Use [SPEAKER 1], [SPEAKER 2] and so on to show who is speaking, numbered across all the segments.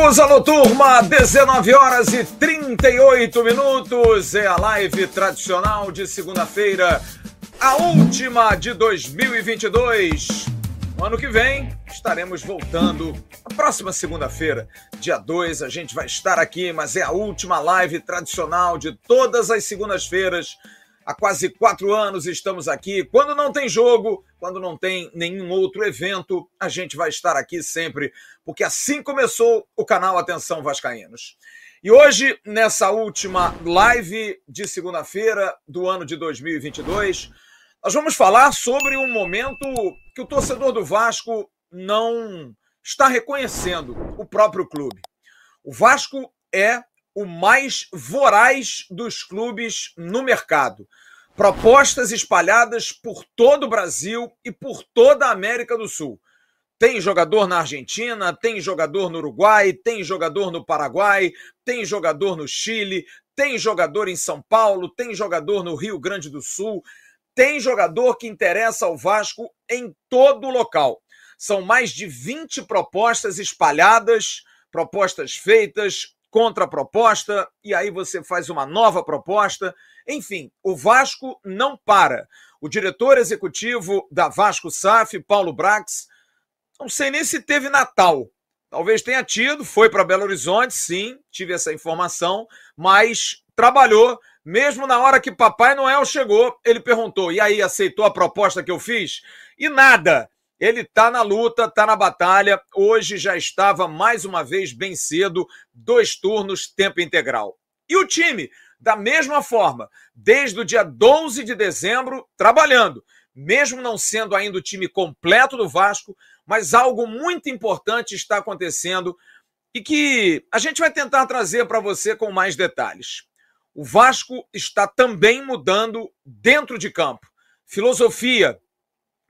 [SPEAKER 1] amigos, alô turma, 19 horas e 38 minutos, é a live tradicional de segunda-feira, a última de 2022. No ano que vem estaremos voltando, a próxima segunda-feira, dia 2, a gente vai estar aqui, mas é a última live tradicional de todas as segundas-feiras Há quase quatro anos estamos aqui. Quando não tem jogo, quando não tem nenhum outro evento, a gente vai estar aqui sempre, porque assim começou o canal Atenção Vascaínos. E hoje, nessa última live de segunda-feira do ano de 2022, nós vamos falar sobre um momento que o torcedor do Vasco não está reconhecendo o próprio clube. O Vasco é o mais voraz dos clubes no mercado. Propostas espalhadas por todo o Brasil e por toda a América do Sul. Tem jogador na Argentina, tem jogador no Uruguai, tem jogador no Paraguai, tem jogador no Chile, tem jogador em São Paulo, tem jogador no Rio Grande do Sul, tem jogador que interessa ao Vasco em todo o local. São mais de 20 propostas espalhadas, propostas feitas, contraproposta, e aí você faz uma nova proposta. Enfim, o Vasco não para. O diretor executivo da Vasco SAF, Paulo Brax, não sei nem se teve Natal. Talvez tenha tido, foi para Belo Horizonte, sim, tive essa informação, mas trabalhou. Mesmo na hora que Papai Noel chegou, ele perguntou: e aí, aceitou a proposta que eu fiz? E nada. Ele está na luta, está na batalha. Hoje já estava mais uma vez bem cedo, dois turnos, tempo integral. E o time, da mesma forma, desde o dia 12 de dezembro, trabalhando, mesmo não sendo ainda o time completo do Vasco, mas algo muito importante está acontecendo e que a gente vai tentar trazer para você com mais detalhes. O Vasco está também mudando dentro de campo. Filosofia,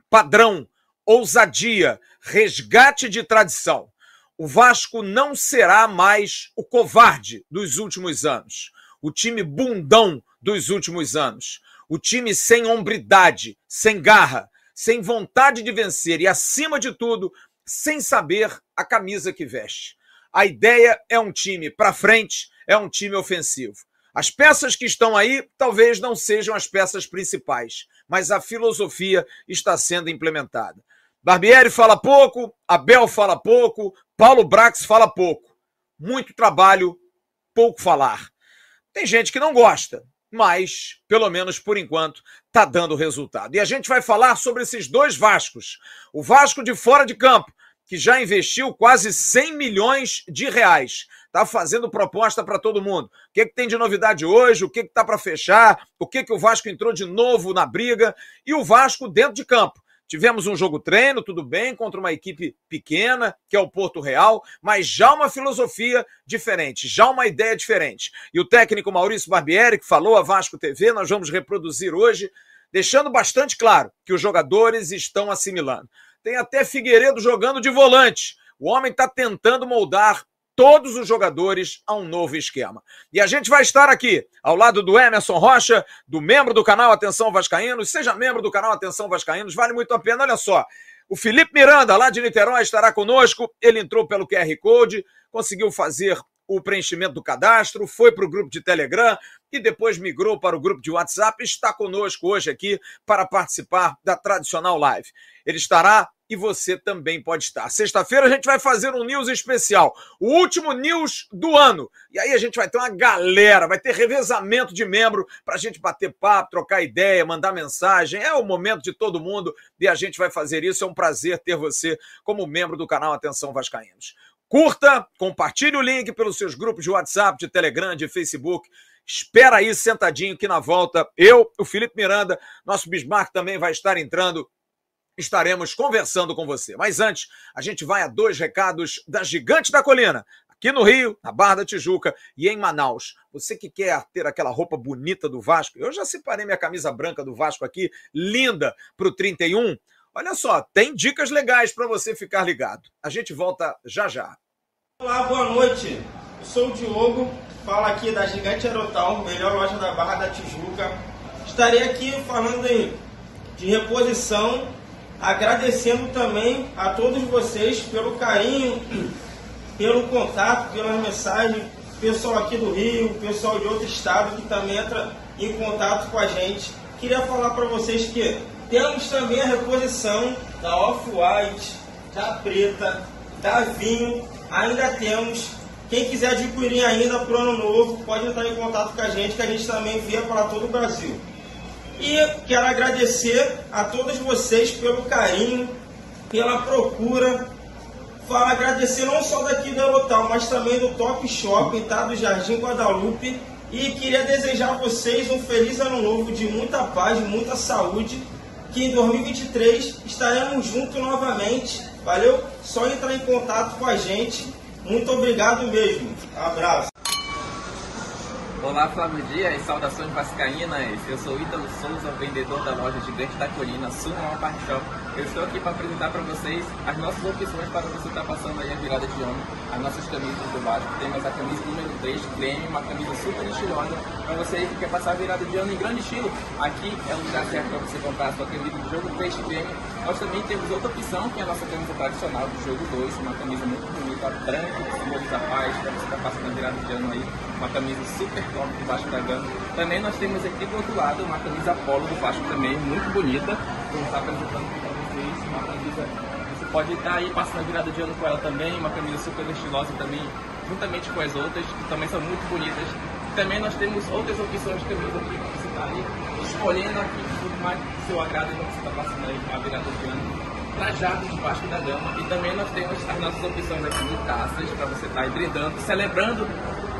[SPEAKER 1] padrão, ousadia, resgate de tradição. O Vasco não será mais o covarde dos últimos anos, o time bundão dos últimos anos, o time sem hombridade, sem garra, sem vontade de vencer e, acima de tudo, sem saber a camisa que veste. A ideia é um time para frente, é um time ofensivo. As peças que estão aí talvez não sejam as peças principais, mas a filosofia está sendo implementada. Barbieri fala pouco, Abel fala pouco, Paulo Brax fala pouco. Muito trabalho, pouco falar. Tem gente que não gosta, mas, pelo menos por enquanto, está dando resultado. E a gente vai falar sobre esses dois Vascos. O Vasco de fora de campo, que já investiu quase 100 milhões de reais. Está fazendo proposta para todo mundo. O que, que tem de novidade hoje? O que está para fechar? O que, que o Vasco entrou de novo na briga? E o Vasco dentro de campo Tivemos um jogo treino, tudo bem, contra uma equipe pequena, que é o Porto Real, mas já uma filosofia diferente, já uma ideia diferente. E o técnico Maurício Barbieri, que falou a Vasco TV, nós vamos reproduzir hoje, deixando bastante claro que os jogadores estão assimilando. Tem até Figueiredo jogando de volante. O homem está tentando moldar todos os jogadores a um novo esquema. E a gente vai estar aqui ao lado do Emerson Rocha, do membro do canal Atenção Vascaínos. Seja membro do canal Atenção Vascaínos, vale muito a pena. Olha só, o Felipe Miranda, lá de Niterói, estará conosco. Ele entrou pelo QR Code, conseguiu fazer o preenchimento do cadastro, foi para o grupo de Telegram e depois migrou para o grupo de WhatsApp. Está conosco hoje aqui para participar da tradicional live. Ele estará e você também pode estar. Sexta-feira a gente vai fazer um news especial, o último news do ano. E aí a gente vai ter uma galera, vai ter revezamento de membro para a gente bater papo, trocar ideia, mandar mensagem. É o momento de todo mundo e a gente vai fazer isso. É um prazer ter você como membro do canal Atenção Vascaínos. Curta, compartilhe o link pelos seus grupos de WhatsApp, de Telegram, de Facebook. Espera aí sentadinho que na volta eu, o Felipe Miranda, nosso Bismarck também vai estar entrando estaremos conversando com você. Mas antes, a gente vai a dois recados da Gigante da Colina. Aqui no Rio, na Barra da Tijuca e em Manaus. Você que quer ter aquela roupa bonita do Vasco, eu já separei minha camisa branca do Vasco aqui, linda, para o 31. Olha só, tem dicas legais para você ficar ligado. A gente volta já já.
[SPEAKER 2] Olá, boa noite. Eu sou o Diogo, falo aqui da Gigante Aerotal, melhor loja da Barra da Tijuca. Estarei aqui falando de reposição agradecendo também a todos vocês pelo carinho pelo contato, pelas mensagens, pessoal aqui do Rio, pessoal de outro estado que também entra em contato com a gente. Queria falar para vocês que temos também a reposição da Off-White, da Preta, da Vinho, ainda temos. Quem quiser adquirir ainda para o ano novo, pode entrar em contato com a gente, que a gente também envia para todo o Brasil. E quero agradecer a todos vocês pelo carinho, pela procura. Fala agradecer não só daqui do Eurotal, mas também do Top Shopping, tá? Do Jardim Guadalupe. E queria desejar a vocês um feliz ano novo de muita paz, muita saúde. Que em 2023 estaremos juntos novamente. Valeu? Só entrar em contato com a gente. Muito obrigado mesmo. Abraço.
[SPEAKER 3] Olá Flávio Dias, saudações vascaínas. Eu sou Ítalo Souza, vendedor da loja Gigante da Colina, Sumo Park Shop. Eu estou aqui para apresentar para vocês as nossas opções para você estar passando aí a virada de ano. As nossas camisas do Vasco. Temos a camisa número 3, creme, uma camisa super estilosa. Para você que quer passar a virada de ano em grande estilo, aqui é o lugar certo para você comprar a sua camisa do jogo 3 creme. Nós também temos outra opção, que é a nossa camisa tradicional do jogo 2, uma camisa muito bonita, branca, que simboliza a paz, para você estar passando a virada de ano aí uma camisa super top do Vasco da Gama. Também nós temos aqui do outro lado uma camisa polo do Vasco também, muito bonita. Vamos estar apresentando aqui para vocês uma camisa. Você pode estar aí passando a virada de ano com ela também, uma camisa super estilosa também, juntamente com as outras, que também são muito bonitas. Também nós temos outras opções de camisa aqui para você estar aí escolhendo aqui tudo mais do seu agrado quando você está passando aí a virada de ano trajados de Vasco da Gama e também nós temos as nossas opções aqui de taças para você estar tá brindando, celebrando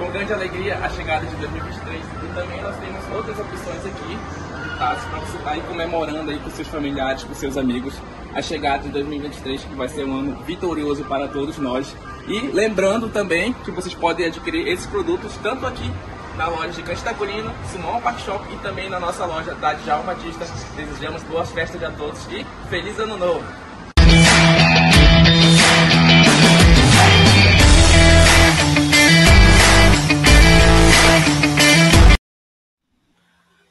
[SPEAKER 3] com grande alegria a chegada de 2023 e também nós temos outras opções aqui de taças para você estar tá aí comemorando aí com seus familiares, com seus amigos a chegada de 2023 que vai ser um ano vitorioso para todos nós e lembrando também que vocês podem adquirir esses produtos tanto aqui na loja de Cantacolina, Simão Park Shop e também na nossa loja da Djalma Batista. Desejamos boas festas a todos e feliz ano novo!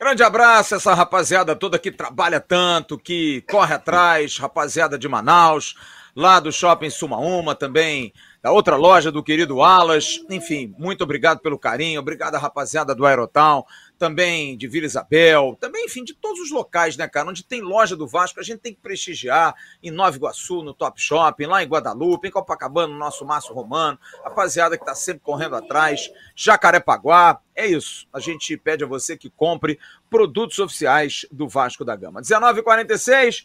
[SPEAKER 1] Grande abraço essa rapaziada toda que trabalha tanto, que corre atrás, rapaziada de Manaus, lá do Shopping Sumaúma também, da outra loja do querido Alas. Enfim, muito obrigado pelo carinho, obrigado à rapaziada do Aerotown, também de Vila Isabel, também, enfim, de todos os locais, né, cara? Onde tem loja do Vasco, a gente tem que prestigiar em Nova Iguaçu, no Top Shopping, lá em Guadalupe, em Copacabana, no nosso Márcio Romano, rapaziada que tá sempre correndo atrás, Jacarepaguá. É isso. A gente pede a você que compre produtos oficiais do Vasco da Gama. 19h46,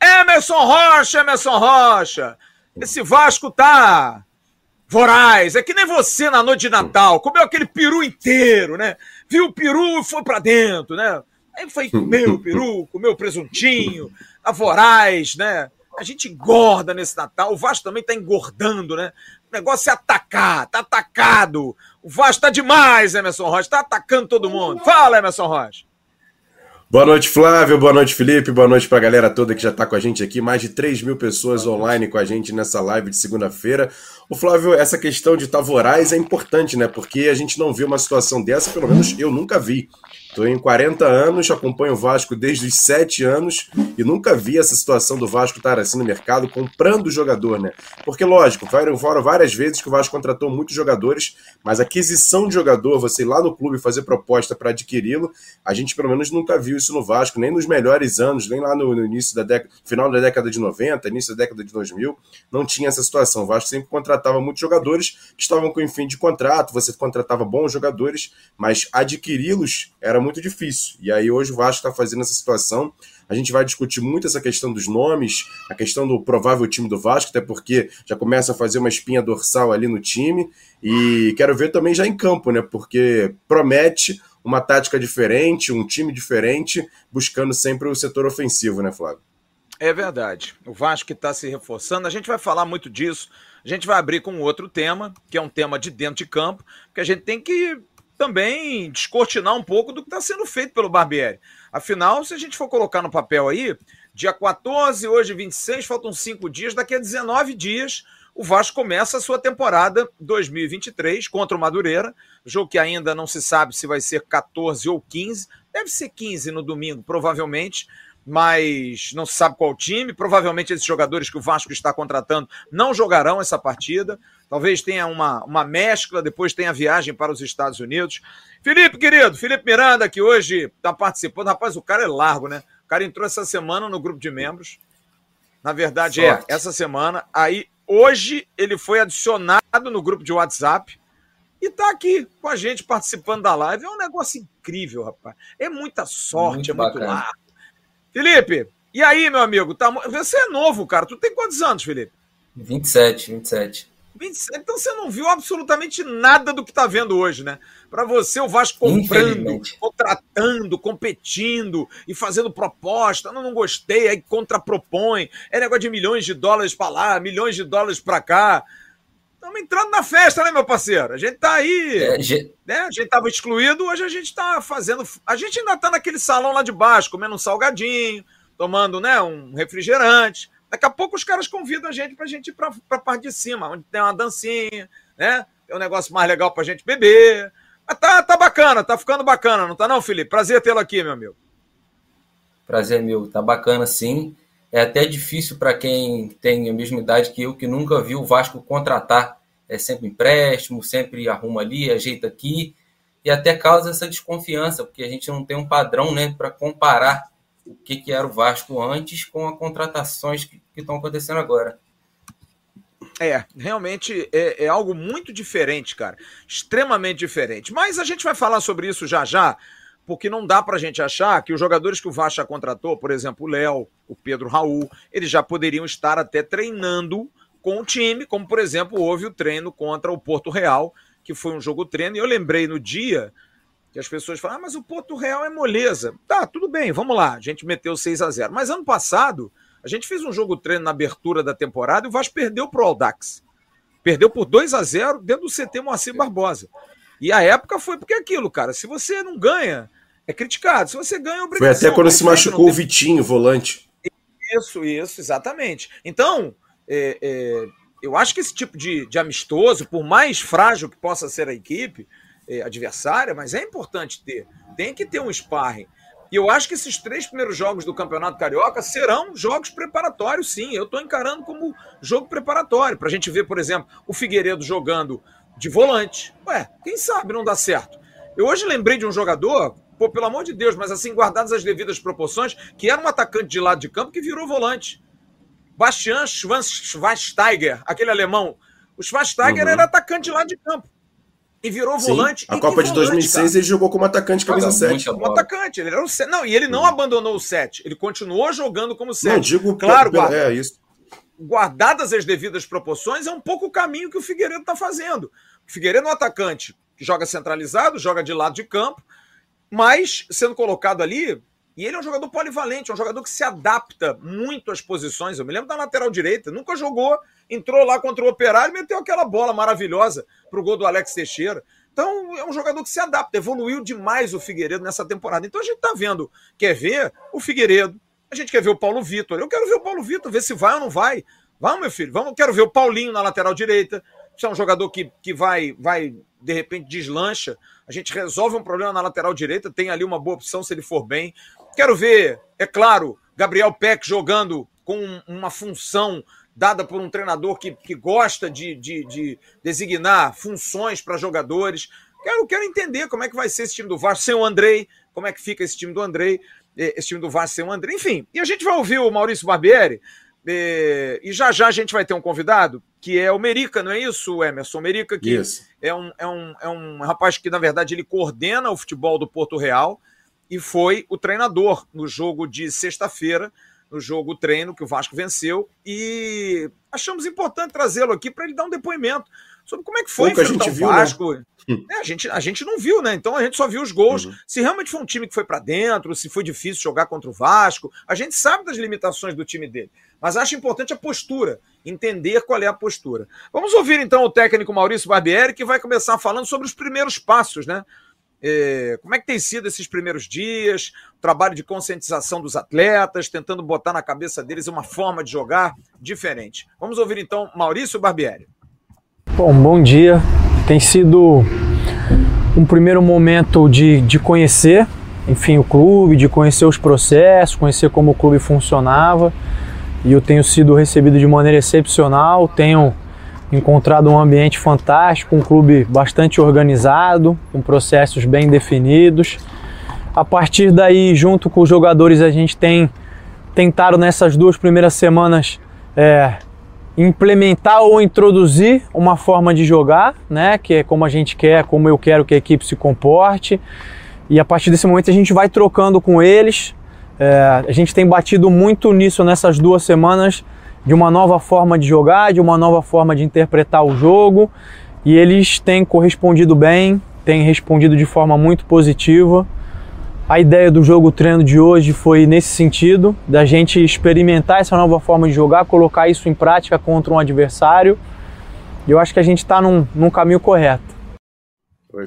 [SPEAKER 1] Emerson Rocha, Emerson Rocha. Esse Vasco tá voraz. É que nem você na noite de Natal, comeu aquele peru inteiro, né? Viu o peru e foi para dentro, né? Aí foi comer o peru, comeu o presuntinho, a voraz, né? A gente engorda nesse Natal. O Vasco também tá engordando, né? O negócio é atacar, tá atacado. O Vasco tá demais, Emerson Rocha, tá atacando todo mundo. Fala, Emerson Rocha.
[SPEAKER 4] Boa noite, Flávio. Boa noite, Felipe. Boa noite para a galera toda que já está com a gente aqui. Mais de 3 mil pessoas online com a gente nessa live de segunda-feira. O Flávio, essa questão de Tavorais é importante, né? Porque a gente não vê uma situação dessa, pelo menos eu nunca vi. Estou em 40 anos, acompanho o Vasco desde os 7 anos e nunca vi essa situação do Vasco estar assim no mercado comprando jogador, né? Porque, lógico, foram várias vezes que o Vasco contratou muitos jogadores, mas aquisição de jogador, você ir lá no clube fazer proposta para adquiri-lo, a gente pelo menos nunca viu isso no Vasco, nem nos melhores anos, nem lá no, no início da década, final da década de 90, início da década de 2000, não tinha essa situação. O Vasco sempre contratava muitos jogadores que estavam com fim de contrato, você contratava bons jogadores, mas adquiri-los era era muito difícil. E aí hoje o Vasco está fazendo essa situação. A gente vai discutir muito essa questão dos nomes, a questão do provável time do Vasco, até porque já começa a fazer uma espinha dorsal ali no time. E quero ver também já em campo, né? Porque promete uma tática diferente, um time diferente, buscando sempre o setor ofensivo, né, Flávio?
[SPEAKER 1] É verdade. O Vasco está se reforçando. A gente vai falar muito disso. A gente vai abrir com outro tema, que é um tema de dentro de campo, que a gente tem que também descortinar um pouco do que está sendo feito pelo Barbieri. Afinal, se a gente for colocar no papel aí, dia 14, hoje 26, faltam cinco dias, daqui a 19 dias o Vasco começa a sua temporada 2023 contra o Madureira, jogo que ainda não se sabe se vai ser 14 ou 15, deve ser 15 no domingo, provavelmente, mas não se sabe qual time. Provavelmente esses jogadores que o Vasco está contratando não jogarão essa partida. Talvez tenha uma, uma mescla, depois tenha viagem para os Estados Unidos. Felipe, querido, Felipe Miranda, que hoje está participando. Rapaz, o cara é largo, né? O cara entrou essa semana no grupo de membros. Na verdade, é, Sorte. é essa semana. Aí, hoje, ele foi adicionado no grupo de WhatsApp e tá aqui com a gente participando da live. É um negócio incrível, rapaz. É muita sorte, muito é muito largo. Felipe, e aí, meu amigo? Tá... Você é novo, cara. Tu tem quantos anos, Felipe?
[SPEAKER 5] 27, 27.
[SPEAKER 1] 27. Então você não viu absolutamente nada do que tá vendo hoje, né? Para você, o Vasco comprando, contratando, competindo e fazendo proposta. Não, não gostei, aí contrapropõe. É negócio de milhões de dólares para lá, milhões de dólares para cá. Estamos entrando na festa, né, meu parceiro? A gente tá aí. É, né? A gente estava excluído, hoje a gente está fazendo. A gente ainda está naquele salão lá de baixo, comendo um salgadinho, tomando né, um refrigerante. Daqui a pouco os caras convidam a gente para a gente ir para a parte de cima, onde tem uma dancinha, né? Tem um negócio mais legal para a gente beber. Mas tá, tá bacana, tá ficando bacana, não tá não, Felipe? Prazer tê-lo aqui, meu amigo.
[SPEAKER 5] Prazer, meu. Tá bacana, sim. É até difícil para quem tem a mesma idade que eu, que nunca viu o Vasco contratar. É sempre empréstimo, sempre arruma ali, ajeita aqui, e até causa essa desconfiança, porque a gente não tem um padrão né, para comparar o que, que era o Vasco antes com as contratações que estão acontecendo agora.
[SPEAKER 1] É, realmente é, é, algo muito diferente, cara. Extremamente diferente. Mas a gente vai falar sobre isso já já, porque não dá pra gente achar que os jogadores que o Vasco contratou, por exemplo, o Léo, o Pedro Raul, eles já poderiam estar até treinando com o time, como por exemplo houve o treino contra o Porto Real, que foi um jogo treino, e eu lembrei no dia que as pessoas falam, ah, mas o Porto Real é moleza. Tá, tudo bem, vamos lá, a gente meteu 6 a 0 Mas ano passado, a gente fez um jogo treino na abertura da temporada e o Vasco perdeu pro Aldax. Perdeu por 2 a 0 dentro do CT Moacir Barbosa. E a época foi porque é aquilo, cara, se você não ganha, é criticado. Se você ganha, é
[SPEAKER 4] obrigação. Foi até quando se machucou tem... o Vitinho, volante.
[SPEAKER 1] Isso, isso, exatamente. Então, é, é, eu acho que esse tipo de, de, amistoso, por mais frágil que possa ser a equipe é, adversária, mas é importante ter. Tem que ter um sparring. E eu acho que esses três primeiros jogos do Campeonato Carioca serão jogos preparatórios, sim. Eu estou encarando como jogo preparatório. Para a gente ver, por exemplo, o Figueiredo jogando de volante. Ué, quem sabe não dá certo. Eu hoje lembrei de um jogador, pô, pelo amor de Deus, mas assim, guardadas as devidas proporções, que era um atacante de lado de campo que virou volante. Bastian Schweinsteiger, aquele alemão. O Schweinsteiger uhum. era atacante de lado de campo. E virou Sim, volante.
[SPEAKER 4] A Copa de 2006 cara. ele jogou como atacante camisa 7.
[SPEAKER 1] Como atacante. Ele era o 7. Não, e ele não uhum. abandonou o 7. Ele continuou jogando como 7.
[SPEAKER 4] Não, digo claro, guarda, é isso.
[SPEAKER 1] Guardadas as devidas proporções, é um pouco o caminho que o Figueiredo está fazendo. O Figueiredo é um atacante que joga centralizado, joga de lado de campo, mas sendo colocado ali, e ele é um jogador polivalente, é um jogador que se adapta muito às posições. Eu me lembro da lateral direita, nunca jogou, entrou lá contra o Operário e meteu aquela bola maravilhosa para o gol do Alex Teixeira. Então é um jogador que se adapta, evoluiu demais o Figueiredo nessa temporada. Então a gente está vendo, quer ver o Figueiredo, a gente quer ver o Paulo Vitor. Eu quero ver o Paulo Vitor, ver se vai ou não vai. Vamos, meu filho, vamos, quero ver o Paulinho na lateral direita. Isso é um jogador que, que vai, vai, de repente, deslancha. A gente resolve um problema na lateral direita, tem ali uma boa opção se ele for bem. Quero ver, é claro, Gabriel Peck jogando com uma função dada por um treinador que, que gosta de, de, de designar funções para jogadores. Quero, quero entender como é que vai ser esse time do Vasco sem o Andrei, como é que fica esse time do Andrei, esse time do Vasco sem o Andrei, enfim. E a gente vai ouvir o Maurício Barbieri, e, e já já a gente vai ter um convidado, que é o Merica, não é isso, Emerson? Merica, que é um, é, um, é um rapaz que, na verdade, ele coordena o futebol do Porto Real e foi o treinador no jogo de sexta-feira, no jogo treino que o Vasco venceu. E achamos importante trazê-lo aqui para ele dar um depoimento sobre como é que foi
[SPEAKER 4] Pouco enfrentar gente o viu, né? Vasco. Né?
[SPEAKER 1] É, a, gente, a gente não viu, né? Então a gente só viu os gols. Uhum. Se realmente foi um time que foi para dentro, se foi difícil jogar contra o Vasco, a gente sabe das limitações do time dele. Mas acho importante a postura, entender qual é a postura. Vamos ouvir então o técnico Maurício Barbieri, que vai começar falando sobre os primeiros passos, né? É, como é que tem sido esses primeiros dias, trabalho de conscientização dos atletas, tentando botar na cabeça deles uma forma de jogar diferente. Vamos ouvir então Maurício Barbieri.
[SPEAKER 6] Bom, bom dia. Tem sido um primeiro momento de, de conhecer enfim, o clube, de conhecer os processos, conhecer como o clube funcionava. E eu tenho sido recebido de maneira excepcional, tenho encontrado um ambiente fantástico, um clube bastante organizado, com processos bem definidos. A partir daí, junto com os jogadores, a gente tem tentado nessas duas primeiras semanas é, implementar ou introduzir uma forma de jogar, né, que é como a gente quer, como eu quero que a equipe se comporte. E a partir desse momento a gente vai trocando com eles. É, a gente tem batido muito nisso nessas duas semanas de uma nova forma de jogar, de uma nova forma de interpretar o jogo, e eles têm correspondido bem, têm respondido de forma muito positiva. A ideia do jogo treino de hoje foi nesse sentido, da gente experimentar essa nova forma de jogar, colocar isso em prática contra um adversário. E eu acho que a gente está num, num caminho correto.
[SPEAKER 1] Oi.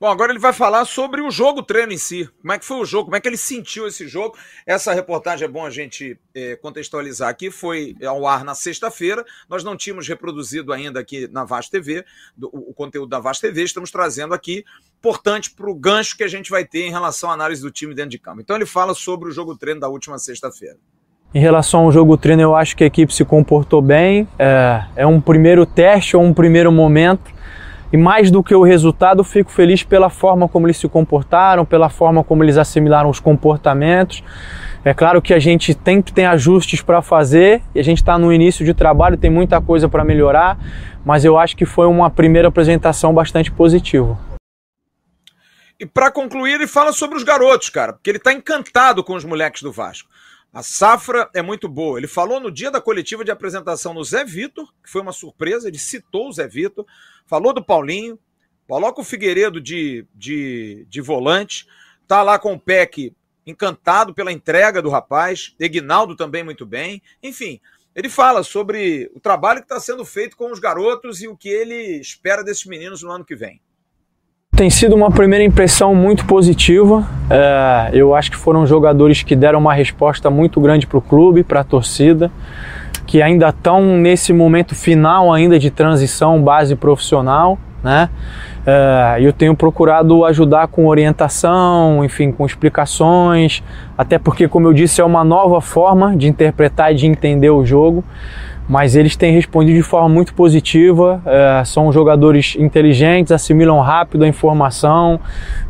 [SPEAKER 1] Bom, agora ele vai falar sobre o jogo treino em si. Como é que foi o jogo? Como é que ele sentiu esse jogo? Essa reportagem é bom a gente é, contextualizar aqui. Foi ao ar na sexta-feira. Nós não tínhamos reproduzido ainda aqui na Vaz TV do, o, conteúdo da Vaz TV. Estamos trazendo aqui, importante para o gancho que a gente vai ter em relação à análise do time dentro de campo. Então ele fala sobre o jogo treino da última sexta-feira.
[SPEAKER 6] Em relação ao jogo treino, eu acho que a equipe se comportou bem. É, é um primeiro teste ou um primeiro momento e mais do que o resultado, fico feliz pela forma como eles se comportaram, pela forma como eles assimilaram os comportamentos. É claro que a gente sempre tem ajustes para fazer e a gente está no início de trabalho, tem muita coisa para melhorar, mas eu acho que foi uma primeira apresentação bastante positiva.
[SPEAKER 1] E para concluir, ele fala sobre os garotos, cara, porque ele está encantado com os moleques do Vasco. A safra é muito boa. Ele falou no dia da coletiva de apresentação no Zé Vitor, que foi uma surpresa, ele citou o Zé Vitor, falou do Paulinho, coloca o Figueiredo de, de, de volante, tá lá com o PEC encantado pela entrega do rapaz, Egnaldo também muito bem. Enfim, ele fala sobre o trabalho que está sendo feito com os garotos e o que ele espera desses meninos no ano que vem.
[SPEAKER 6] Tem sido uma primeira impressão muito positiva. É, eu acho que foram jogadores que deram uma resposta muito grande para o clube, para a torcida, que ainda estão nesse momento final ainda de transição base profissional, né? É, eu tenho procurado ajudar com orientação, enfim, com explicações, até porque, como eu disse, é uma nova forma de interpretar e de entender o jogo mas eles têm respondido de forma muito positiva. É, são jogadores inteligentes, assimilam rápido a informação,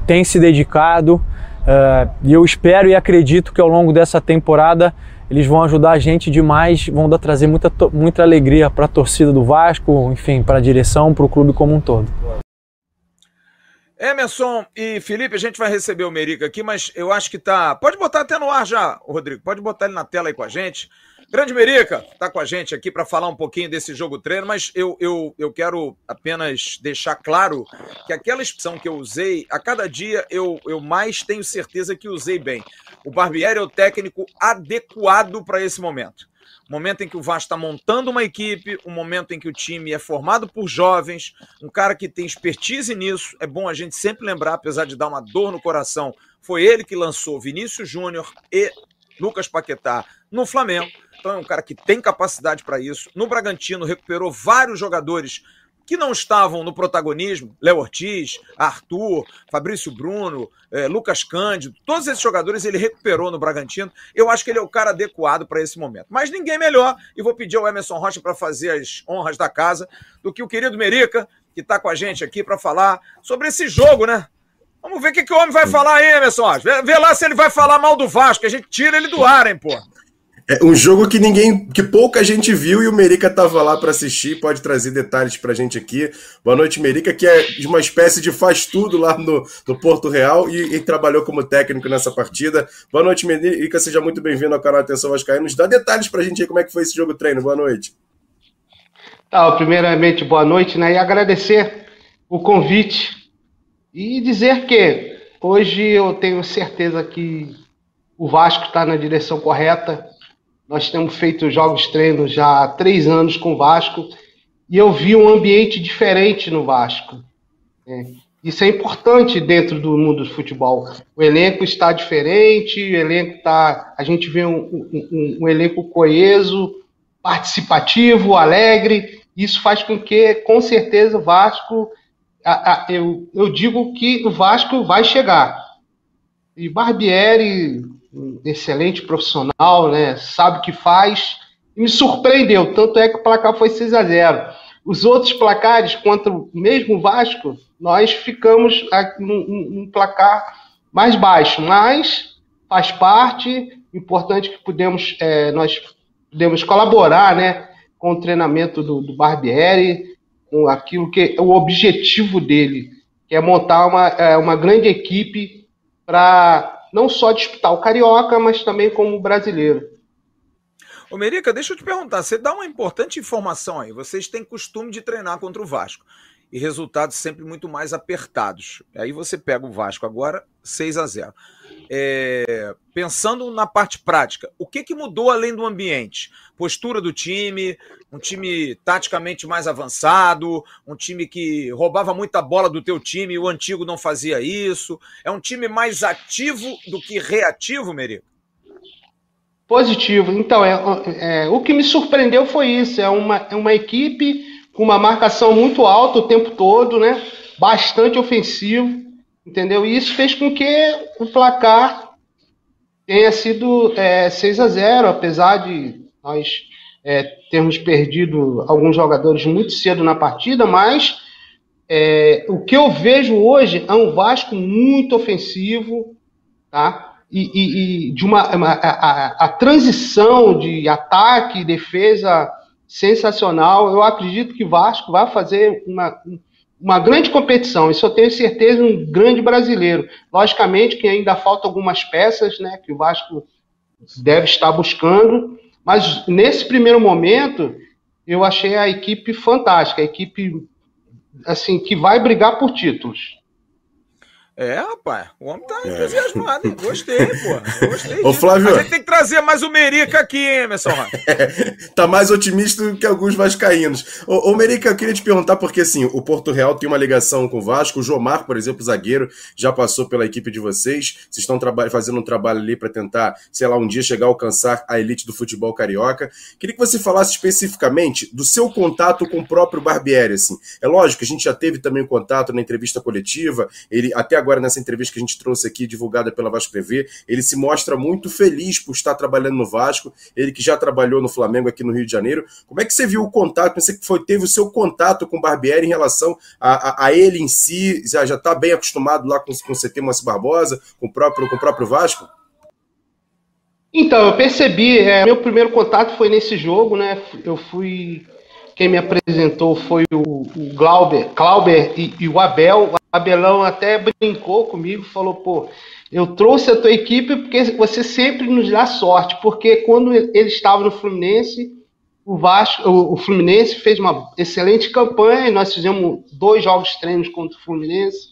[SPEAKER 6] têm se dedicado. É, e eu espero e acredito que ao longo dessa temporada eles vão ajudar a gente demais, vão dar, trazer muita, muita alegria para a torcida do Vasco, enfim, para a direção, para o clube como um todo.
[SPEAKER 1] Emerson e Felipe, a gente vai receber o Merica aqui, mas eu acho que tá. Pode botar até no ar já, Rodrigo. Pode botar ele na tela aí com a gente. Grande Merica está com a gente aqui para falar um pouquinho desse jogo treino, mas eu, eu, eu quero apenas deixar claro que aquela expressão que eu usei, a cada dia eu, eu mais tenho certeza que usei bem. O Barbieri é o técnico adequado para esse momento. Momento em que o Vasco está montando uma equipe, um momento em que o time é formado por jovens, um cara que tem expertise nisso. É bom a gente sempre lembrar, apesar de dar uma dor no coração, foi ele que lançou Vinícius Júnior e Lucas Paquetá no Flamengo então é um cara que tem capacidade para isso. No Bragantino recuperou vários jogadores que não estavam no protagonismo, Léo Ortiz, Arthur, Fabrício Bruno, eh, Lucas Cândido, todos esses jogadores ele recuperou no Bragantino. Eu acho que ele é o cara adequado para esse momento. Mas ninguém melhor, e vou pedir ao Emerson Rocha para fazer as honras da casa, do que o querido Merica, que está com a gente aqui para falar sobre esse jogo, né? Vamos ver o que, que o homem vai falar aí, Emerson. Vê, vê lá se ele vai falar mal do Vasco, a gente tira ele do ar, hein, pô.
[SPEAKER 4] É um jogo que ninguém, que pouca gente viu e o Merica tava lá para assistir, pode trazer detalhes pra gente aqui. Boa noite, Merica, que é uma espécie de faz tudo lá no, no Porto Real e, e, trabalhou como técnico nessa partida. Boa noite, Merica, seja muito bem-vindo ao canal Atenção Vascaíno. Nos dá detalhes pra gente aí como é que foi esse jogo treino. Boa noite.
[SPEAKER 7] Tá, primeiramente, boa noite, né? E agradecer o convite e dizer que hoje eu tenho certeza que o Vasco está na direção correta nós temos feito jogos treinos já há três anos com o Vasco e eu vi um ambiente diferente no Vasco. É, isso é importante dentro do mundo do futebol. O elenco está diferente, o elenco está. A gente vê um, um, um elenco coeso, participativo, alegre. Isso faz com que, com certeza, o Vasco. A, a, eu, eu digo que o Vasco vai chegar. E Barbieri, um excelente profissional, né? Sabe o que faz. E me surpreendeu, tanto é que o placar foi 6 a 0 Os outros placares, contra o mesmo Vasco, nós ficamos num, placar mais baixo, mas faz parte, importante que podemos, é, nós podemos colaborar né, com o treinamento do, do Barbieri, com aquilo que é o objetivo dele, que é montar uma, é, uma grande equipe para não só disputar o Carioca, mas também como brasileiro.
[SPEAKER 1] Ô Merica, deixa eu te perguntar, você dá uma importante informação aí. Vocês têm costume de treinar contra o Vasco e resultados sempre muito mais apertados. Aí você pega o Vasco agora 6 a 0. É, pensando na parte prática, o que, que mudou além do ambiente? Postura do time, um time taticamente mais avançado, um time que roubava muita bola do teu time e o antigo não fazia isso. É um time mais ativo do que reativo, Merico?
[SPEAKER 7] Positivo. Então, é, é, o que me surpreendeu foi isso. É uma, é uma equipe com uma marcação muito alta o tempo todo, né? Bastante ofensivo entendeu? E isso fez com que o placar tenha sido é, 6 a 0 apesar de nós é, termos perdido alguns jogadores muito cedo na partida, mas é, o que eu vejo hoje é um Vasco muito ofensivo, tá? E, e, e de uma, a, a, a, transição de ataque e defesa sensacional. Eu acredito que Vasco vai fazer uma, uma grande competição, isso eu tenho certeza, um grande brasileiro. Logicamente que ainda falta algumas peças, né, que o Vasco deve estar buscando, mas nesse primeiro momento eu achei a equipe fantástica, a equipe assim que vai brigar por títulos.
[SPEAKER 1] É, rapaz, o homem tá é. entusiasmado, hein? Gostei, pô. Gostei.
[SPEAKER 4] Ô, Flávio.
[SPEAKER 1] A gente tem que trazer mais o Merica aqui, hein, Emerson?
[SPEAKER 4] tá mais otimista do que alguns vascaínos. Ô, ô, Merica, eu queria te perguntar, porque assim, o Porto Real tem uma ligação com o Vasco. O Jomar, por exemplo, zagueiro, já passou pela equipe de vocês. Vocês estão fazendo um trabalho ali para tentar, sei lá, um dia chegar a alcançar a elite do futebol carioca. Queria que você falasse especificamente do seu contato com o próprio Barbieri, assim. É lógico que a gente já teve também um contato na entrevista coletiva, ele até agora agora nessa entrevista que a gente trouxe aqui, divulgada pela Vasco TV, ele se mostra muito feliz por estar trabalhando no Vasco, ele que já trabalhou no Flamengo aqui no Rio de Janeiro. Como é que você viu o contato, você foi, teve o seu contato com o Barbieri em relação a, a, a ele em si, já está bem acostumado lá com, com o CT Moacir Barbosa, com o próprio, com o próprio Vasco?
[SPEAKER 7] Então, eu percebi, é, meu primeiro contato foi nesse jogo, né? Eu fui. Quem me apresentou foi o, o Glauber, Glauber e, e, o Abel. Abelão até brincou comigo, falou, pô, eu trouxe a tua equipe porque você sempre nos dá sorte, porque quando ele estava no Fluminense, o Vasco, o, Fluminense fez uma excelente campanha, nós fizemos dois jogos treinos contra o Fluminense,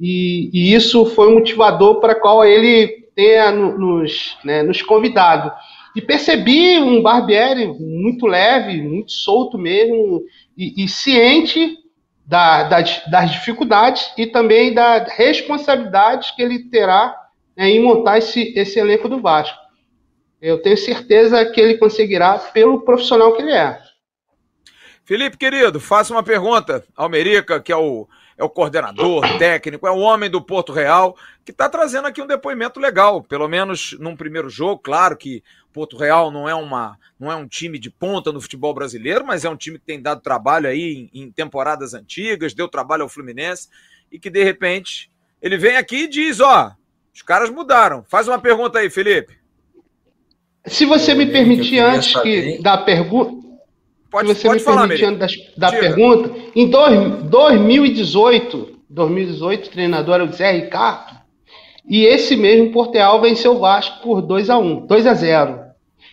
[SPEAKER 7] e, e isso foi um motivador para qual ele tenha nos, né, nos convidado. E percebi um Barbieri muito leve, muito solto mesmo, e, e ciente da, das, das, dificuldades e também da responsabilidade que ele terá né, em montar esse, esse elenco do Vasco. Eu tenho certeza que ele conseguirá pelo profissional que ele é.
[SPEAKER 1] Felipe, querido, faça uma pergunta ao Merica, que é o, é o coordenador técnico, é o homem do Porto Real, que está trazendo aqui um depoimento legal, pelo menos num primeiro jogo. Claro que Porto Real não é, uma, não é um time de ponta no futebol brasileiro, mas é um time que tem dado trabalho aí em, em temporadas antigas, deu trabalho ao Fluminense, e que de repente ele vem aqui e diz: ó, os caras mudaram. Faz uma pergunta aí, Felipe.
[SPEAKER 7] Se você me permitir, antes que da pergunta. Pode, se você pode me falar, permitir, antes da, da pergunta, em dois, 2018, 2018, o treinador era o Zé Ricardo, e esse mesmo Porteal venceu o Vasco por 2 a 1 2 a 0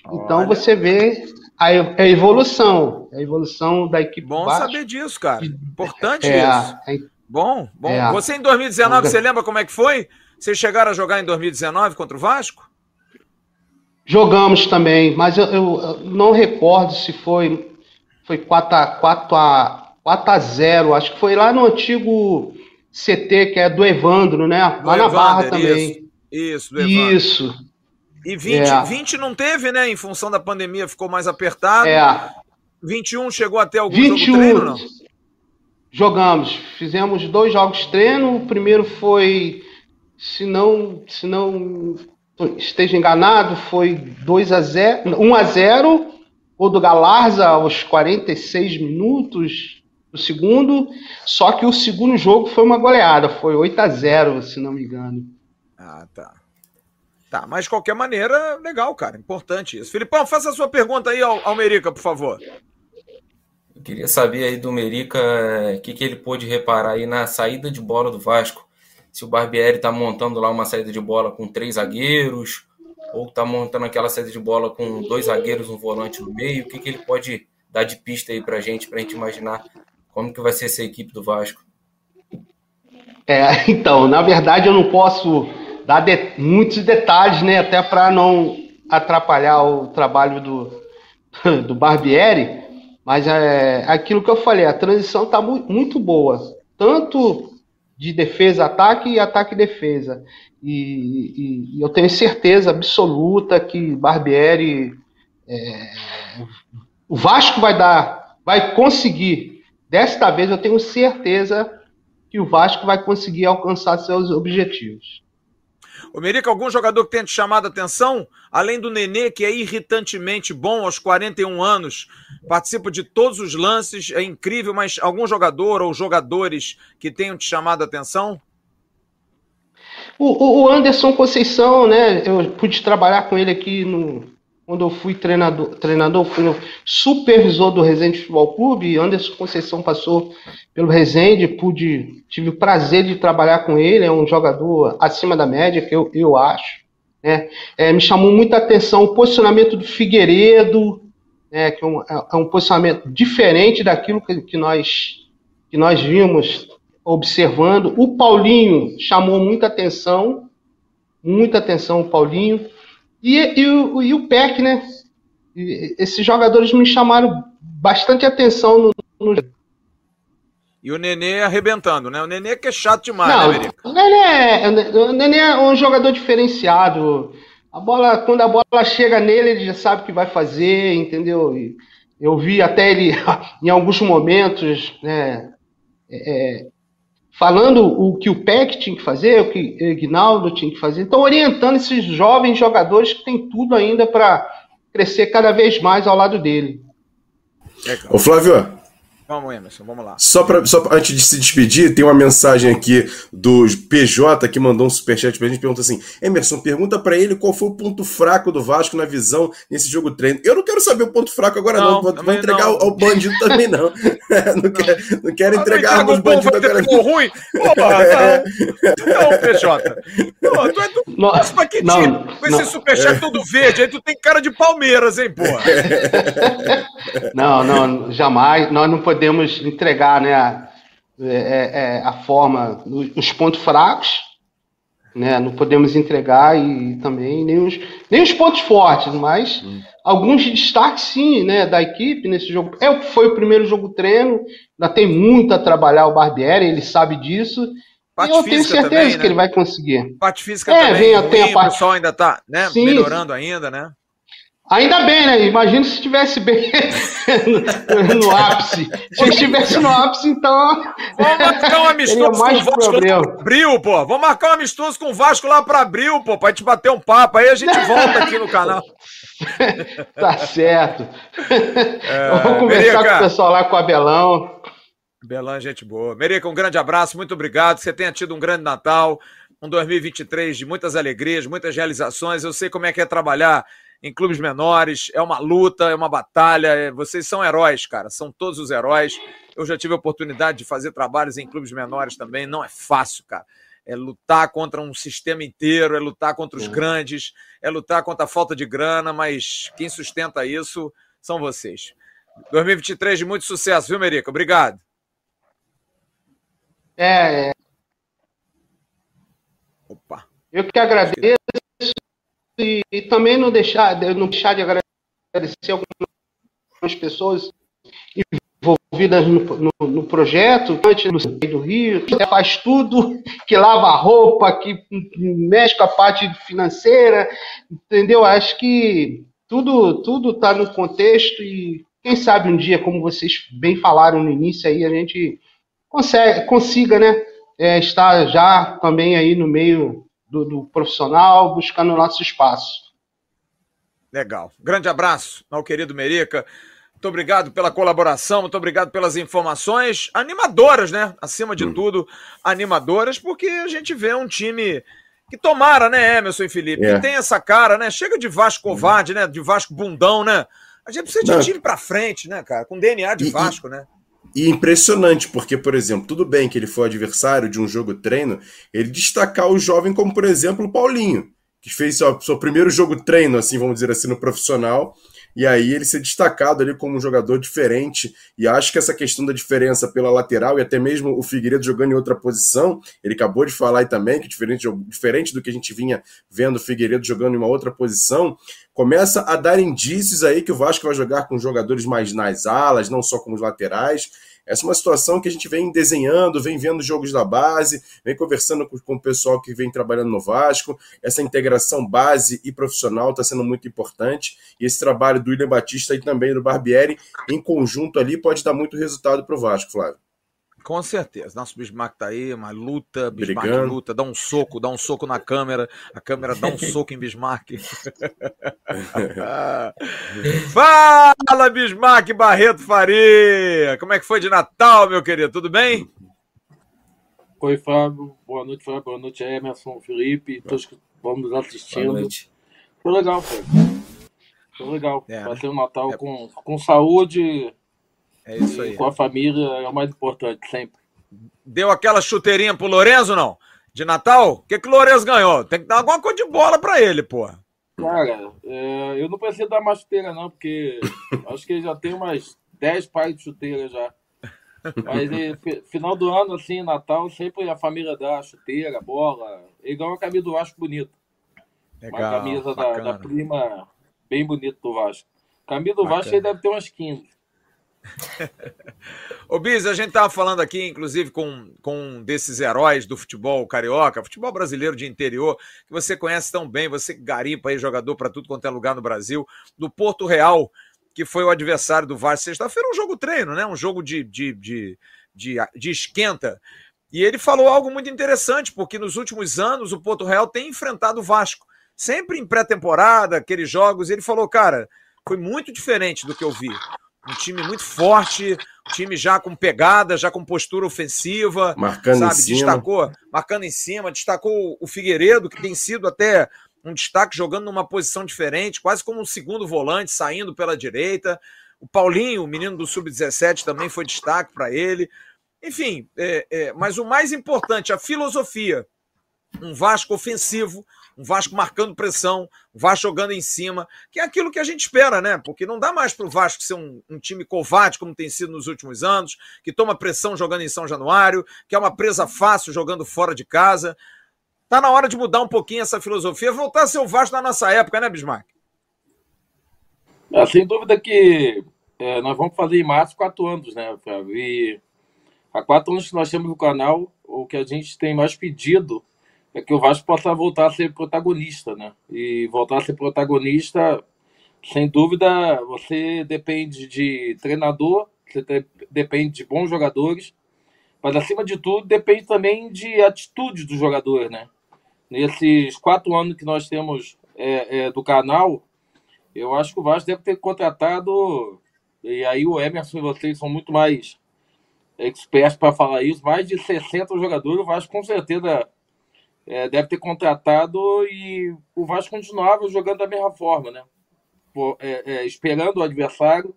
[SPEAKER 7] Então Olha. você vê a, a, evolução, a evolução da equipe.
[SPEAKER 1] Bom Vasco. saber disso, cara. Importante é, isso. É, bom, bom. É, você em 2019, você lembra como é que foi? Vocês chegaram a jogar em 2019 contra o Vasco?
[SPEAKER 7] Jogamos também, mas eu, eu não recordo se foi foi 4 a 4 a 4 a 0, acho que foi lá no antigo CT que é do Evandro, né? Do lá Evander, na Barra também.
[SPEAKER 1] Isso,
[SPEAKER 7] isso, isso.
[SPEAKER 1] E 20, é. 20 não teve, né? Em função da pandemia ficou mais apertado.
[SPEAKER 7] É.
[SPEAKER 1] 21 chegou até algum 21, jogo treino, não?
[SPEAKER 7] Jogamos. Fizemos dois jogos treino. O primeiro foi se não, se não esteja enganado, foi 2 a 0, 1 a 0, o do Galarza aos 46 minutos do segundo, só que o segundo jogo foi uma goleada, foi 8 a 0, se não me engano.
[SPEAKER 1] Ah, tá. Tá, mas de qualquer maneira, legal, cara, importante isso. Filipão, faça a sua pergunta aí ao, ao Merica, por favor.
[SPEAKER 5] Eu queria saber aí do Merica o que, que ele pôde reparar aí na saída de bola do Vasco se o Barbieri está montando lá uma saída de bola com três zagueiros, ou está montando aquela saída de bola com dois zagueiros, um volante no meio, o que, que ele pode dar de pista aí para gente, para a gente imaginar como que vai ser essa equipe do Vasco?
[SPEAKER 7] É, então, na verdade eu não posso dar de, muitos detalhes, né, até para não atrapalhar o trabalho do, do Barbieri, mas é aquilo que eu falei, a transição está mu muito boa, tanto de defesa, ataque e ataque defesa. E, e, e, eu tenho certeza absoluta que Barbieri, é, o Vasco vai dar, vai conseguir. Desta vez eu tenho certeza que o Vasco vai conseguir alcançar seus objetivos.
[SPEAKER 1] Ô, Merica, algum jogador que tenha te chamado a atenção? Além do Nenê, que é irritantemente bom aos 41 anos, participa de todos os lances, é incrível, mas algum jogador ou jogadores que tenham te chamado a atenção?
[SPEAKER 7] O, o Anderson Conceição, né? Eu pude trabalhar com ele aqui no, quando eu fui treinador, treinador fui supervisor do Resende Futebol Clube, Anderson Conceição passou pelo Resende, pude, tive o prazer de trabalhar com ele, é um jogador acima da média, que eu, eu acho. Né? É, me chamou muita atenção o posicionamento do Figueiredo, né, que é um, é um posicionamento diferente daquilo que, que, nós, que nós vimos observando. O Paulinho chamou muita atenção, muita atenção o Paulinho. E, e, o, e o PEC, né? E, esses jogadores me chamaram bastante atenção no, no...
[SPEAKER 1] E o Nenê arrebentando, né? O Nenê que é chato demais, Não, né?
[SPEAKER 7] O Nenê, é, o Nenê é um jogador diferenciado. A bola, quando a bola chega nele, ele já sabe o que vai fazer, entendeu? Eu vi até ele, em alguns momentos, né, é, falando o que o PEC tinha que fazer, o que o Ignaldo tinha que fazer. Então, orientando esses jovens jogadores que têm tudo ainda para crescer cada vez mais ao lado dele.
[SPEAKER 4] Ô Flávio,
[SPEAKER 1] Vamos, Emerson, vamos lá.
[SPEAKER 4] Só, pra, só pra, antes de se despedir, tem uma mensagem aqui do PJ que mandou um superchat pra gente, pergunta assim, Emerson, pergunta para ele qual foi o ponto fraco do Vasco na visão nesse jogo treino. Eu não quero saber o ponto fraco agora não, não. Vou, entregar não. ao bandido também não. não, não. Quero, não quero entregar aos bandidos agora.
[SPEAKER 1] Não. ruim? Porra, é. não. não, PJ. Pô, tu é do... Nossa, pra que time? Com esse superchat todo verde, aí tu tem cara de Palmeiras, hein, porra?
[SPEAKER 7] não, não, jamais. Nós não podemos podemos entregar né, a, é, é, é, a forma, os pontos fracos, né, não podemos entregar e também nem os, nem os pontos fortes, mas hum. alguns destaques sim né, da equipe nesse jogo. É, foi o primeiro jogo treino, ainda tem muito a trabalhar o Barbieri, ele sabe disso. Parte e eu tenho certeza também, que né? ele vai conseguir.
[SPEAKER 1] Parte física é, também, vem, ruim, a parte... o pessoal ainda está né, melhorando ainda, né?
[SPEAKER 7] Ainda bem, né? Imagina se estivesse bem no, no, ápice. Se estivesse no ápice, então.
[SPEAKER 1] Vamos marcar um amistoso com o Vasco problema. lá pra abril, pô. Vamos marcar um amistoso com o Vasco lá para abril, pô, pra gente bater um papo. Aí a gente volta aqui no canal.
[SPEAKER 7] tá certo. É, Vamos conversar Merica. com o pessoal lá com o Abelão.
[SPEAKER 1] Belão, gente boa. Merica, um grande abraço, muito obrigado. Você tenha tido um grande Natal, um 2023 de muitas alegrias, muitas realizações. Eu sei como é que é trabalhar em clubes menores, é uma luta, é uma batalha. É... Vocês são heróis, cara, são todos os heróis. Eu já tive a oportunidade de fazer trabalhos em clubes menores também, não é fácil, cara. É lutar contra um sistema inteiro, é lutar contra os grandes, é lutar contra a falta de grana, mas quem sustenta isso são vocês. 2023 de muito sucesso, viu, Merica? Obrigado.
[SPEAKER 7] É. é. Opa. Eu que agradeço e, e, também não deixar, não deixar de agradecer algumas pessoas envolvidas no, no, no projeto, no do Rio, que faz tudo, que lava a roupa, que mexe com a parte financeira, entendeu? Acho que tudo tudo está no contexto e quem sabe um dia, como vocês bem falaram no início aí, a gente consegue, consiga, né, é, estar já também aí no meio do, do profissional, buscando o nosso espaço.
[SPEAKER 1] Legal. Grande abraço ao querido Merica. Muito obrigado pela colaboração, muito obrigado pelas informações animadoras, né? Acima de hum. tudo, animadoras, porque a gente vê um time que tomara, né, Emerson e Felipe, é. que tem essa cara, né? Chega de Vasco covarde, né? De Vasco bundão, né? A gente precisa de Não. time pra frente, né, cara? Com DNA de e, Vasco, né?
[SPEAKER 4] E impressionante, porque, por exemplo, tudo bem que ele foi adversário de um jogo treino, ele destacar o jovem como, por exemplo, o Paulinho, que fez seu, seu primeiro jogo treino, assim, vamos dizer assim, no profissional, e aí ele ser destacado ali como um jogador diferente. E acho que essa questão da diferença pela lateral e até mesmo o Figueiredo jogando em outra posição, ele acabou de falar aí também que diferente, diferente do que a gente vinha vendo o Figueiredo jogando em uma outra posição, começa a dar indícios aí que o Vasco vai jogar com jogadores mais nas alas, não só com os laterais. Essa é uma situação que a gente vem desenhando, vem vendo jogos da base, vem conversando com, com o pessoal que vem trabalhando no Vasco. Essa integração base e profissional está sendo muito importante. E esse trabalho do William Batista e também do Barbieri, em conjunto ali, pode dar muito resultado para o Vasco, Flávio.
[SPEAKER 1] Com certeza. Nosso Bismarck tá aí, uma luta, Bismarck Brigando. luta, dá um soco, dá um soco na câmera, a câmera dá um soco em Bismarck. Fala, Bismarck Barreto Faria! Como é que foi de Natal, meu querido? Tudo bem?
[SPEAKER 8] Oi, Fábio. Boa noite, Fábio. Boa noite, Emerson, Felipe, todos que vamos nos assistindo. Boa noite. Foi legal, Fábio. Foi legal. É, Vai ser um Natal é... com, com saúde
[SPEAKER 1] é isso aí.
[SPEAKER 8] Com a família é o mais importante, sempre.
[SPEAKER 1] Deu aquela chuteirinha pro Lorenzo, não? De Natal? O que, que o Lorenzo ganhou? Tem que dar alguma coisa de bola pra ele, pô.
[SPEAKER 8] Cara, é, eu não preciso dar mais chuteira, não, porque acho que ele já tem umas 10 pares de chuteira já. Mas final do ano, assim, Natal, sempre a família dá chuteira, bola. Igual a camisa do Vasco bonita. Legal, uma camisa da, da, prima bem bonita do Vasco. Camisa do bacana. Vasco aí deve ter umas 15.
[SPEAKER 1] Ô Bis, a gente estava falando aqui, inclusive, com, com um desses heróis do futebol carioca, futebol brasileiro de interior, que você conhece tão bem, você garimpa aí jogador para tudo quanto é lugar no Brasil, do Porto Real, que foi o adversário do Vasco sexta-feira, um jogo treino, né? Um jogo de, de, de, de, de esquenta. E ele falou algo muito interessante, porque nos últimos anos o Porto Real tem enfrentado o Vasco, sempre em pré-temporada, aqueles jogos. Ele falou, cara, foi muito diferente do que eu vi. Um time muito forte, um time já com pegada, já com postura ofensiva.
[SPEAKER 4] Marcando sabe? em cima.
[SPEAKER 1] Destacou, marcando em cima, destacou o Figueiredo, que tem sido até um destaque jogando numa posição diferente, quase como um segundo volante, saindo pela direita. O Paulinho, o menino do Sub-17, também foi destaque para ele. Enfim, é, é, mas o mais importante, a filosofia. Um Vasco ofensivo, um Vasco marcando pressão, um Vasco jogando em cima, que é aquilo que a gente espera, né? Porque não dá mais para o Vasco ser um, um, time covarde, como tem sido nos últimos anos, que toma pressão jogando em São Januário, que é uma presa fácil jogando fora de casa. Tá na hora de mudar um pouquinho essa filosofia, voltar a ser o Vasco na nossa época, né, Bismarck?
[SPEAKER 8] É, sem dúvida que é, nós vamos fazer em março quatro anos, né, Flávio? E há quatro anos que nós temos no canal, o que a gente tem mais pedido é que o Vasco possa voltar a ser protagonista, né? E voltar a ser protagonista, sem dúvida, você depende de treinador, você depende de bons jogadores, mas acima de tudo depende também de atitude dos jogadores, né? Nesses quatro anos que nós temos é, é, do canal, eu acho que o Vasco deve ter contratado, e aí o Emerson e vocês são muito mais expertos para falar isso, mais de 60 jogadores, o Vasco com certeza é, deve ter contratado e o Vasco continuava jogando da mesma forma, né? É, é, esperando o adversário,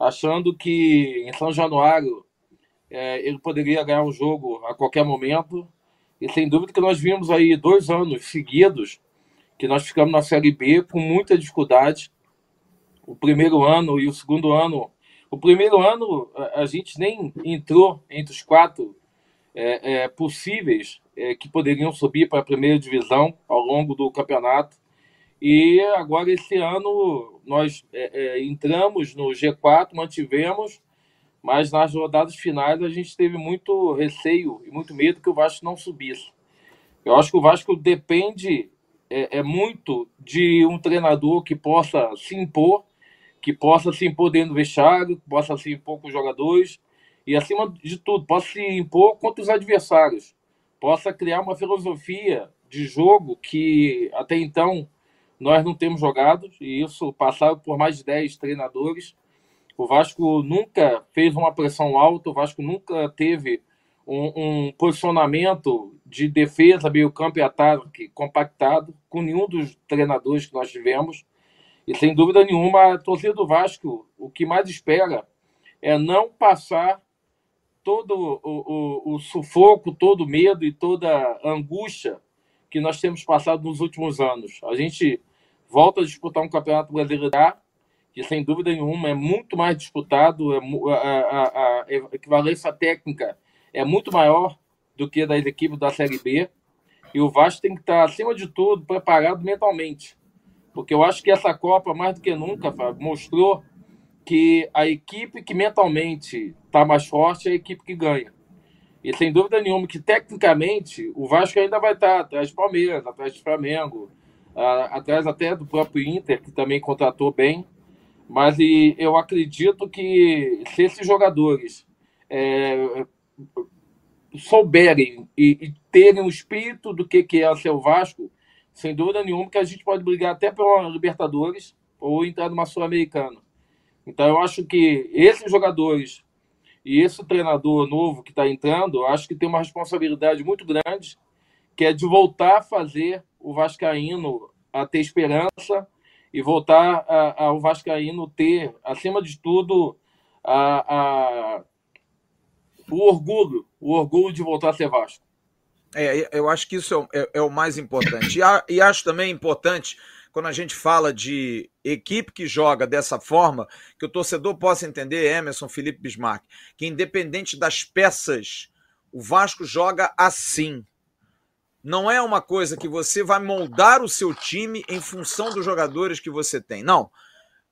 [SPEAKER 8] achando que em São Januário é, ele poderia ganhar um jogo a qualquer momento. E sem dúvida que nós vimos aí dois anos seguidos que nós ficamos na Série B com muita dificuldade. O primeiro ano e o segundo ano. O primeiro ano a gente nem entrou entre os quatro é, é, possíveis é, que poderiam subir para a primeira divisão ao longo do campeonato. E agora, esse ano, nós é, é, entramos no G4, mantivemos, mas nas rodadas finais a gente teve muito receio e muito medo que o Vasco não subisse. Eu acho que o Vasco depende é, é muito de um treinador que possa se impor, que possa se impor dentro do vestiário, que possa se impor com os jogadores e, acima de tudo, possa se impor contra os adversários possa criar uma filosofia de jogo que até então nós não temos jogado, e isso passado por mais de 10 treinadores. O Vasco nunca fez uma pressão alta, o Vasco nunca teve um, um posicionamento de defesa, meio campo e ataque compactado com nenhum dos treinadores que nós tivemos. E sem dúvida nenhuma, a torcida do Vasco, o que mais espera é não passar todo o, o, o sufoco, todo o medo e toda a angústia que nós temos passado nos últimos anos. A gente volta a disputar um campeonato brasileiro que sem dúvida nenhuma é muito mais disputado, é, a, a, a, equivalência técnica é muito maior do que das equipes da Série B. E o Vasco tem que estar, acima de tudo, preparado mentalmente. Porque eu acho que essa Copa, mais do que nunca, mostrou que a equipe que mentalmente está mais forte é a equipe que ganha. E sem dúvida nenhuma que, tecnicamente, o Vasco ainda vai estar atrás do Palmeiras, atrás do Flamengo, atrás até do próprio Inter, que também contratou bem. Mas e, eu acredito que se esses jogadores é, souberem e, e, terem o espírito do que, que é ser o Vasco, sem dúvida nenhuma que a gente pode brigar até pela Libertadores ou entrar numa Sul-Americana. Então eu acho que esses jogadores e esse treinador novo que está entrando, acho que tem uma responsabilidade muito grande, que é de voltar a fazer o Vascaíno a ter esperança e voltar a, a, o Vascaíno ter, acima de tudo, a, a, o orgulho, o orgulho de voltar a ser Vasco.
[SPEAKER 1] É, eu acho que isso é, é, é o mais importante. E, e acho também importante quando a gente fala de equipe que joga dessa forma, que o torcedor possa entender, Emerson, Felipe Bismarck, que independente das peças, o Vasco joga assim. Não é uma coisa que você vai moldar o seu time em função dos jogadores que você tem. Não.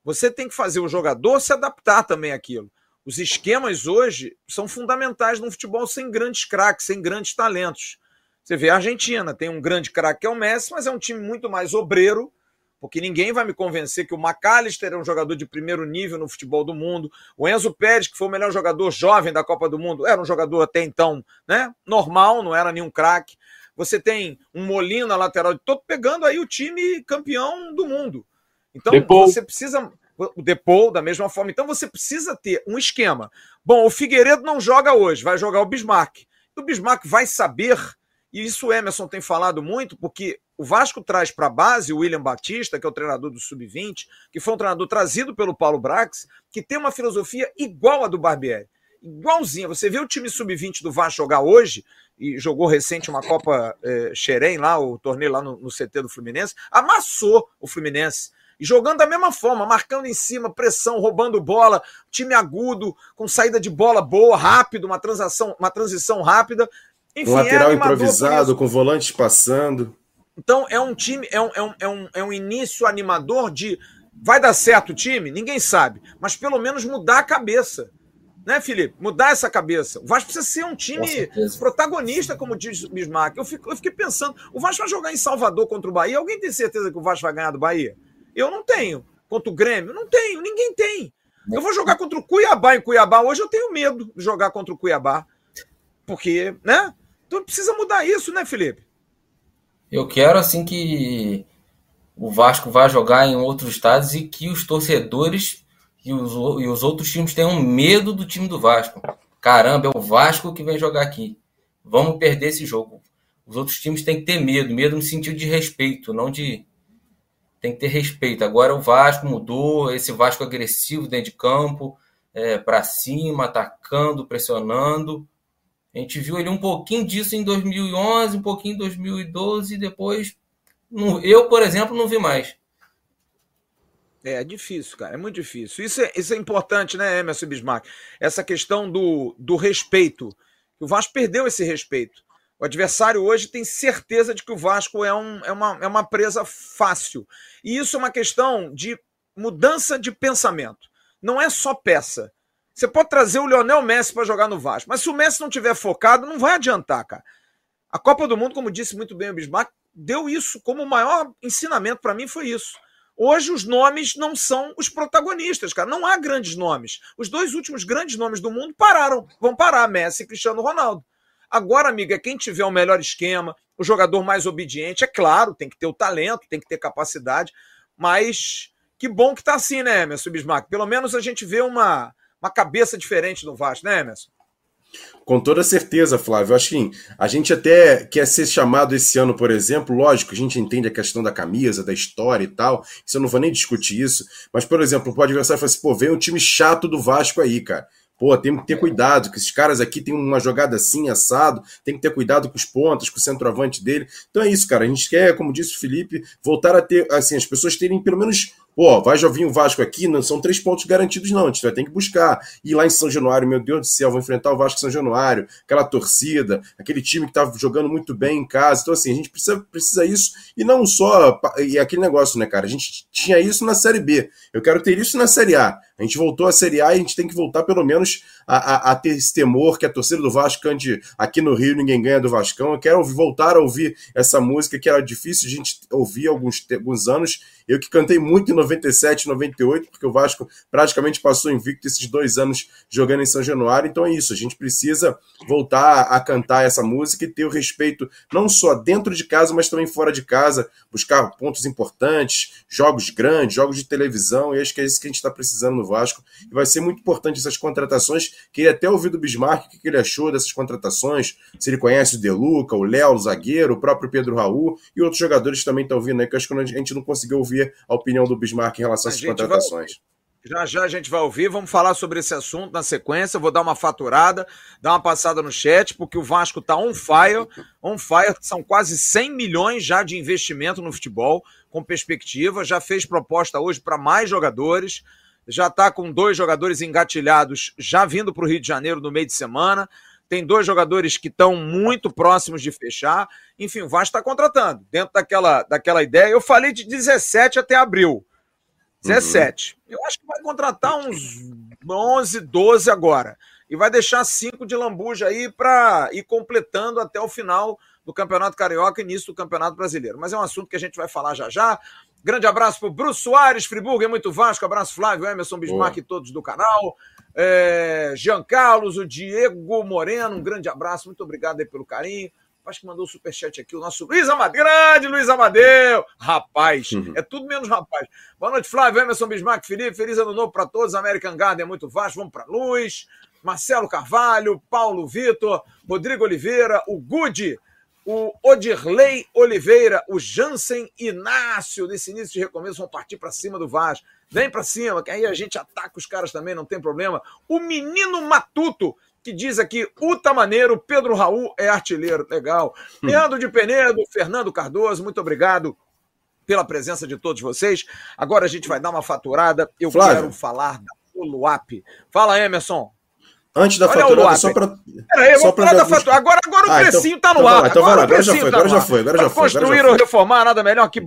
[SPEAKER 1] Você tem que fazer o jogador se adaptar também àquilo. Os esquemas hoje são fundamentais no futebol sem grandes craques, sem grandes talentos. Você vê a Argentina, tem um grande craque que é o Messi, mas é um time muito mais obreiro porque ninguém vai me convencer que o McAllister é um jogador de primeiro nível no futebol do mundo. O Enzo Pérez, que foi o melhor jogador jovem da Copa do Mundo, era um jogador até então, né? Normal, não era nenhum craque. Você tem um Molina lateral de todo pegando aí o time campeão do mundo. Então Depou. você precisa o Depou da mesma forma. Então você precisa ter um esquema. Bom, o Figueiredo não joga hoje, vai jogar o Bismarck. O Bismarck vai saber e isso o Emerson tem falado muito, porque o Vasco traz para a base o William Batista, que é o treinador do Sub-20, que foi um treinador trazido pelo Paulo Brax, que tem uma filosofia igual à do Barbieri. Igualzinha. Você vê o time Sub-20 do Vasco jogar hoje, e jogou recente uma Copa é, Xerém, lá, o torneio lá no, no CT do Fluminense, amassou o Fluminense. E jogando da mesma forma, marcando em cima, pressão, roubando bola, time agudo, com saída de bola boa, rápido, uma transação, uma transição rápida.
[SPEAKER 4] Enfim, um lateral é improvisado, com volantes passando.
[SPEAKER 1] Então é um time, é um, é, um, é, um, é um início animador de vai dar certo o time? Ninguém sabe. Mas pelo menos mudar a cabeça. Né, Felipe? Mudar essa cabeça. O Vasco precisa ser um time protagonista, como diz o Bismarck. Eu, fico, eu fiquei pensando, o Vasco vai jogar em Salvador contra o Bahia? Alguém tem certeza que o Vasco vai ganhar do Bahia? Eu não tenho. Contra o Grêmio? Não tenho, ninguém tem. Eu vou jogar contra o Cuiabá em Cuiabá. Hoje eu tenho medo de jogar contra o Cuiabá. Porque, né? Então precisa mudar isso, né, Felipe?
[SPEAKER 5] Eu quero, assim, que o Vasco vá jogar em outros estados e que os torcedores e os, e os outros times tenham medo do time do Vasco. Caramba, é o Vasco que vem jogar aqui. Vamos perder esse jogo. Os outros times têm que ter medo, medo no sentido de respeito, não de. Tem que ter respeito. Agora o Vasco mudou, esse Vasco agressivo dentro de campo, é, para cima, atacando, pressionando. A gente viu ele um pouquinho disso em 2011, um pouquinho em 2012, e depois. Eu, por exemplo, não vi mais.
[SPEAKER 1] É, é difícil, cara, é muito difícil. Isso é, isso é importante, né, Emerson Bismarck? Essa questão do, do respeito. O Vasco perdeu esse respeito. O adversário hoje tem certeza de que o Vasco é, um, é, uma, é uma presa fácil. E isso é uma questão de mudança de pensamento. Não é só peça. Você pode trazer o Lionel Messi para jogar no Vasco, mas se o Messi não tiver focado, não vai adiantar, cara. A Copa do Mundo, como disse muito bem o Bismarck, deu isso como o maior ensinamento para mim foi isso. Hoje os nomes não são os protagonistas, cara. Não há grandes nomes. Os dois últimos grandes nomes do mundo pararam, vão parar, Messi e Cristiano Ronaldo. Agora, amigo, é quem tiver o melhor esquema, o jogador mais obediente. É claro, tem que ter o talento, tem que ter capacidade, mas que bom que tá assim, né, Emerson Bismarck? Pelo menos a gente vê uma, uma cabeça diferente no Vasco, né, Emerson?
[SPEAKER 4] Com toda certeza, Flávio. Acho que a gente até quer ser chamado esse ano, por exemplo, lógico, a gente entende a questão da camisa, da história e tal, isso eu não vou nem discutir isso, mas, por exemplo, o adversário fala assim, pô, vem um time chato do Vasco aí, cara. Pô, tem que ter cuidado, que esses caras aqui têm uma jogada assim, assado, tem que ter cuidado com os pontos, com o centroavante dele. Então é isso, cara. A gente quer, como disse o Felipe, voltar a ter, assim, as pessoas terem pelo menos Pô, vai já vir o Vasco aqui, não são três pontos garantidos, não. A gente vai ter que buscar. E lá em São Januário, meu Deus do céu, vou enfrentar o Vasco São Januário, aquela torcida, aquele time que tá jogando muito bem em casa. Então, assim, a gente precisa, precisa isso. E não só. E aquele negócio, né, cara? A gente tinha isso na Série B. Eu quero ter isso na Série A. A gente voltou à Série A e a gente tem que voltar, pelo menos, a, a, a ter esse temor que a torcida do Vasco cante aqui no Rio, ninguém ganha do Vascão. Eu quero voltar a ouvir essa música que era difícil de a gente ouvir há alguns, alguns anos eu que cantei muito em 97, 98, porque o Vasco praticamente passou invicto esses dois anos jogando em São Januário. Então é isso, a gente precisa voltar a cantar essa música e ter o respeito não só dentro de casa, mas também fora de casa, buscar pontos importantes, jogos grandes, jogos de televisão. E acho que é isso que a gente está precisando no Vasco. E vai ser muito importante essas contratações. Queria até ouvir do Bismarck o que ele achou dessas contratações, se ele conhece o Deluca, o Léo, o zagueiro, o próprio Pedro Raul e outros jogadores também estão vindo aí, que acho que a gente não conseguiu ouvir a opinião do Bismarck em relação a essas contratações.
[SPEAKER 1] Já já a gente vai ouvir, vamos falar sobre esse assunto na sequência. Vou dar uma faturada, dar uma passada no chat, porque o Vasco está on fire. On fire, são quase 100 milhões já de investimento no futebol, com perspectiva. Já fez proposta hoje para mais jogadores. Já está com dois jogadores engatilhados, já vindo para o Rio de Janeiro no meio de semana. Tem dois jogadores que estão muito próximos de fechar. Enfim, o Vasco está contratando. Dentro daquela, daquela ideia, eu falei de 17 até abril. 17. Uhum. Eu acho que vai contratar uns 11, 12 agora. E vai deixar cinco de lambuja aí para ir completando até o final do Campeonato Carioca e início do Campeonato Brasileiro. Mas é um assunto que a gente vai falar já já. Grande abraço para o Bruce Soares, Friburgo, é muito Vasco. Abraço, Flávio, Emerson Bismarck Boa. e todos do canal. É, Jean Carlos, o Diego Moreno, um grande abraço, muito obrigado aí pelo carinho. Acho que mandou o superchat aqui, o nosso Luiz Amadeu, grande Luiz Amadeu, rapaz, uhum. é tudo menos rapaz. Boa noite, Flávio, Emerson Bismarck, Felipe, feliz ano novo para todos, American Garden é muito vasto, vamos para Luz, Marcelo Carvalho, Paulo Vitor, Rodrigo Oliveira, o Gude, o Odirley Oliveira, o Jansen Inácio, nesse início de recomeço, vão partir para cima do Vasco. Vem para cima, que aí a gente ataca os caras também, não tem problema. O menino Matuto, que diz aqui, Uta Maneiro, Pedro Raul é artilheiro. Legal. Hum. Leandro de Penedo, Fernando Cardoso, muito obrigado pela presença de todos vocês. Agora a gente vai dar uma faturada. Eu Flávio. quero falar da Poluap. Fala, Emerson.
[SPEAKER 4] Antes da Olha faturada, só para.
[SPEAKER 1] Peraí, só pra fatura. Agora, agora o ah, então- precinho está no então, ar.
[SPEAKER 4] Então, agora, agora, já foi, agora já foi, agora já foi.
[SPEAKER 1] Construir ou reformar, nada melhor que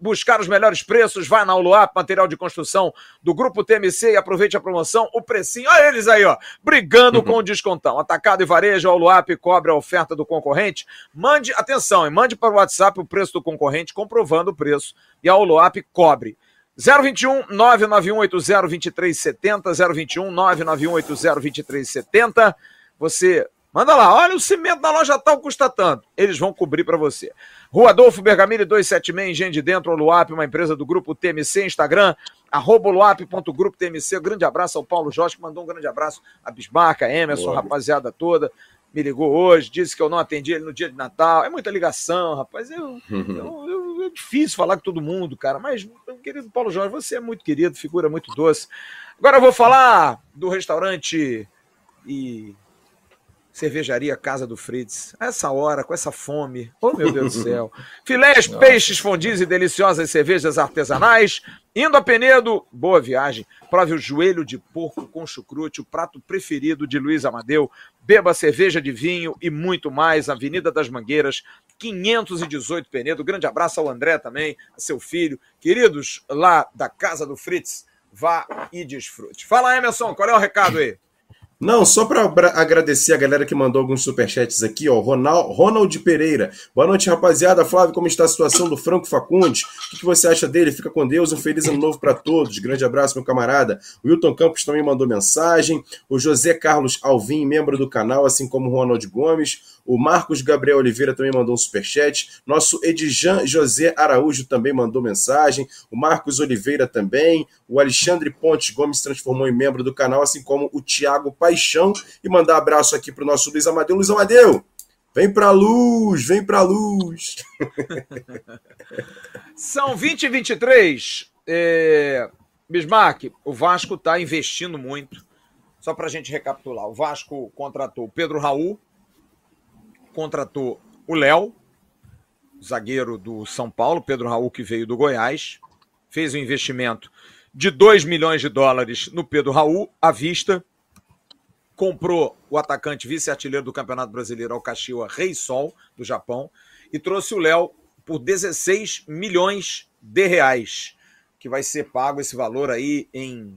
[SPEAKER 1] buscar os melhores preços. Vai na Uluap, material de construção do Grupo TMC e aproveite a promoção. O precinho, olha eles aí, ó, brigando uhum. com o descontão. Atacado e varejo, a Uluap cobre a oferta do concorrente. Mande, atenção, mande para o WhatsApp o preço do concorrente, comprovando o preço. E a Uluap cobre. 021 99180 2370, 021 99180 2370. Você manda lá, olha o cimento da loja tal custa tanto. Eles vão cobrir para você. Rua Adolfo Bergamini 276, Engenho de Dentro, Luap, uma empresa do grupo TMC, Instagram, arroba luap.grupo TMC. Grande abraço ao Paulo Jorge, que mandou um grande abraço a Bismarca, Emerson, Boa. rapaziada toda me ligou hoje, disse que eu não atendi ele no dia de Natal. É muita ligação, rapaz. Eu, eu, eu, é difícil falar com todo mundo, cara. Mas, querido Paulo Jorge, você é muito querido, figura muito doce. Agora eu vou falar do restaurante e cervejaria Casa do Fritz. Essa hora, com essa fome. Oh, meu Deus do céu. Filés, Nossa. peixes, fondis e deliciosas cervejas artesanais. Indo a Penedo, boa viagem. Prove o joelho de porco com chucrute, o prato preferido de Luiz Amadeu. Beba cerveja de vinho e muito mais. Avenida das Mangueiras, 518 Penedo. Grande abraço ao André também, a seu filho. Queridos lá da Casa do Fritz, vá e desfrute. Fala, Emerson, qual é o recado aí?
[SPEAKER 4] Não, só para agradecer a galera que mandou alguns superchats aqui, ó. Ronald, Ronald Pereira. Boa noite, rapaziada. Flávio, como está a situação do Franco Facundes? O que, que você acha dele? Fica com Deus. Um feliz ano novo para todos. Grande abraço, meu camarada. O Wilton Campos também mandou mensagem. O José Carlos Alvim, membro do canal, assim como o Ronald Gomes. O Marcos Gabriel Oliveira também mandou um superchat. Nosso Edjan José Araújo também mandou mensagem. O Marcos Oliveira também. O Alexandre Pontes Gomes transformou em membro do canal, assim como o Tiago Paixão. E mandar abraço aqui para o nosso Luiz Amadeu. Luiz Amadeu, vem para luz, vem para luz.
[SPEAKER 1] São 20 e 23. É... Bismarck, o Vasco está investindo muito. Só para a gente recapitular: o Vasco contratou Pedro Raul, contratou o Léo, zagueiro do São Paulo, Pedro Raul, que veio do Goiás, fez um investimento de 2 milhões de dólares no Pedro Raul, à vista, comprou o atacante vice-artilheiro do Campeonato Brasileiro, Kashiwa Rei Sol, do Japão, e trouxe o Léo por 16 milhões de reais que vai ser pago esse valor aí em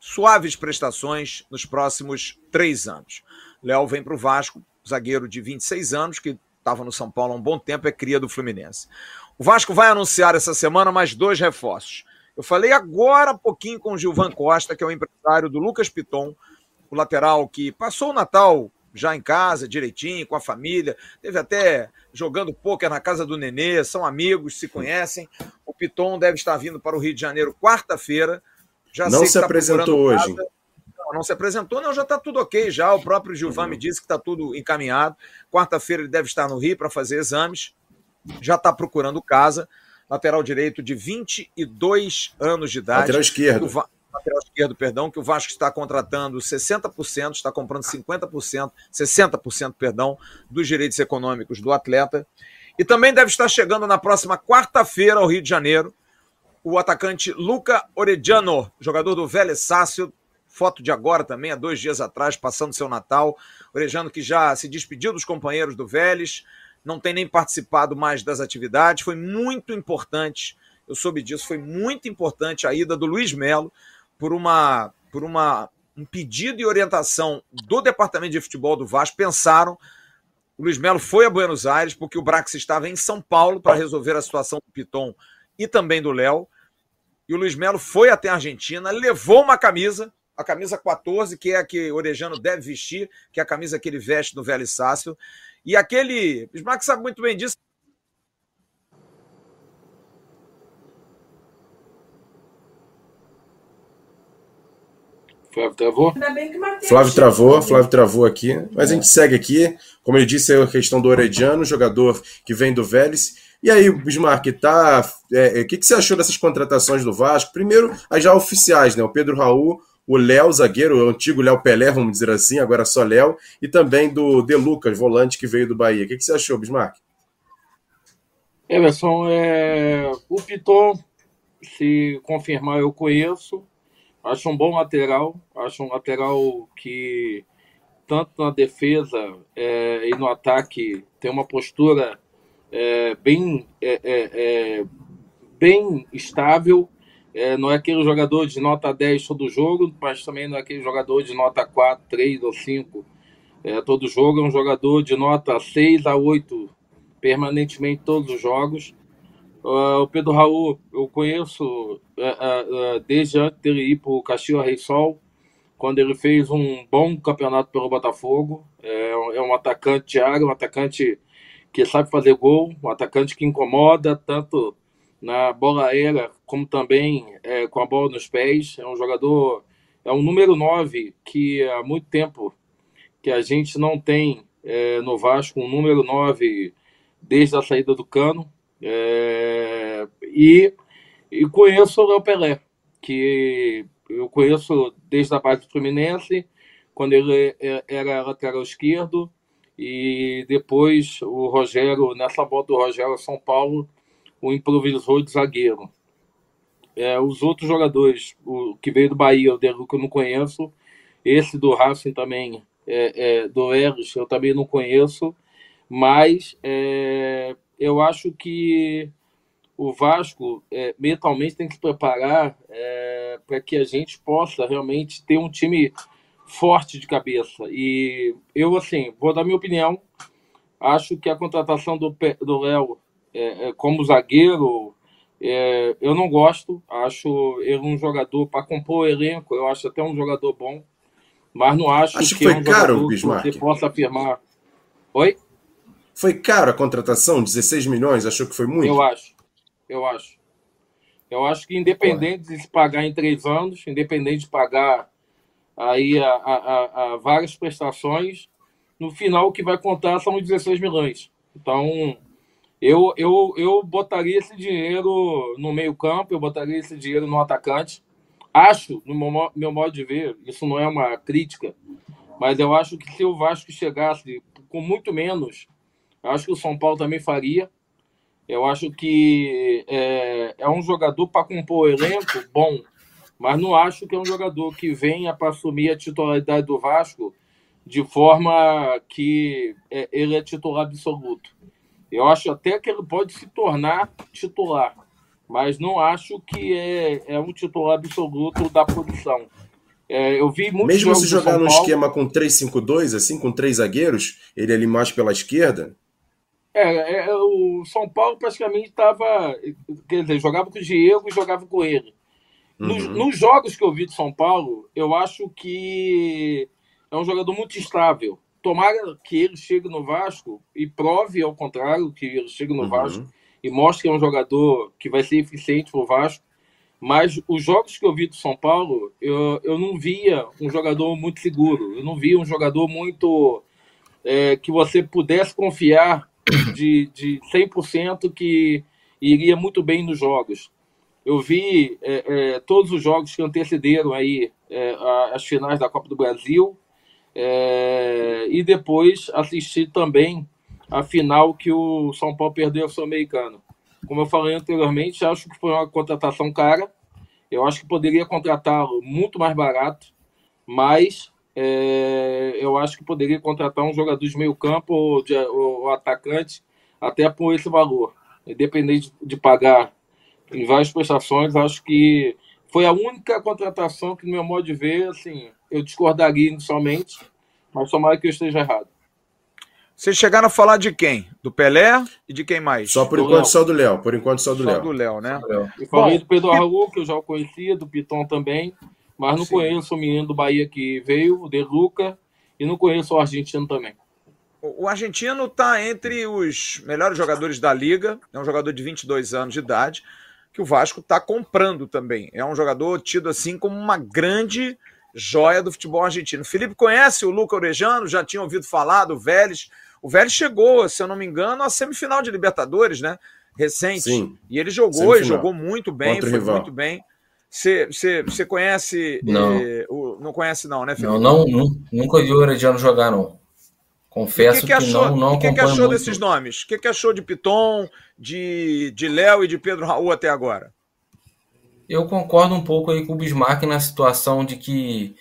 [SPEAKER 1] suaves prestações nos próximos três anos. Léo vem para o Vasco, zagueiro de 26 anos, que estava no São Paulo há um bom tempo, é cria do Fluminense. O Vasco vai anunciar essa semana mais dois reforços. Eu falei agora há pouquinho com o Gilvan Costa, que é o empresário do Lucas Piton, o lateral que passou o Natal já em casa, direitinho, com a família. Teve até jogando pôquer na casa do Nenê, são amigos, se conhecem. O Piton deve estar vindo para o Rio de Janeiro quarta-feira.
[SPEAKER 4] Já não se tá apresentou hoje.
[SPEAKER 1] Não, não, se apresentou, não, já está tudo ok já. O próprio Gilvan me disse que está tudo encaminhado. Quarta-feira ele deve estar no Rio para fazer exames. Já está procurando casa. Lateral direito de 22 anos de idade.
[SPEAKER 4] Lateral esquerdo
[SPEAKER 1] lateral esquerdo, perdão, que o Vasco está contratando 60%, está comprando 50%, 60%, perdão, dos direitos econômicos do atleta. E também deve estar chegando na próxima quarta-feira ao Rio de Janeiro o atacante Luca Orediano, jogador do Vélez Sácio, foto de agora também, há dois dias atrás, passando seu Natal. Orejano que já se despediu dos companheiros do Vélez, não tem nem participado mais das atividades. Foi muito importante, eu soube disso, foi muito importante a ida do Luiz Melo, por uma por uma um pedido e orientação do departamento de futebol do Vasco, pensaram. O Luiz Melo foi a Buenos Aires porque o Brax estava em São Paulo para resolver a situação do Piton e também do Léo. E o Luiz Melo foi até a Argentina, levou uma camisa, a camisa 14, que é a que o Orejano deve vestir, que é a camisa que ele veste no Velho Sácio. E aquele. O Bismarck sabe muito bem disso.
[SPEAKER 8] Flávio travou?
[SPEAKER 4] Flávio travou, Flávio travou aqui. Mas a gente segue aqui. Como ele disse, é a questão do Orediano, jogador que vem do Vélez. E aí, Bismarck, tá. É, é, o que, que você achou dessas contratações do Vasco? Primeiro, as já oficiais, né? O Pedro Raul, o Léo, zagueiro, o antigo Léo Pelé, vamos dizer assim, agora só Léo, e também do De Lucas, volante que veio do Bahia. O que, que você achou, Bismarck?
[SPEAKER 8] Emerson, é... o Piton, se confirmar, eu conheço. Acho um bom lateral, acho um lateral que, tanto na defesa é, e no ataque, tem uma postura é, bem, é, é, é bem estável. É, não é aquele jogador de nota 10 todo jogo, mas também não é aquele jogador de nota 4, 3 ou 5 todo jogo. É um jogador de nota 6 a 8 permanentemente todos os jogos. Uh, o Pedro Raul, eu conheço uh, uh, desde antes dele ir para o Caxias Rei Sol, quando ele fez um bom campeonato pelo Botafogo. É, é um atacante área, um atacante que sabe fazer gol, um atacante que incomoda tanto na bola aérea como também é, com a bola nos pés. É um jogador, é um número 9 que há muito tempo que a gente não tem é, no Vasco, um número 9 desde a saída do Cano. É, e, e conheço o Léo Pelé, que eu conheço desde a base do Fluminense, quando ele é, era lateral esquerdo, e depois o Rogério, nessa volta do Rogério São Paulo, o improvisou de zagueiro. É, os outros jogadores, o que veio do Bahia, o Delu, que eu não conheço, esse do Racing também, é, é, do Eres, eu também não conheço, mas é, eu acho que o Vasco é, mentalmente tem que se preparar é, para que a gente possa realmente ter um time forte de cabeça. E eu, assim, vou dar minha opinião. Acho que a contratação do Léo é, é, como zagueiro, é, eu não gosto. Acho ele um jogador para compor o elenco. Eu acho até um jogador bom. Mas não acho,
[SPEAKER 4] acho
[SPEAKER 8] que,
[SPEAKER 4] foi é um caro, Bismarck.
[SPEAKER 8] que possa afirmar. Oi?
[SPEAKER 4] Foi caro a contratação? 16 milhões? Achou que foi muito?
[SPEAKER 8] Eu acho. Eu acho. Eu acho que independente de se pagar em três anos, independente de pagar aí a, a, a, várias prestações, no final o que vai contar são 16 milhões. Então, eu, eu, eu botaria esse dinheiro no meio campo, eu botaria esse dinheiro no atacante. Acho, no meu, meu modo de ver, isso não é uma crítica, mas eu acho que se o Vasco chegasse com muito menos, acho que o São Paulo também faria. Eu acho que é, é um jogador para compor o elenco bom, mas não acho que é um jogador que venha para assumir a titularidade do Vasco de forma que é, ele é titular absoluto. Eu acho até que ele pode se tornar titular, mas não acho que é, é um titular absoluto da posição. É, eu vi
[SPEAKER 4] Mesmo se jogar num esquema com 3-5-2, assim, com três zagueiros, ele ali mais pela esquerda?
[SPEAKER 8] É, é o São Paulo praticamente estava. Quer dizer, jogava com o Diego e jogava com ele. Nos, uhum. nos jogos que eu vi de São Paulo, eu acho que é um jogador muito estável. Tomara que ele chegue no Vasco e prove ao contrário, que ele chegue no uhum. Vasco e mostre que é um jogador que vai ser eficiente para o Vasco. Mas os jogos que eu vi do São Paulo, eu, eu não via um jogador muito seguro. Eu não via um jogador muito. É, que você pudesse confiar de, de 100% que iria muito bem nos jogos. Eu vi é, é, todos os jogos que antecederam aí é, as finais da Copa do Brasil é, e depois assisti também a final que o São Paulo perdeu ao Sul-Americano. Como eu falei anteriormente, acho que foi uma contratação cara. Eu acho que poderia contratá-lo muito mais barato, mas é, eu acho que poderia contratar um jogador de meio campo ou, de, ou, atacante até por esse valor. Independente de, de pagar em várias prestações, acho que foi a única contratação que, no meu modo de ver, assim, eu discordaria inicialmente, mas tomara que eu esteja errado.
[SPEAKER 1] Vocês chegaram a falar de quem? Do Pelé e de quem mais?
[SPEAKER 4] Só por do enquanto Léo. só do Léo. Por enquanto só do Léo.
[SPEAKER 1] Só do Léo, né?
[SPEAKER 8] E falei do Pedro Raul, que eu já o conhecia, do Piton também, mas não Sim. conheço o menino do Bahia que veio, o De Luca, e não conheço o argentino também.
[SPEAKER 1] O argentino está entre os melhores jogadores da liga, é um jogador de 22 anos de idade, que o Vasco está comprando também. É um jogador tido assim como uma grande joia do futebol argentino. Felipe conhece o Luca Orejano, já tinha ouvido falar do Vélez. O Vélez chegou, se eu não me engano, à semifinal de Libertadores, né? Recente. Sim. E ele jogou e jogou muito bem, Contra foi muito bem. Você conhece.
[SPEAKER 5] Não.
[SPEAKER 1] Eh, o, não conhece, não, né,
[SPEAKER 5] Felipe? Não, não, nunca vi o Orejano jogar, não. Confesso que, que, achou, que não, não
[SPEAKER 1] O que, que achou muito. desses nomes? O que, que achou de Piton, de, de Léo e de Pedro Raul até agora?
[SPEAKER 5] Eu concordo um pouco aí com o Bismarck na situação de que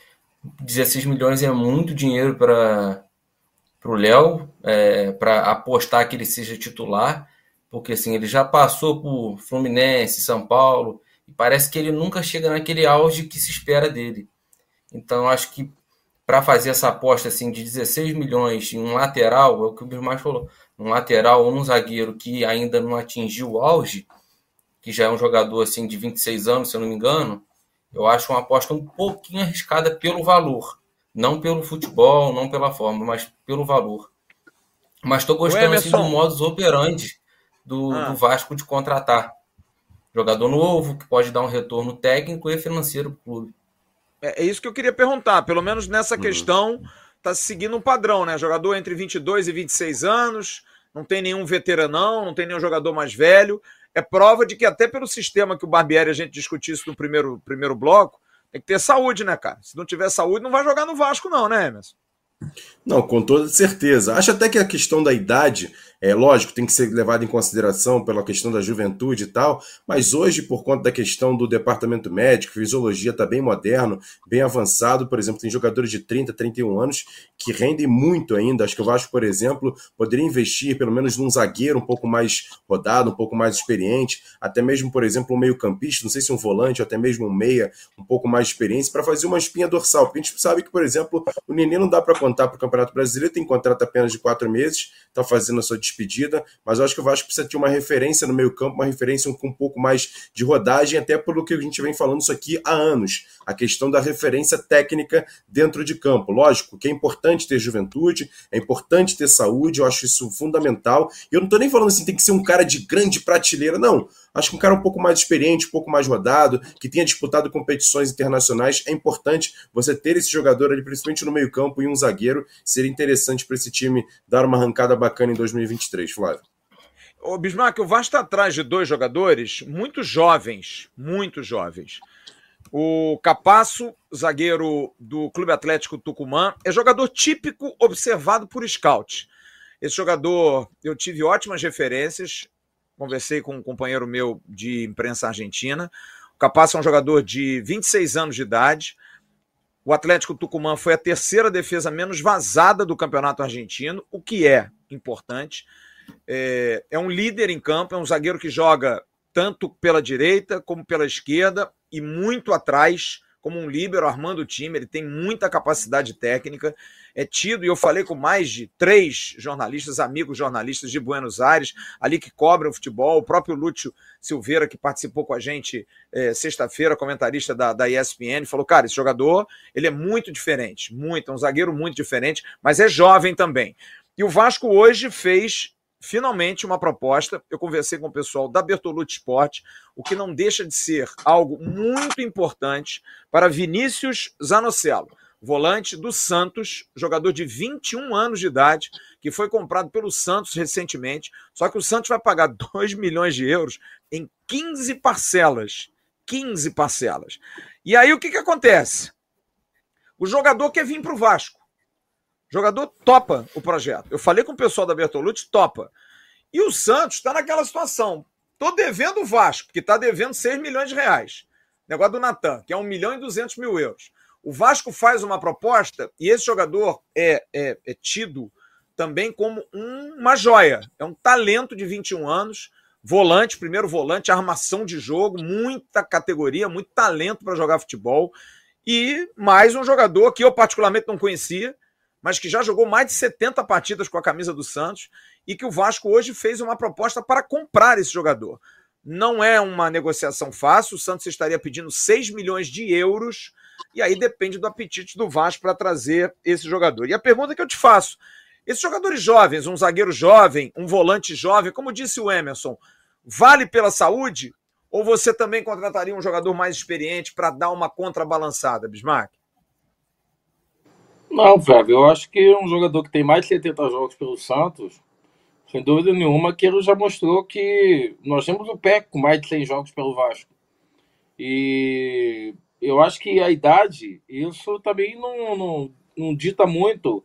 [SPEAKER 5] 16 milhões é muito dinheiro para o Léo, é, para apostar que ele seja titular, porque assim, ele já passou por Fluminense, São Paulo, e parece que ele nunca chega naquele auge que se espera dele. Então, acho que para fazer essa aposta assim de 16 milhões em um lateral, é o que o Bismarck falou, um lateral ou um zagueiro que ainda não atingiu o auge, que já é um jogador assim de 26 anos, se eu não me engano, eu acho uma aposta um pouquinho arriscada pelo valor. Não pelo futebol, não pela forma, mas pelo valor. Mas estou gostando assim, do modus operandi do, ah. do Vasco de contratar. Jogador novo, que pode dar um retorno técnico e financeiro para o clube.
[SPEAKER 1] É, é, isso que eu queria perguntar. Pelo menos nessa uhum. questão, está seguindo um padrão, né? Jogador entre 22 e 26 anos, não tem nenhum veteranão, não tem nenhum jogador mais velho é prova de que até pelo sistema que o Barbieri a gente discutiu isso no primeiro, primeiro bloco, tem que ter saúde, né, cara? Se não tiver saúde, não vai jogar no Vasco, não, né, Emerson?
[SPEAKER 4] Não, com toda certeza. Acho até que a questão da idade é lógico, tem que ser levado em consideração pela questão da juventude e tal, mas hoje, por conta da questão do departamento médico, fisiologia está bem moderno, bem avançado. Por exemplo, tem jogadores de 30, 31 anos que rendem muito ainda. Acho que o Vasco, por exemplo, poderia investir pelo menos num zagueiro um pouco mais rodado, um pouco mais experiente, até mesmo, por exemplo, um meio-campista, não sei se um volante, até mesmo um meia, um pouco mais de experiência, para fazer uma espinha dorsal. Porque a gente sabe que, por exemplo, o Nenê não dá para contar para o Campeonato Brasileiro, tem contrato apenas de quatro meses, está fazendo a sua despedida, mas eu acho que o Vasco precisa ter uma referência no meio-campo, uma referência com um pouco mais de rodagem, até pelo que a gente vem falando isso aqui há anos. A questão da referência técnica dentro de campo. Lógico que é importante ter juventude, é importante ter saúde, eu acho isso fundamental. E eu não estou nem falando assim, tem que ser um cara de grande prateleira, não. Acho que um cara um pouco mais experiente, um pouco mais rodado, que tenha disputado competições internacionais, é importante você ter esse jogador ali, principalmente no meio-campo, e um zagueiro. Seria interessante para esse time dar uma arrancada bacana em 2023, Flávio.
[SPEAKER 1] Ô, Bismarck, o Vasco está atrás de dois jogadores muito jovens, muito jovens. O Capasso, zagueiro do Clube Atlético Tucumã, é jogador típico observado por scout. Esse jogador, eu tive ótimas referências, conversei com um companheiro meu de imprensa argentina. O Capasso é um jogador de 26 anos de idade. O Atlético Tucumã foi a terceira defesa menos vazada do campeonato argentino, o que é importante. É, é um líder em campo, é um zagueiro que joga tanto pela direita como pela esquerda e muito atrás como um líbero armando o time, ele tem muita capacidade técnica, é tido, e eu falei com mais de três jornalistas, amigos jornalistas de Buenos Aires, ali que cobrem o futebol, o próprio Lúcio Silveira, que participou com a gente é, sexta-feira, comentarista da, da ESPN, falou, cara, esse jogador, ele é muito diferente, muito, é um zagueiro muito diferente, mas é jovem também. E o Vasco hoje fez finalmente uma proposta. Eu conversei com o pessoal da Bertolucci Sport, o que não deixa de ser algo muito importante para Vinícius Zanocelo, volante do Santos, jogador de 21 anos de idade, que foi comprado pelo Santos recentemente. Só que o Santos vai pagar 2 milhões de euros em 15 parcelas. 15 parcelas. E aí o que, que acontece? O jogador quer vir para o Vasco. O jogador topa o projeto. Eu falei com o pessoal da Bertolucci, topa. E o Santos está naquela situação. Tô devendo o Vasco, que está devendo 6 milhões de reais. Negócio do Natan, que é 1 milhão e 200 mil euros. O Vasco faz uma proposta e esse jogador é, é, é tido também como um, uma joia. É um talento de 21 anos, volante, primeiro volante, armação de jogo, muita categoria, muito talento para jogar futebol. E mais um jogador que eu particularmente não conhecia, mas que já jogou mais de 70 partidas com a camisa do Santos e que o Vasco hoje fez uma proposta para comprar esse jogador. Não é uma negociação fácil, o Santos estaria pedindo 6 milhões de euros, e aí depende do apetite do Vasco para trazer esse jogador. E a pergunta que eu te faço: esses jogadores jovens, um zagueiro jovem, um volante jovem, como disse o Emerson, vale pela saúde? Ou você também contrataria um jogador mais experiente para dar uma contrabalançada, Bismarck?
[SPEAKER 8] Não, Flávio, eu acho que um jogador que tem mais de 70 jogos pelo Santos, sem dúvida nenhuma, que ele já mostrou que nós temos o PEC com mais de 100 jogos pelo Vasco. E eu acho que a idade, isso também não, não, não dita muito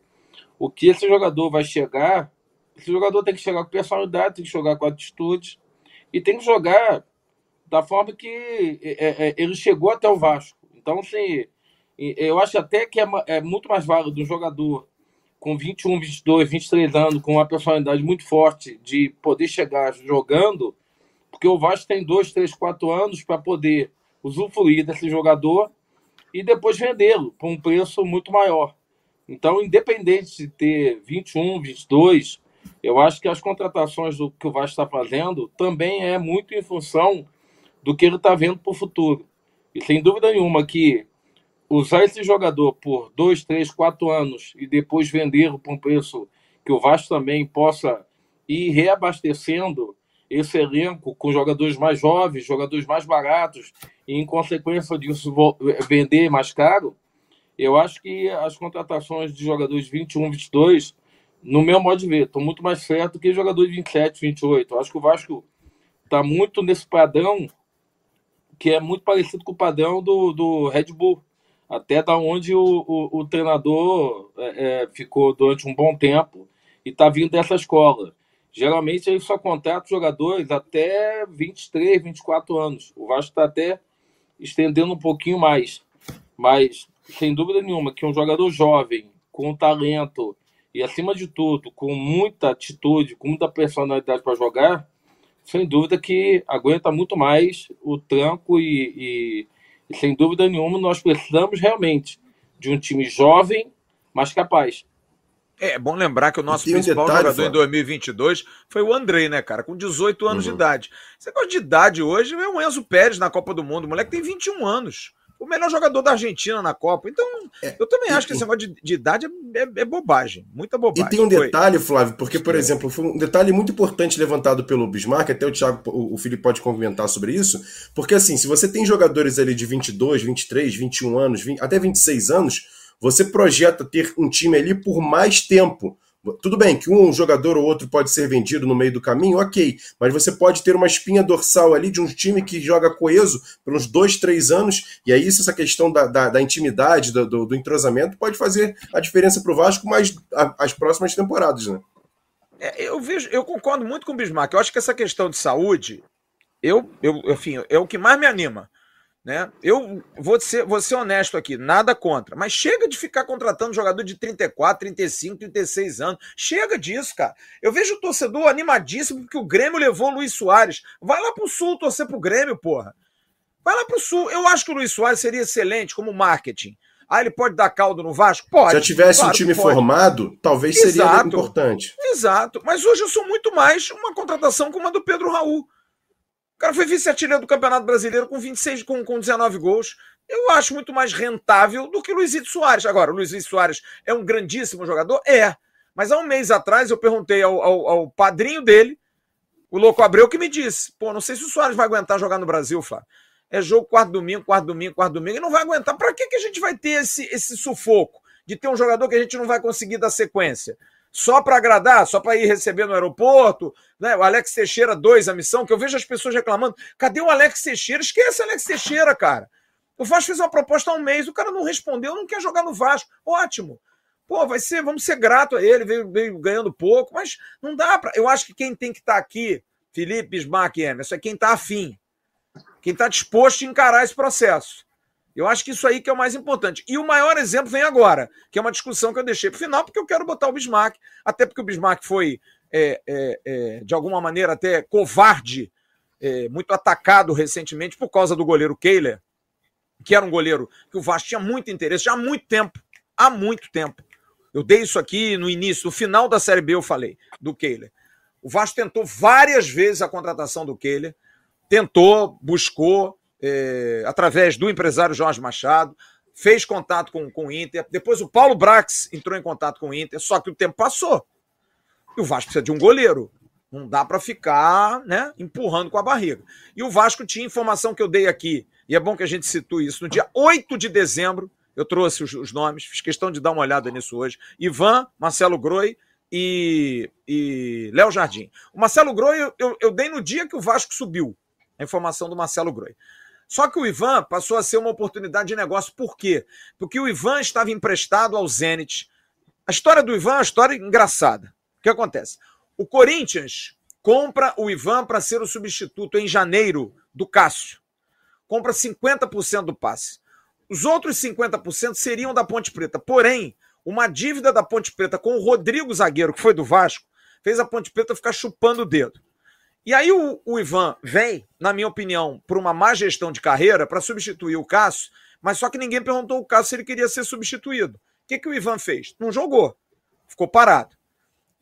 [SPEAKER 8] o que esse jogador vai chegar. Esse jogador tem que chegar com personalidade, tem que jogar com atitude e tem que jogar da forma que é, é, ele chegou até o Vasco. Então, assim, eu acho até que é, é muito mais válido um jogador com 21, 22, 23 anos, com uma personalidade muito forte de poder chegar jogando, porque o Vasco tem 2, 3, 4 anos para poder usufruir desse jogador e depois vendê-lo por um preço muito maior. Então, independente de ter 21, 22, eu acho que as contratações do que o Vasco está fazendo também é muito em função do que ele está vendo para o futuro. E sem dúvida nenhuma que usar esse jogador por dois, três, quatro anos e depois vendê-lo por um preço que o Vasco também possa ir reabastecendo esse elenco com jogadores mais jovens, jogadores mais baratos e, em consequência disso, vender mais caro, eu acho que as contratações de jogadores 21, 22, no meu modo de ver, estão muito mais certo que jogadores 27, 28. Eu acho que o Vasco está muito nesse padrão que é muito parecido com o padrão do, do Red Bull até da onde o, o, o treinador é, é, ficou durante um bom tempo e está vindo dessa escola. Geralmente ele só contrata jogadores até 23, 24 anos. O Vasco está até estendendo um pouquinho mais. Mas, sem dúvida nenhuma, que um jogador jovem, com talento e, acima de tudo, com muita atitude, com muita personalidade para jogar, sem dúvida que aguenta muito mais o tranco e, e e sem dúvida nenhuma, nós precisamos realmente de um time jovem, mas capaz.
[SPEAKER 1] É bom lembrar que o nosso
[SPEAKER 4] um
[SPEAKER 1] principal
[SPEAKER 4] detalhe,
[SPEAKER 1] jogador em
[SPEAKER 4] Flávio.
[SPEAKER 1] 2022 foi o Andrei, né, cara? Com 18 anos
[SPEAKER 4] Uhum.
[SPEAKER 1] de idade. Esse negócio de idade hoje é o Enzo Pérez na Copa do Mundo. O moleque tem 21 anos. O melhor jogador da Argentina na Copa. Então,
[SPEAKER 4] É,
[SPEAKER 1] eu também
[SPEAKER 4] e-
[SPEAKER 1] acho que esse negócio de, de idade é, é- é bobagem. Muita bobagem.
[SPEAKER 4] E tem um
[SPEAKER 1] Foi.
[SPEAKER 4] detalhe, Flávio, porque, por exemplo, foi um detalhe muito importante levantado pelo Bismarck, até o Thiago, o o Felipe pode comentar sobre isso, porque assim, se você tem jogadores ali de 22, 23, 21 anos, 20 até 26 anos, você projeta ter um time ali por mais tempo. Tudo bem que um jogador ou outro pode ser vendido no meio do caminho, ok, mas você pode ter uma espinha dorsal ali de um time que joga coeso por uns dois, três anos, e aí essa questão da, da, da intimidade, do, do, do entrosamento, pode fazer a diferença para o Vasco mais a- as próximas temporadas, né?
[SPEAKER 1] É, eu vejo, eu concordo muito com o Bismarck. Eu acho que essa questão de saúde, eu, eu, enfim, é o que mais me anima. Né? Eu vou ser, vou ser honesto aqui, nada contra, mas chega de ficar contratando jogador de 34, 35, 36 anos. Chega disso, cara. Eu vejo o torcedor animadíssimo porque o Grêmio levou o Luiz Soares. Vai lá pro Sul torcer pro Grêmio, porra. Vai lá pro Sul. Eu acho que o Luiz Soares seria excelente como marketing. Ah, ele pode dar caldo no Vasco? Pode.
[SPEAKER 4] Se já tivesse
[SPEAKER 1] Claro
[SPEAKER 4] um time formado, talvez seria
[SPEAKER 1] Exato.
[SPEAKER 4] importante.
[SPEAKER 1] Exato. Mas hoje eu sou muito mais uma contratação como a do Pedro Raul. O cara foi vice-artilheiro do Campeonato Brasileiro com 26, com, com 19 gols. Eu acho muito mais rentável do que o Luizito Soares. Agora, o Luizito Soares é um grandíssimo jogador? É. Mas há um mês atrás eu perguntei ao, ao- ao padrinho dele, o Louco Abreu, que me disse: pô, não sei se o Soares vai aguentar jogar no Brasil, Flávio. É jogo quarto domingo, quarto domingo, quarto domingo, e não vai aguentar. Para que, que a gente vai ter esse, esse sufoco de ter um jogador que a gente não vai conseguir dar sequência? Só para agradar, só para ir receber no aeroporto, né? O Alex Teixeira 2, a missão, que eu vejo as pessoas reclamando. Cadê o Alex Teixeira? Esquece o Alex Teixeira, cara. O Vasco fez uma proposta há um mês, o cara não respondeu, não quer jogar no Vasco. Ótimo. Pô, vai ser, vamos ser grato a ele, veio, veio ganhando pouco, mas não dá para. Eu acho que quem tem que estar aqui, Felipe, Bismarck e Emerson, é quem está afim. Quem está disposto a encarar esse processo. Eu acho que isso aí que é o mais importante. E o maior exemplo vem agora, que é uma discussão que eu deixei para o final, porque eu quero botar o Bismarck, até porque o Bismarck foi, é, é, é, de alguma maneira, até covarde, é, muito atacado recentemente por causa do goleiro Kehler, que era um goleiro que o Vasco tinha muito interesse, já há muito tempo. Há muito tempo. Eu dei isso aqui no início, no final da Série B eu falei, do Kehler. O Vasco tentou várias vezes a contratação do Kehler, tentou, buscou, é, através do empresário Jorge Machado, fez contato com, com o Inter. Depois o Paulo Brax entrou em contato com o Inter, só que o tempo passou. E o Vasco precisa de um goleiro. Não dá para ficar né, empurrando com a barriga. E o Vasco tinha informação que eu dei aqui, e é bom que a gente situe isso. No dia 8 de dezembro, eu trouxe os, os nomes, fiz questão de dar uma olhada nisso hoje. Ivan, Marcelo Groi e, e Léo Jardim. O Marcelo Groi eu, eu, eu dei no dia que o Vasco subiu, a informação do Marcelo Groi. Só que o Ivan passou a ser uma oportunidade de negócio. Por quê? Porque o Ivan estava emprestado ao Zenit. A história do Ivan é uma história engraçada. O que acontece? O Corinthians compra o Ivan para ser o substituto em janeiro do Cássio. Compra 50% do passe. Os outros 50% seriam da Ponte Preta. Porém, uma dívida da Ponte Preta com o Rodrigo Zagueiro, que foi do Vasco, fez a Ponte Preta ficar chupando o dedo. E aí o, o Ivan vem, na minha opinião, por uma má gestão de carreira para substituir o Cássio, mas só que ninguém perguntou ao Cássio se ele queria ser substituído. O que, que o Ivan fez? Não jogou. Ficou parado.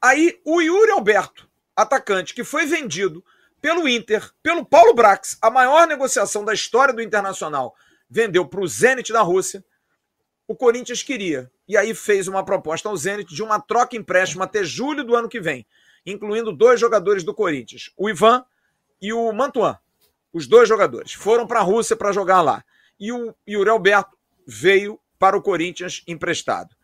[SPEAKER 1] Aí o Yuri Alberto, atacante, que foi vendido pelo Inter, pelo Paulo Brax, a maior negociação da história do Internacional, vendeu para o Zenit da Rússia. O Corinthians queria. E aí fez uma proposta ao Zenit de uma troca empréstimo até julho do ano que vem, incluindo dois jogadores do Corinthians, o Ivan e o Mantuan. Os dois jogadores foram para a Rússia para jogar lá. E o Yuri Alberto veio para o Corinthians emprestado.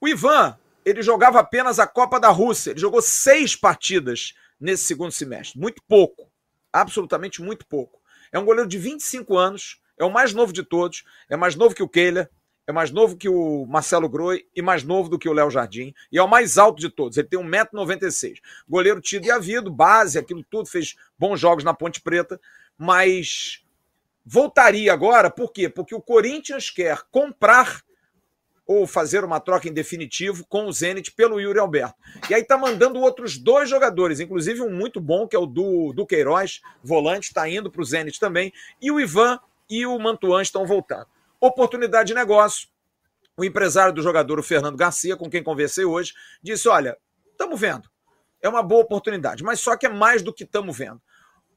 [SPEAKER 1] O Ivan, ele jogava apenas a Copa da Rússia. Ele jogou seis partidas nesse segundo semestre. Muito pouco. Absolutamente muito pouco. É um goleiro de 25 anos, é o mais novo de todos, é mais novo que o Kehler, é mais novo que o Marcelo Groi e mais novo do que o Léo Jardim. E é o mais alto de todos. Ele tem 1,96m. Goleiro tido e havido, base, aquilo tudo, fez bons jogos na Ponte Preta, mas voltaria agora, por quê? Porque o Corinthians quer comprar ou fazer uma troca em definitivo com o Zenit pelo Yuri Alberto. E aí tá mandando outros dois jogadores, inclusive um muito bom, que é o do, do Queiroz, volante, está indo para o Zenit também, e o Ivan e o Mantuan estão voltando. Oportunidade de negócio. o empresário do jogador, o Fernando Garcia, com quem conversei hoje, disse: Olha, estamos vendo, é uma boa oportunidade, mas só que é mais do que estamos vendo.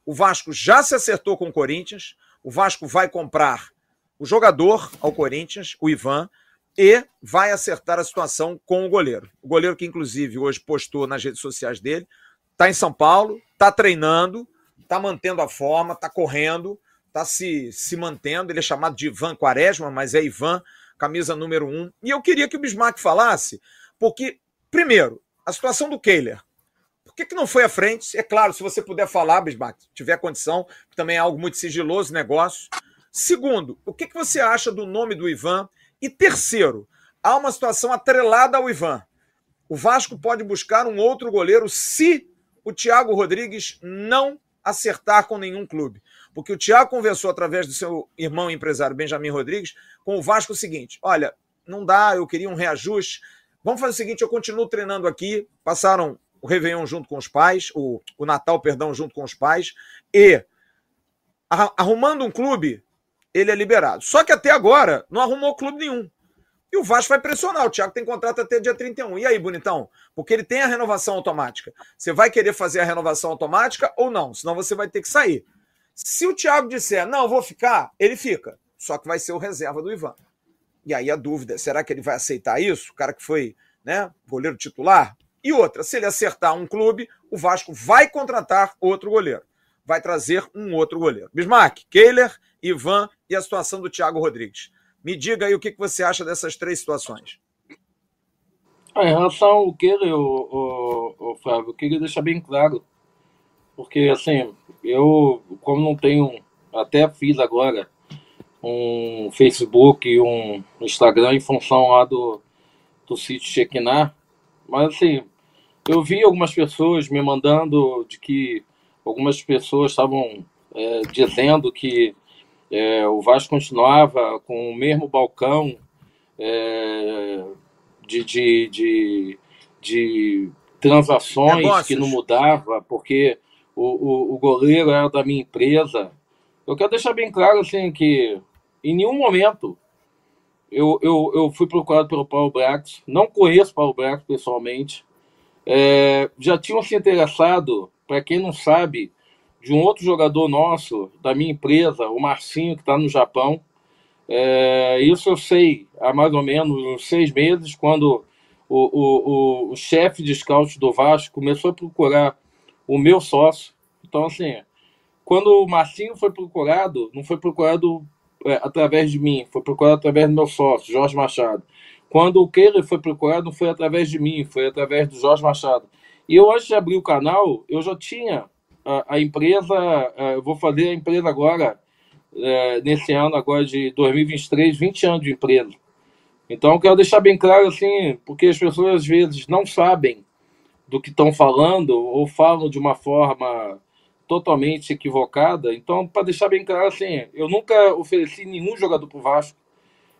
[SPEAKER 1] O Vasco já se acertou com o Corinthians, o Vasco vai comprar o jogador ao Corinthians, o Ivan, e vai acertar a situação com o goleiro. O goleiro que, inclusive, hoje postou nas redes sociais dele, está em São Paulo, está treinando, está mantendo a forma, está correndo, está se, se mantendo. Ele é chamado de Ivan Quaresma, mas é Ivan, camisa número um. E eu queria que o Bismarck falasse, porque, primeiro, a situação do Kehler. Por que, que não foi à frente? É claro, se você puder falar, Bismarck, tiver condição, que também é algo muito sigiloso negócio. Segundo, o que, que você acha do nome do Ivan? E terceiro, há uma situação atrelada ao Ivan. O Vasco pode buscar um outro goleiro se o Thiago Rodrigues não acertar com nenhum clube. Porque o Thiago conversou através do seu irmão empresário Benjamin Rodrigues com o Vasco o seguinte: olha, não dá, eu queria um reajuste. Vamos fazer o seguinte: eu continuo treinando aqui. Passaram o Réveillon junto com os pais, o, o Natal, perdão, junto com os pais, e arrumando um clube, ele é liberado. Só que até agora não arrumou clube nenhum. E o Vasco vai pressionar. O Thiago tem contrato até dia 31. E aí, bonitão? Porque ele tem a renovação automática. Você vai querer fazer a renovação automática ou não? Senão você vai ter que sair. Se o Thiago disser, não, vou ficar, ele fica. Só que vai ser o reserva do Ivan. E aí a dúvida, será que ele vai aceitar isso? O cara que foi né, goleiro titular? E outra, se ele acertar um clube, o Vasco vai contratar outro goleiro. Vai trazer um outro goleiro. Bismarck, Kehler, Ivan e a situação do Thiago Rodrigues. Me diga aí o que você acha dessas três situações.
[SPEAKER 8] Em relação ao que o, o, o Flávio, eu queria deixar bem claro, porque assim, eu, como não tenho, até fiz agora um Facebook e um Instagram em função lá do, do sítio Chequinar, mas assim, eu vi algumas pessoas me mandando de que algumas pessoas estavam é, dizendo que é, o Vasco continuava com o mesmo balcão é, de, de, de, de transações Negócios. que não mudava, porque o, o, o, goleiro era da minha empresa. Eu quero deixar bem claro assim que em nenhum momento eu, eu, eu fui procurado pelo Paulo Brax, não conheço o Paulo Brax pessoalmente. É, já tinham se interessado, para quem não sabe, de um outro jogador nosso, da minha empresa, o Marcinho, que está no Japão. É, isso eu sei há mais ou menos uns seis meses, quando o, o, o, o chefe de scout do Vasco começou a procurar o meu sócio. Então, assim, quando o Marcinho foi procurado, não foi procurado é, através de mim, foi procurado através do meu sócio, Jorge Machado. Quando o Keiler foi procurado, não foi através de mim, foi através do Jorge Machado. E eu, antes de abrir o canal, eu já tinha a, a empresa, eu vou fazer a empresa agora, é, nesse ano agora de 2023, 20 anos de empresa. Então, quero deixar bem claro, assim, porque as pessoas às vezes não sabem do que estão falando ou falam de uma forma totalmente equivocada. Então, para deixar bem claro, assim, eu nunca ofereci nenhum jogador para o Vasco,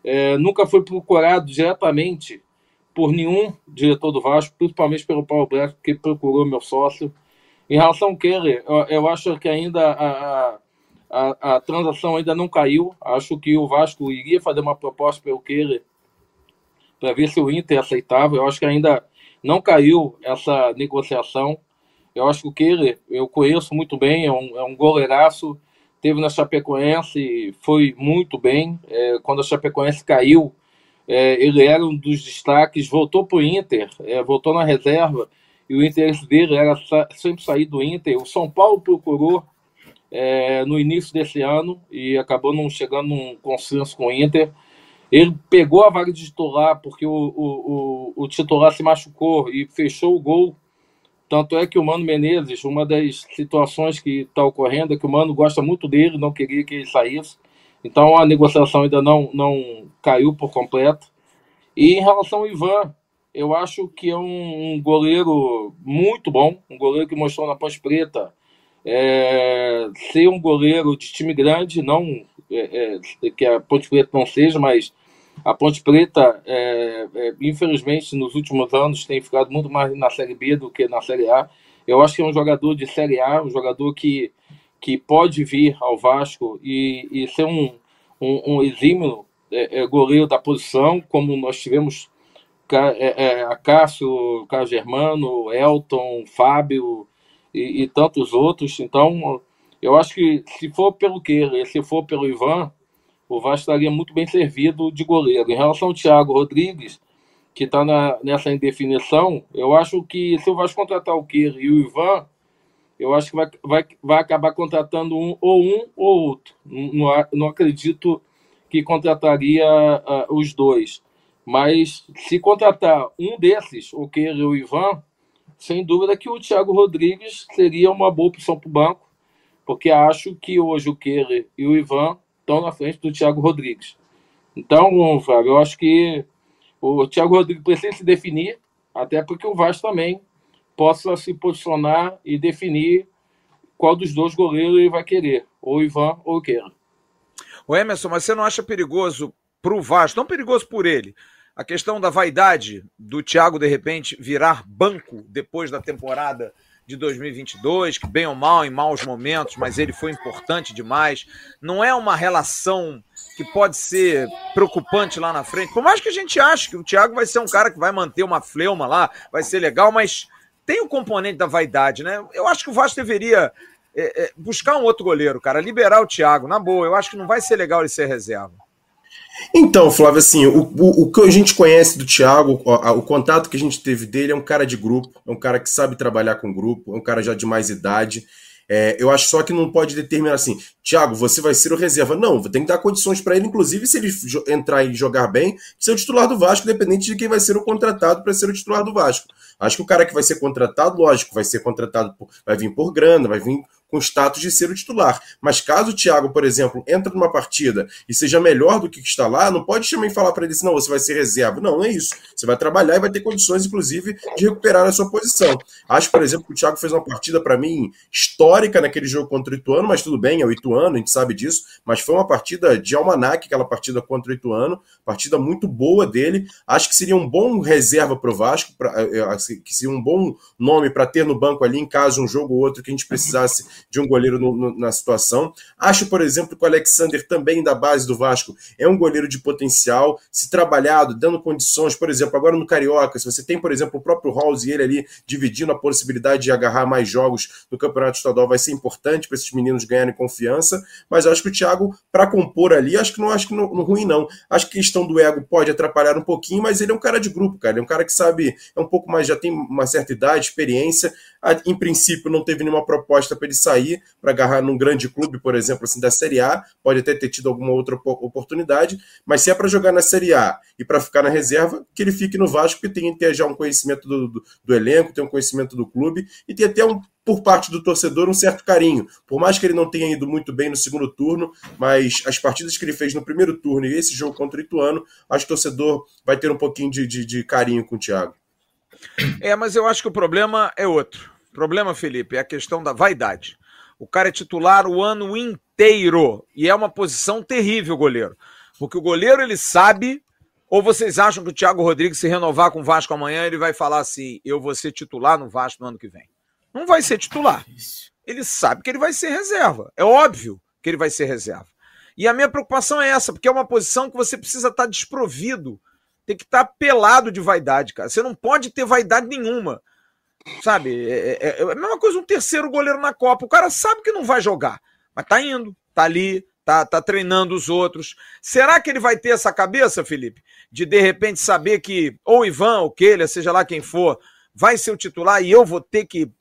[SPEAKER 8] é, nunca fui procurado diretamente por nenhum diretor do Vasco, principalmente pelo Paulo Brecht, que procurou meu sócio. Em relação ao Keller, eu, eu acho que ainda a, a, a, transação ainda não caiu. Acho que o Vasco iria fazer uma proposta pelo Keller para ver se o Inter aceitava. Eu acho que ainda não caiu essa negociação. Eu acho que o Keller, eu conheço muito bem, é um, é um goleiraço. Teve na Chapecoense, foi muito bem. É, quando a Chapecoense caiu, é, ele era um dos destaques, voltou para o Inter, é, voltou na reserva e o interesse dele era sempre sair do Inter. O São Paulo procurou é, no início desse ano e acabou não chegando num consenso com o Inter. Ele pegou a vaga de titular porque o, o, o, o titular se machucou e fechou o gol. Tanto é que o Mano Menezes, uma das situações que está ocorrendo é que o Mano gosta muito dele, não queria que ele saísse. Então a negociação ainda não, não caiu por completo. E em relação ao Ivan, eu acho que é um, goleiro muito bom, um goleiro que mostrou na Ponte Preta é, ser um goleiro de time grande, não é, é, que a Ponte Preta não seja, mas a Ponte Preta, é, é, infelizmente, nos últimos anos tem ficado muito mais na Série B do que na Série A. Eu acho que é um jogador de Série A, um jogador que, que pode vir ao Vasco e, e ser um, um, um exímio goleiro da posição, como nós tivemos a Cássio, Carlos Germano, Elton, Fábio e, e, tantos outros. Então, eu acho que se for pelo Keira, se for pelo Ivan, o Vasco estaria muito bem servido de goleiro. Em relação ao Thiago Rodrigues, que está nessa indefinição, eu acho que se o Vasco contratar o Keira e o Ivan, eu acho que vai, vai, vai acabar contratando um, ou um ou outro. Não, não acredito que contrataria uh, os dois. Mas se contratar um desses, o Keira e o Ivan, sem dúvida que o Thiago Rodrigues seria uma boa opção para o banco, porque acho que hoje o Keira e o Ivan estão na frente do Thiago Rodrigues. Então, Flávio, eu acho que o Thiago Rodrigues precisa se definir, até porque o Vasco também possa se posicionar e definir qual dos dois goleiros ele vai querer, ou o Ivan ou o Keira.
[SPEAKER 1] O Emerson, mas você não acha perigoso para o Vasco, não perigoso por ele, a questão da vaidade do Thiago, de repente, virar banco depois da temporada de 2022, que bem ou mal, em maus momentos, mas ele foi importante demais. Não é uma relação que pode ser preocupante lá na frente. Por mais que a gente ache que o Thiago vai ser um cara que vai manter uma fleuma lá, vai ser legal, mas tem o componente da vaidade, né? Eu acho que o Vasco deveria é, é, buscar um outro goleiro, cara, liberar o Thiago, na boa. Eu acho que não vai ser legal ele ser reserva.
[SPEAKER 4] Então, Flávio, assim, o, o, o, que a gente conhece do Thiago, o, o, contato que a gente teve dele é um cara de grupo, é um cara que sabe trabalhar com grupo, é um cara já de mais idade. É, eu acho só que não pode determinar assim, Thiago, você vai ser o reserva. Não, tem que dar condições para ele, inclusive se ele entrar e jogar bem, ser o titular do Vasco, independente de quem vai ser o contratado para ser o titular do Vasco. Acho que o cara que vai ser contratado, lógico, vai ser contratado, por, vai vir por grana, vai vir com status de ser o titular. Mas caso o Thiago, por exemplo, entre numa partida e seja melhor do que está lá, não pode também falar para ele assim, não, você vai ser reserva. Não, não é isso. Você vai trabalhar e vai ter condições, inclusive, de recuperar a sua posição. Acho, por exemplo, que o Thiago fez uma partida, para mim, histórica naquele jogo contra o Ituano, mas tudo bem, é o Ituano, a gente sabe disso, mas foi uma partida de almanac, aquela partida contra o Ituano, partida muito boa dele. Acho que seria um bom reserva para o Vasco, pra, eh, eh, que seria um bom nome para ter no banco ali, em caso um jogo ou outro que a gente precisasse de um goleiro no, no, na situação. Acho, por exemplo, que o Alexander, também da base do Vasco, é um goleiro de potencial, se trabalhado, dando condições, por exemplo, agora no Carioca, se você tem, por exemplo, o próprio Halls e ele ali dividindo a possibilidade de agarrar mais jogos no Campeonato Estadual, vai ser importante para esses meninos ganharem confiança. Mas acho que o Thiago, para compor ali, acho que não acho que não ruim, não. Acho que a questão do ego pode atrapalhar um pouquinho, mas ele é um cara de grupo, cara. Ele é um cara que sabe, é um pouco mais, já tem uma certa idade, experiência. Em princípio, não teve nenhuma proposta para ele sair para agarrar num grande clube, por exemplo, assim, da Série A, pode até ter tido alguma outra oportunidade, mas se é para jogar na Série A e para ficar na reserva, que ele fique no Vasco, que tem que ter já um conhecimento do, do, do elenco, tem um conhecimento do clube e tem até um, por parte do torcedor, um certo carinho. Por mais que ele não tenha ido muito bem no segundo turno, mas as partidas que ele fez no primeiro turno e esse jogo contra o Ituano, acho que o torcedor vai ter um pouquinho de, de, de carinho com o Thiago.
[SPEAKER 1] É, mas eu acho que o problema é outro. Problema, Felipe, é a questão da vaidade. O cara é titular o ano inteiro e é uma posição terrível, goleiro. Porque o goleiro ele sabe. Ou vocês acham que o Thiago Rodrigues, se renovar com o Vasco amanhã, ele vai falar assim: eu vou ser titular no Vasco no ano que vem? Não vai ser titular. Ele sabe que ele vai ser reserva. É óbvio que ele vai ser reserva. E a minha preocupação é essa, porque é uma posição que você precisa estar desprovido. Tem que estar pelado de vaidade, cara. Você não pode ter vaidade nenhuma. Sabe? É, é, é, a mesma coisa um terceiro goleiro na Copa. O cara sabe que não vai jogar, mas tá indo, tá ali, tá, tá treinando os outros. Será que ele vai ter essa cabeça, Felipe? De de repente saber que ou Ivan, ou Keila, seja lá quem for, vai ser o titular e eu vou ter que,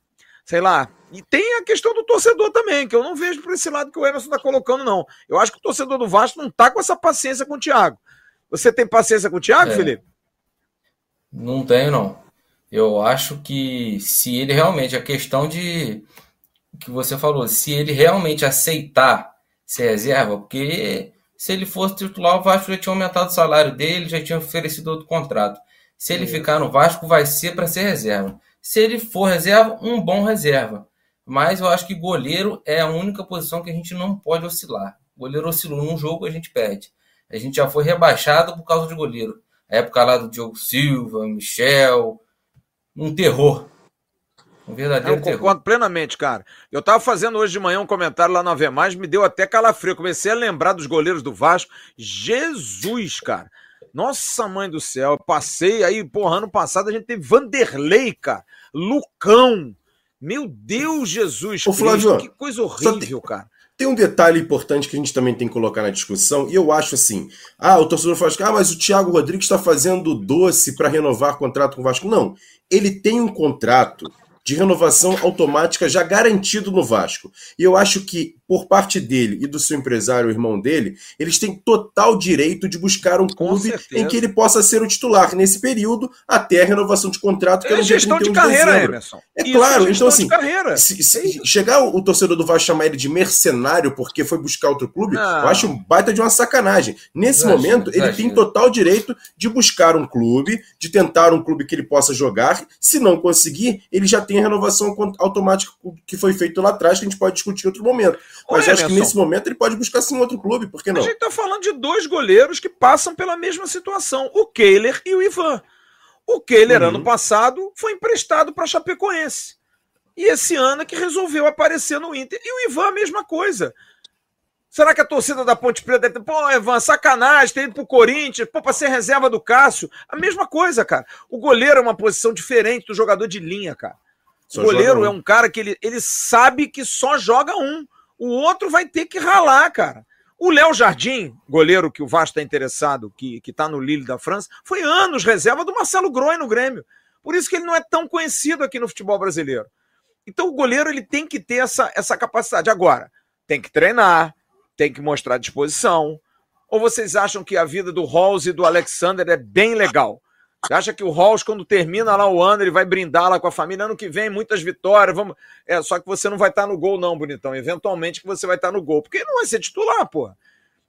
[SPEAKER 1] sei lá. E tem a questão do torcedor também, que eu não vejo por esse lado que o Emerson tá colocando, não. Eu acho que o torcedor do Vasco não tá com essa paciência com o Thiago. Você tem paciência com o Thiago, é. Felipe?
[SPEAKER 5] Não tenho, não. Eu acho que se ele realmente, a questão de que você falou, se ele realmente aceitar ser reserva, porque se ele fosse titular, o Vasco já tinha aumentado o salário dele, já tinha oferecido outro contrato. Se ele ficar no Vasco, vai ser para ser reserva. Se ele for reserva, um bom reserva. Mas eu acho que goleiro é a única posição que a gente não pode oscilar. Goleiro oscilou num jogo, a gente perde. A gente já foi rebaixado por causa de goleiro. A época lá do Diogo Silva, Michel, um terror. Um verdadeiro
[SPEAKER 1] Eu concordo plenamente, cara. Eu tava fazendo hoje de manhã um comentário lá no Mais, me deu até calafrio. Comecei a lembrar dos goleiros do Vasco. Jesus, cara. Nossa mãe do céu. Eu passei aí, porra, ano passado a gente teve Vanderlei, cara. Lucão. Meu Deus, Jesus
[SPEAKER 4] Ô, Flávio,
[SPEAKER 1] que coisa horrível,
[SPEAKER 4] tem,
[SPEAKER 1] cara.
[SPEAKER 4] Tem um detalhe importante que a gente também tem que colocar na discussão, e eu acho assim: ah, o torcedor fala assim, ah, mas o Thiago Rodrigues está fazendo doce para renovar contrato com o Vasco. Não, ele tem um contrato de renovação automática já garantido no Vasco. E eu acho que, por parte dele e do seu empresário, o irmão dele, eles têm total direito de buscar um clube em que ele possa ser o titular nesse período até a renovação de contrato, que é,
[SPEAKER 1] é gestão de carreira, de Emerson.
[SPEAKER 4] É Isso, claro, então assim, se, se chegar o torcedor do Vasco chamar ele de mercenário porque foi buscar outro clube, eu acho um baita de uma sacanagem. Nesse momento, ele tem total direito de buscar um clube, de tentar um clube que ele possa jogar. Se não conseguir, ele já tem tem a renovação automática que foi feito lá atrás, que a gente pode discutir em outro momento. Mas Ô, acho que nesse momento ele pode buscar sim outro clube, por que não?
[SPEAKER 1] A gente está falando de dois goleiros que passam pela mesma situação, o Kehler e o Ivan. O Kehler, uhum. ano passado, foi emprestado para Chapecoense. E esse ano é que resolveu aparecer no Inter. E o Ivan, a mesma coisa. Será que a torcida da Ponte Preta deve ter, pô, Evan, sacanagem, ter ido pro Corinthians, pô, pra ser reserva do Cássio? A mesma coisa, cara. O goleiro é uma posição diferente do jogador de linha, cara. Só o goleiro um. é um cara que ele, ele sabe que só joga um. O outro vai ter que ralar, cara. O Léo Jardim, goleiro que o Vasco está interessado, que, que tá no Lille da França, foi anos reserva do Marcelo Groi no Grêmio. Por isso que ele não é tão conhecido aqui no futebol brasileiro. Então o goleiro ele tem que ter essa, essa capacidade. Agora, tem que treinar, tem que mostrar disposição. Ou vocês acham que a vida do Halls e do Alexander é bem legal? Acha que o Halls, quando termina lá o ano, ele vai brindar lá com a família? Ano que vem, muitas vitórias. Vamos... É, só que você não vai estar no gol, não, bonitão. Eventualmente que você vai estar no gol. Porque não vai ser titular, pô.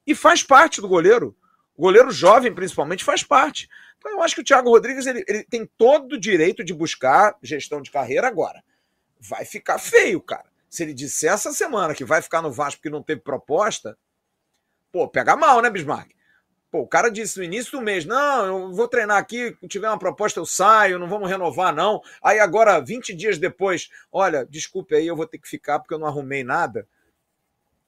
[SPEAKER 1] E faz parte do goleiro. O goleiro jovem, principalmente, faz parte. Então eu acho que o Thiago Rodrigues ele, ele tem todo o direito de buscar gestão de carreira agora. Vai ficar feio, cara. Se ele disser essa semana que vai ficar no Vasco porque não teve proposta, pô, pega mal, né, Bismarck? Pô, o cara disse no início do mês: não, eu vou treinar aqui, tiver uma proposta eu saio, não vamos renovar, não. Aí agora, 20 dias depois, olha, desculpe aí, eu vou ter que ficar porque eu não arrumei nada.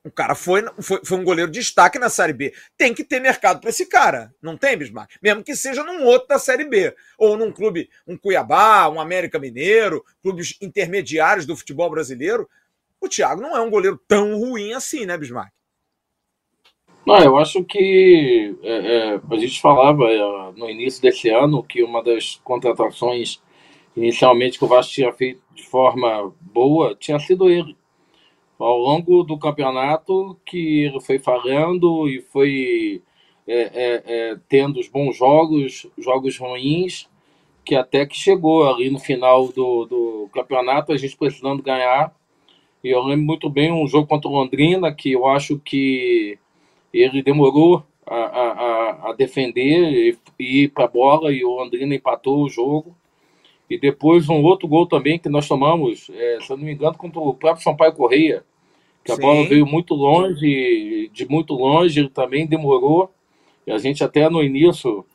[SPEAKER 1] O cara foi, foi, foi um goleiro de destaque na Série B. Tem que ter mercado para esse cara. Não tem, Bismarck? Mesmo que seja num outro da Série B. Ou num clube, um Cuiabá, um América Mineiro, clubes intermediários do futebol brasileiro. O Thiago não é um goleiro tão ruim assim, né, Bismarck?
[SPEAKER 8] Não, eu acho que é, é, a gente falava é, no início desse ano que uma das contratações inicialmente que o Vasco tinha feito de forma boa tinha sido ele. Ao longo do campeonato que ele foi falhando e foi é, é, é, tendo os bons jogos, jogos ruins, que até que chegou ali no final do, do campeonato, a gente precisando ganhar. E eu lembro muito bem um jogo contra o Londrina, que eu acho que ele demorou a, a, a defender e ir para a bola e o Londrina empatou o jogo. E depois um outro gol também que nós tomamos, é, se eu não me engano, contra o próprio Sampaio Correia, que Sim. a bola veio muito longe, de muito longe, ele também demorou. E a gente até no início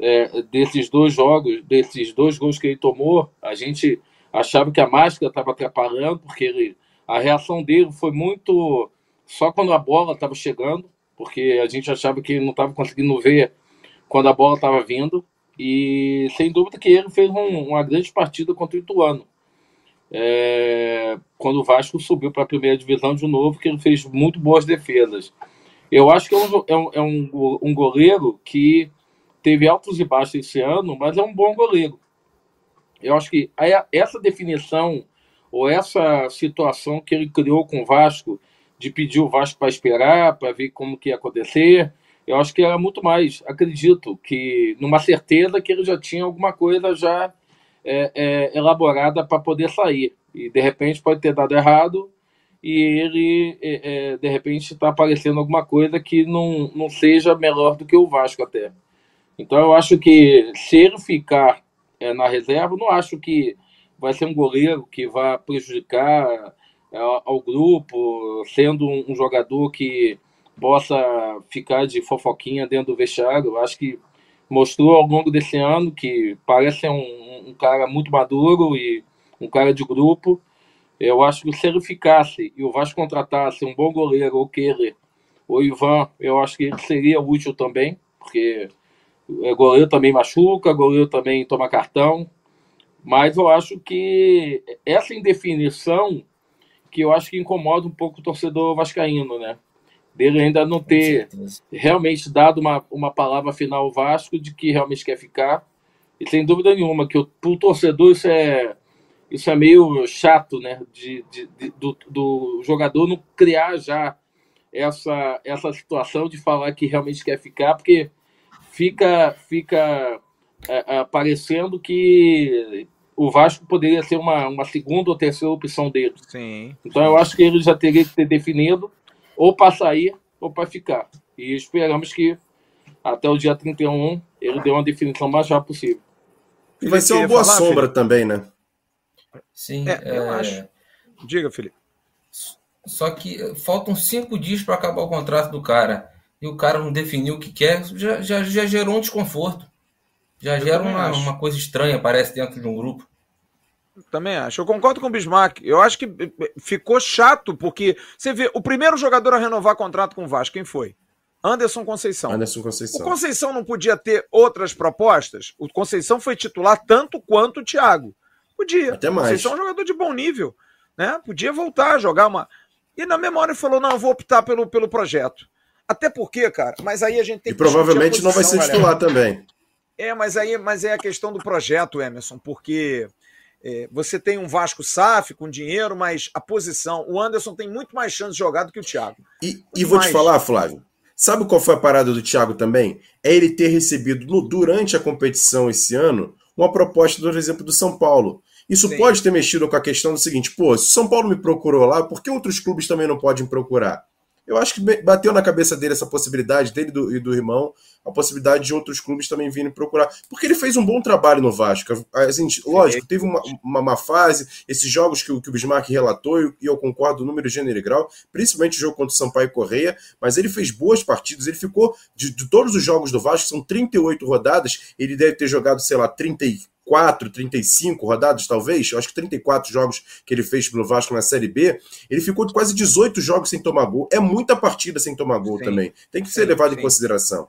[SPEAKER 8] é, desses dois jogos, desses dois gols que ele tomou, a gente achava que a máscara estava atrapalhando, porque ele, a reação dele foi muito só quando a bola estava chegando porque a gente achava que não estava conseguindo ver quando a bola estava vindo. E sem dúvida que ele fez um, uma grande partida contra o Ituano. É, quando o Vasco subiu para a primeira divisão de novo, que ele fez muito boas defesas. Eu acho que é um, é um, é um, um goleiro que teve altos e baixos esse ano, mas é um bom goleiro. Eu acho que essa definição ou essa situação que ele criou com o Vasco de pedir o Vasco para esperar, para ver como que ia acontecer. Eu acho que era muito mais, acredito, que numa certeza que ele já tinha alguma coisa já é, é, elaborada para poder sair. E de repente pode ter dado errado e ele, é, é de repente, está aparecendo alguma coisa que não, não seja melhor do que o Vasco até. Então eu acho que se ele ficar é, na reserva, não acho que vai ser um goleiro que vai prejudicar ao grupo, sendo um, jogador que possa ficar de fofoquinha dentro do vestiário. Acho que mostrou ao longo desse ano que parece ser um, um cara muito maduro e um cara de grupo. Eu acho que se ele ficasse e o Vasco contratasse um bom goleiro, ou Keller, ou Ivan, eu acho que ele seria útil também, porque é, goleiro também machuca, goleiro também toma cartão. Mas eu acho que essa indefinição que eu acho que incomoda um pouco o torcedor vascaíno, né? Dele ainda não ter realmente dado uma, uma palavra final ao Vasco de que realmente quer ficar. E sem dúvida nenhuma que o torcedor isso é, isso é meio chato, né? De, de, de do, do, jogador não criar já essa, essa situação de falar que realmente quer ficar, porque fica, fica é, é, parecendo que o Vasco poderia ser uma, uma segunda ou terceira opção dele.
[SPEAKER 1] Sim.
[SPEAKER 8] Então eu acho que ele já teria que ter definido ou para sair ou para ficar. E esperamos que até o dia 31 ele dê uma definição mais rápida possível.
[SPEAKER 4] E vai ser uma boa falar, sombra Felipe? também, né?
[SPEAKER 5] Sim, é, eu
[SPEAKER 1] é... acho. Diga, Felipe.
[SPEAKER 5] Só que faltam cinco dias para acabar o contrato do cara. E o cara não definiu o que quer, já, já, já gerou um desconforto. Já eu gera uma, uma coisa estranha, parece, dentro de um grupo.
[SPEAKER 1] Também acho. Eu concordo com o Bismarck. Eu acho que eh, eh, ficou chato, porque você vê, o primeiro jogador a renovar contrato com o Vasco, quem foi? Anderson Conceição.
[SPEAKER 4] Anderson Conceição.
[SPEAKER 1] O Conceição não podia ter outras propostas? O Conceição foi titular tanto quanto o Thiago. Podia.
[SPEAKER 4] Até mais.
[SPEAKER 1] O Conceição é um jogador de bom nível. Né? Podia voltar a jogar uma. E na memória ele falou: não, eu vou optar pelo, pelo projeto. Até porque, cara, mas aí a gente tem
[SPEAKER 4] que. E provavelmente posição, não vai ser titular galera. também.
[SPEAKER 1] É, mas aí mas é a questão do projeto, Emerson, porque você tem um Vasco SAF com dinheiro, mas a posição, o Anderson tem muito mais chance de jogar do que o Thiago.
[SPEAKER 4] E, e vou te falar, Flávio, sabe qual foi a parada do Thiago também? É ele ter recebido no, durante a competição esse ano uma proposta, por exemplo, do São Paulo. Isso Sim. pode ter mexido com a questão do seguinte: pô, se o São Paulo me procurou lá, por que outros clubes também não podem procurar? Eu acho que bateu na cabeça dele essa possibilidade, dele do, e do irmão, a possibilidade de outros clubes também virem procurar. Porque ele fez um bom trabalho no Vasco. Lógico, teve uma, uma má fase, esses jogos que, o, que o Bismarck relatou, e eu concordo, número, gênero e grau, principalmente o jogo contra o Sampaio Correia, mas ele fez boas partidas, ele ficou, de, de todos os jogos do Vasco, são 38 rodadas, ele deve ter jogado, sei lá, 30 34, 35 rodadas, talvez, eu acho que 34 jogos que ele fez pelo Vasco na Série B, ele ficou quase 18 jogos sem tomar gol. É muita partida sem tomar gol sim. também. Tem que ser sim, levado sim. em consideração.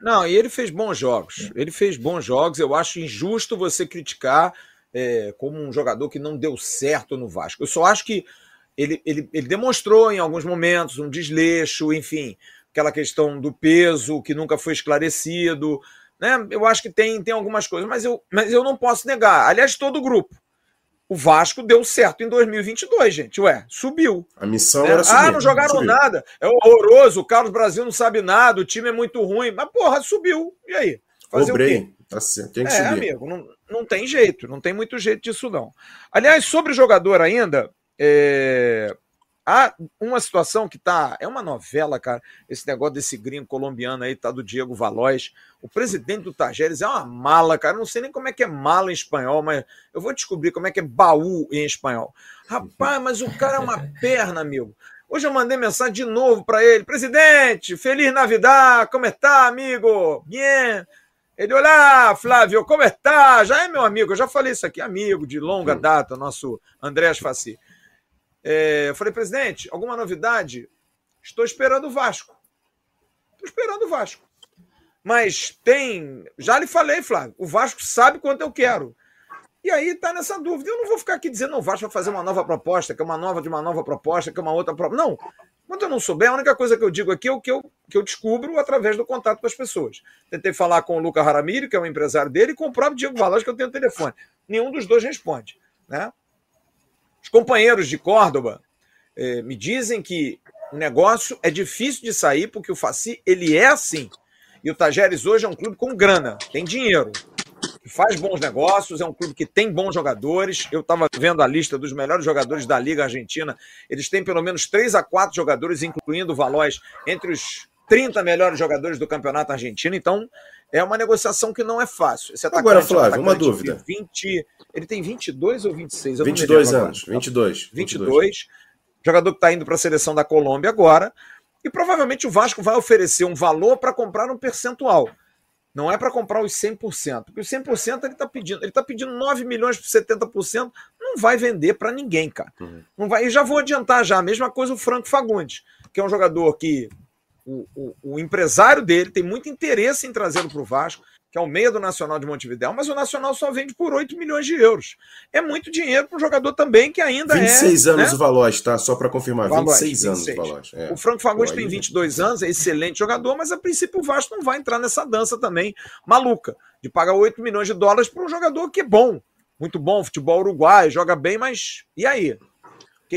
[SPEAKER 1] Não, e ele fez bons jogos. Ele fez bons jogos. Eu acho injusto você criticar é, como um jogador que não deu certo no Vasco. Eu só acho que ele, ele, ele demonstrou em alguns momentos um desleixo, enfim, aquela questão do peso que nunca foi esclarecido. Né? Eu acho que tem, tem algumas coisas, mas eu, mas eu não posso negar. Aliás, todo o grupo. O Vasco deu certo em 2022, gente. Ué, subiu.
[SPEAKER 4] A missão né? era
[SPEAKER 1] subir. Ah, não jogaram subir. nada. É horroroso. O Carlos Brasil não sabe nada. O time é muito ruim. Mas, porra, subiu. E aí?
[SPEAKER 4] Fazer Obrei. o quê? Tá certo. Tem que é, subir.
[SPEAKER 1] amigo, não, não tem jeito. Não tem muito jeito disso, não. Aliás, sobre o jogador ainda, é... Há uma situação que tá. É uma novela, cara. Esse negócio desse gringo colombiano aí, tá do Diego Valois. O presidente do Tajeres é uma mala, cara. Eu não sei nem como é que é mala em espanhol, mas eu vou descobrir como é que é baú em espanhol. Rapaz, mas o cara é uma perna, amigo. Hoje eu mandei mensagem de novo para ele. Presidente, feliz Navidad, como está, amigo? Bien. Ele, olá, Flávio, como está? Já é meu amigo, eu já falei isso aqui, amigo de longa data, nosso Andrés Faci. É, eu falei, presidente, alguma novidade? Estou esperando o Vasco. Estou esperando o Vasco. Mas tem. Já lhe falei, Flávio, o Vasco sabe quanto eu quero. E aí está nessa dúvida. Eu não vou ficar aqui dizendo, não, o Vasco vai fazer uma nova proposta, que é uma nova de uma nova proposta, que é uma outra proposta. Não. Quando eu não souber, a única coisa que eu digo aqui é o que eu, que eu descubro através do contato com as pessoas. Tentei falar com o Luca Raramiri, que é o empresário dele, e com o próprio Diego Valas, que eu tenho o telefone. Nenhum dos dois responde. Né? Os companheiros de Córdoba eh, me dizem que o negócio é difícil de sair porque o Faci ele é assim. E o Tajeres hoje é um clube com grana, tem dinheiro, faz bons negócios, é um clube que tem bons jogadores. Eu estava vendo a lista dos melhores jogadores da Liga Argentina. Eles têm pelo menos três a quatro jogadores, incluindo o Valois, entre os 30 melhores jogadores do campeonato argentino. Então, é uma negociação que não é fácil.
[SPEAKER 4] Esse Agora, Flávio, uma dúvida.
[SPEAKER 1] 20, ele tem 22 ou 26? Eu
[SPEAKER 4] 22 anos, 22,
[SPEAKER 1] 22. 22. Jogador que está indo para a seleção da Colômbia agora. E provavelmente o Vasco vai oferecer um valor para comprar um percentual. Não é para comprar os 100%. Porque os 100% ele está pedindo. Ele está pedindo 9 milhões por 70%. Não não vai vender para ninguém, cara. Uhum. Não vai. E já vou adiantar já, a mesma coisa o Franco Fagundes, que é um jogador que o, o, o empresário dele tem muito interesse em trazê-lo para o Vasco que é o meia do Nacional de Montevideo, mas o Nacional só vende por 8 milhões de euros. É muito dinheiro para um jogador também que ainda 26
[SPEAKER 4] é. 26 anos né? o Valois, tá? Só para confirmar, Valois, 26, 26 anos o Valois.
[SPEAKER 1] É. O Franco Fagundes tem 22 anos, é excelente jogador, mas a princípio o Vasco não vai entrar nessa dança também maluca de pagar 8 milhões de dólares para um jogador que é bom, muito bom, futebol uruguai, joga bem, mas e aí?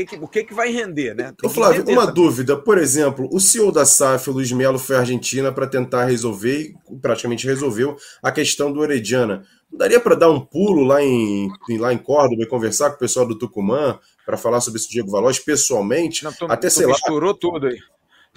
[SPEAKER 1] Que que, o que, que vai render, né?
[SPEAKER 4] Ô, Flávio, uma também. dúvida. Por exemplo, o CEO da SAF, Luiz Melo, foi à Argentina para tentar resolver, praticamente resolveu, a questão do Orediana. Não daria para dar um pulo lá em, lá em Córdoba e conversar com o pessoal do Tucumã para falar sobre esse Diego Valois pessoalmente? Não, tô,
[SPEAKER 1] até, sei misturou lá. tudo aí.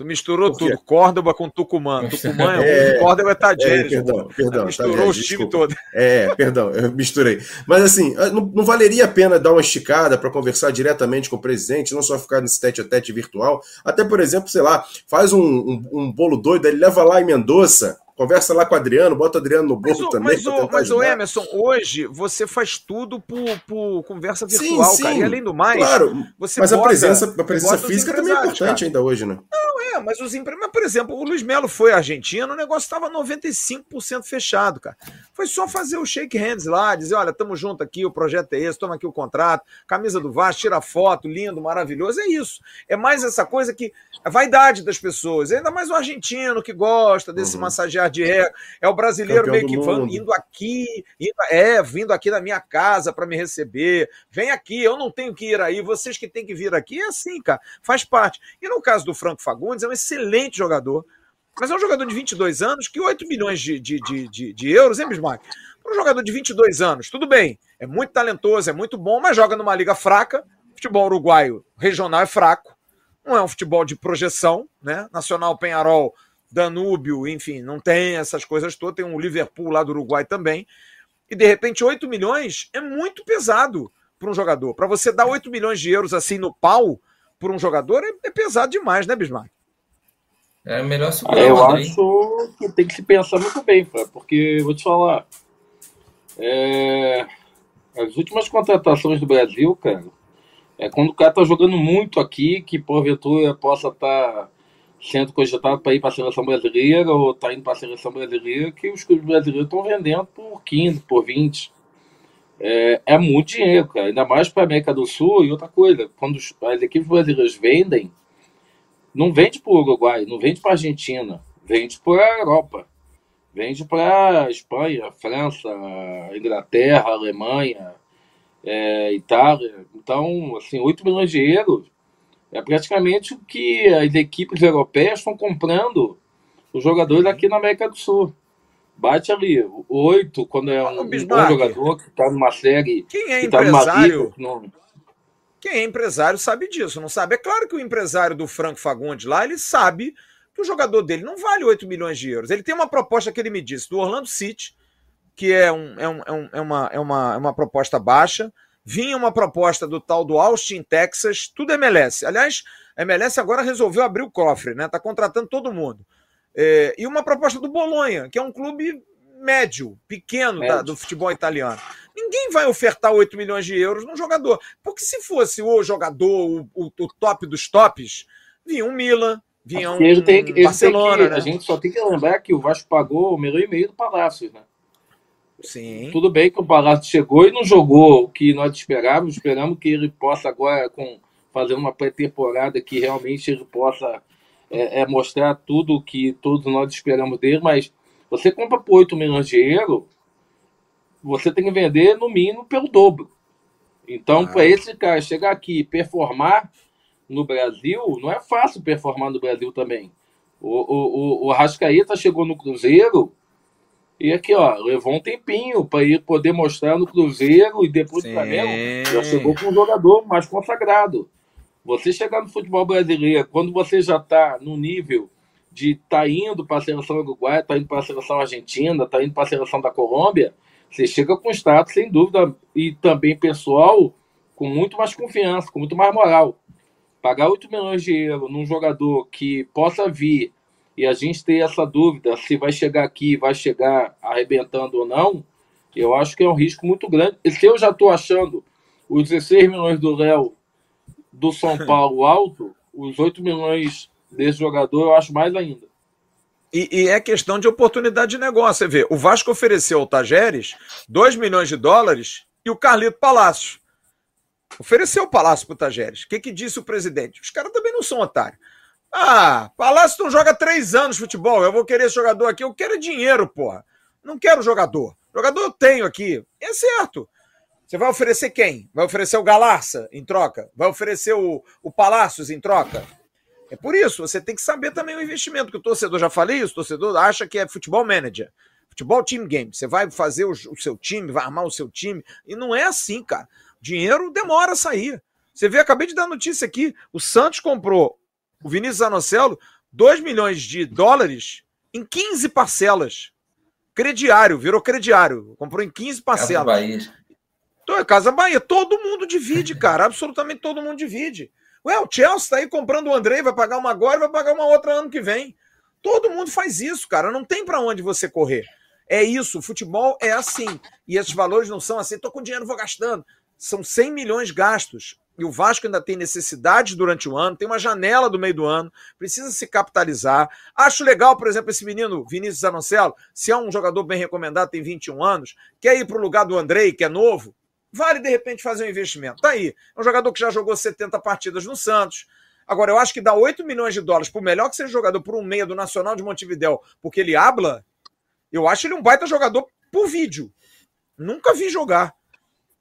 [SPEAKER 1] Tu misturou tudo, Córdoba com Tucumã. Tucumã é, é Córdoba é Tadjeres.
[SPEAKER 4] É, perdão, perdão.
[SPEAKER 1] Misturou tá, os times todos.
[SPEAKER 4] É, perdão, eu misturei. Mas assim, ah, não, não valeria a pena dar uma esticada para conversar diretamente com o presidente, não só ficar nesse tete a tete virtual. Até, por exemplo, sei lá, faz um, um, um bolo doido, ele leva lá em Mendoza, Conversa lá com o Adriano, bota o Adriano no bolo também.
[SPEAKER 1] Mas, o, mas o Emerson, hoje você faz tudo por, por conversa virtual, sim, sim, cara. E além do mais,
[SPEAKER 4] claro, mas bota, a presença, a presença física também é importante cara. ainda hoje, né?
[SPEAKER 1] Não, é, mas os empresários. Por exemplo, o Luiz Melo foi à Argentina, o negócio estava 95% fechado, cara. Foi só fazer o shake hands lá, dizer: olha, estamos junto aqui, o projeto é esse, toma aqui o contrato, camisa do Vasco, tira foto, lindo, maravilhoso. É isso. É mais essa coisa que. A vaidade das pessoas. Ainda mais o argentino que gosta desse uhum. massagear de ego. É o brasileiro Campeão meio que van, indo aqui, indo, é, vindo aqui na minha casa para me receber. Vem aqui, eu não tenho que ir aí, vocês que têm que vir aqui. É assim, cara, faz parte. E no caso do Franco Fagundes, é um excelente jogador, mas é um jogador de 22 anos que 8 milhões de, de, de, de, de euros, hein, Bismarck? Para um jogador de 22 anos, tudo bem, é muito talentoso, é muito bom, mas joga numa liga fraca. Futebol uruguaio regional é fraco, não é um futebol de projeção, né? Nacional Penharol Danúbio, enfim, não tem essas coisas todas. Tem um Liverpool lá do Uruguai também. E de repente, 8 milhões é muito pesado para um jogador. Para você dar 8 milhões de euros assim no pau por um jogador é, é pesado demais, né, Bismarck?
[SPEAKER 5] É melhor
[SPEAKER 8] segurar Eu acho que tem que se pensar muito bem, porque vou te falar. É... As últimas contratações do Brasil, cara, é quando o cara tá jogando muito aqui, que porventura possa estar. Tá sendo cogitado para ir para a seleção brasileira ou está indo para a seleção brasileira, que os clubes brasileiros estão vendendo por 15, por 20. É, é muito dinheiro, cara. Ainda mais para a América do Sul e outra coisa. Quando as equipes brasileiras vendem, não vende para o Uruguai, não vende para a Argentina, vende para a Europa. Vende para Espanha, França, Inglaterra, Alemanha, é, Itália. Então, assim, 8 milhões de euros é praticamente o que as equipes europeias estão comprando os jogadores aqui na América do Sul. Bate ali, oito, quando é um, um bom jogador que está numa série.
[SPEAKER 1] Quem é tá empresário? Tá Quem é empresário sabe disso, não sabe? É claro que o empresário do Franco Fagundes lá, ele sabe que o jogador dele não vale 8 milhões de euros. Ele tem uma proposta que ele me disse do Orlando City, que é, é, um, é, um, é, uma, é, uma, é uma proposta baixa vinha uma proposta do tal do Austin, Texas, tudo MLS. Aliás, a MLS agora resolveu abrir o cofre, né? Tá contratando todo mundo. É, e uma proposta do Bolonha, que é um clube médio, pequeno médio. Da, do futebol italiano. Ninguém vai ofertar 8 milhões de euros num jogador. Porque se fosse o jogador, o, o, o top dos tops, vinha um Milan, vinha um tem, Barcelona.
[SPEAKER 8] Que, né? A gente só tem que lembrar que o Vasco pagou o milhão e meio do Palácio, né?
[SPEAKER 1] Sim.
[SPEAKER 8] Tudo bem que o Palácio chegou e não jogou o que nós esperávamos. Esperamos que ele possa agora, com fazer uma pré-temporada, que realmente ele possa é, é, mostrar tudo o que todos nós esperamos dele. Mas você compra por 8 milhões de euros, você tem que vender no mínimo pelo dobro. Então, ah. para esse cara chegar aqui e performar no Brasil, não é fácil performar no Brasil também. O, o, o, o Rascaeta chegou no Cruzeiro e aqui, ó, levou um tempinho para ir poder mostrar no Cruzeiro e depois Flamengo. Já chegou com um jogador mais consagrado. Você chegar no futebol brasileiro, quando você já está no nível de tá indo para a seleção uruguaia, tá indo para a seleção argentina, tá indo para a seleção da Colômbia, você chega com status, sem dúvida, e também pessoal, com muito mais confiança, com muito mais moral. Pagar 8 milhões de euros num jogador que possa vir e a gente ter essa dúvida se vai chegar aqui, vai chegar arrebentando ou não, eu acho que é um risco muito grande. E se eu já estou achando os 16 milhões do Léo do São Paulo alto, os 8 milhões desse jogador eu acho mais ainda.
[SPEAKER 1] E, e, é questão de oportunidade de negócio. Você vê, o Vasco ofereceu ao Tajeres 2 milhões de dólares e o Carlito Palácio. Ofereceu o Palácio para o Tajeres. O que, que disse o presidente? Os caras também não são otários. Ah, Palácio não joga três anos futebol. Eu vou querer esse jogador aqui. Eu quero dinheiro, porra. Não quero jogador. Jogador eu tenho aqui. É certo. Você vai oferecer quem? Vai oferecer o Galarça em troca? Vai oferecer o, o Palácios em troca? É por isso, você tem que saber também o investimento, que o torcedor, já falei isso, o torcedor acha que é futebol manager. Futebol team game. Você vai fazer o, o seu time, vai armar o seu time. E não é assim, cara. Dinheiro demora a sair. Você vê, acabei de dar notícia aqui: o Santos comprou o Vinícius Anocelo 2 milhões de dólares em 15 parcelas. Crediário, virou crediário. Comprou em 15 parcelas. Casa Bahia. Então, é Casa Bahia. Todo mundo divide, cara. Absolutamente todo mundo divide. Ué, o Chelsea tá aí comprando o André, vai pagar uma agora e vai pagar uma outra ano que vem. Todo mundo faz isso, cara. Não tem para onde você correr. É isso, futebol é assim. E esses valores não são assim, tô com dinheiro, vou gastando. São 100 milhões gastos. E o Vasco ainda tem necessidade durante o ano, tem uma janela do meio do ano, precisa se capitalizar. Acho legal, por exemplo, esse menino Vinícius Anocelo, se é um jogador bem recomendado, tem 21 anos, quer ir para o lugar do Andrei, que é novo, vale de repente fazer um investimento. Tá aí. É um jogador que já jogou 70 partidas no Santos. Agora, eu acho que dá 8 milhões de dólares, por melhor que seja jogador por um meia do Nacional de Montevidéu, porque ele habla, eu acho ele um baita jogador por vídeo. Nunca vi jogar.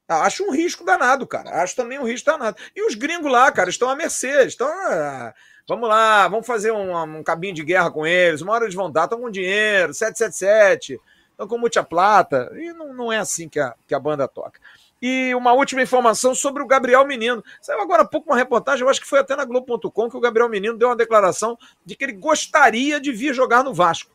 [SPEAKER 1] Acho um risco danado, cara. Acho também um risco danado. E os gringos lá, cara, estão à mercê. Estão. Ah, vamos lá, vamos fazer um, um cabinho de guerra com eles. Uma hora eles vão dar, estão com dinheiro, 777, estão com muita plata. E não, não é assim que a, que a banda toca. E uma última informação sobre o Gabriel Menino. Saiu agora há pouco uma reportagem, eu acho que foi até na Globo.com, que o Gabriel Menino deu uma declaração de que ele gostaria de vir jogar no Vasco.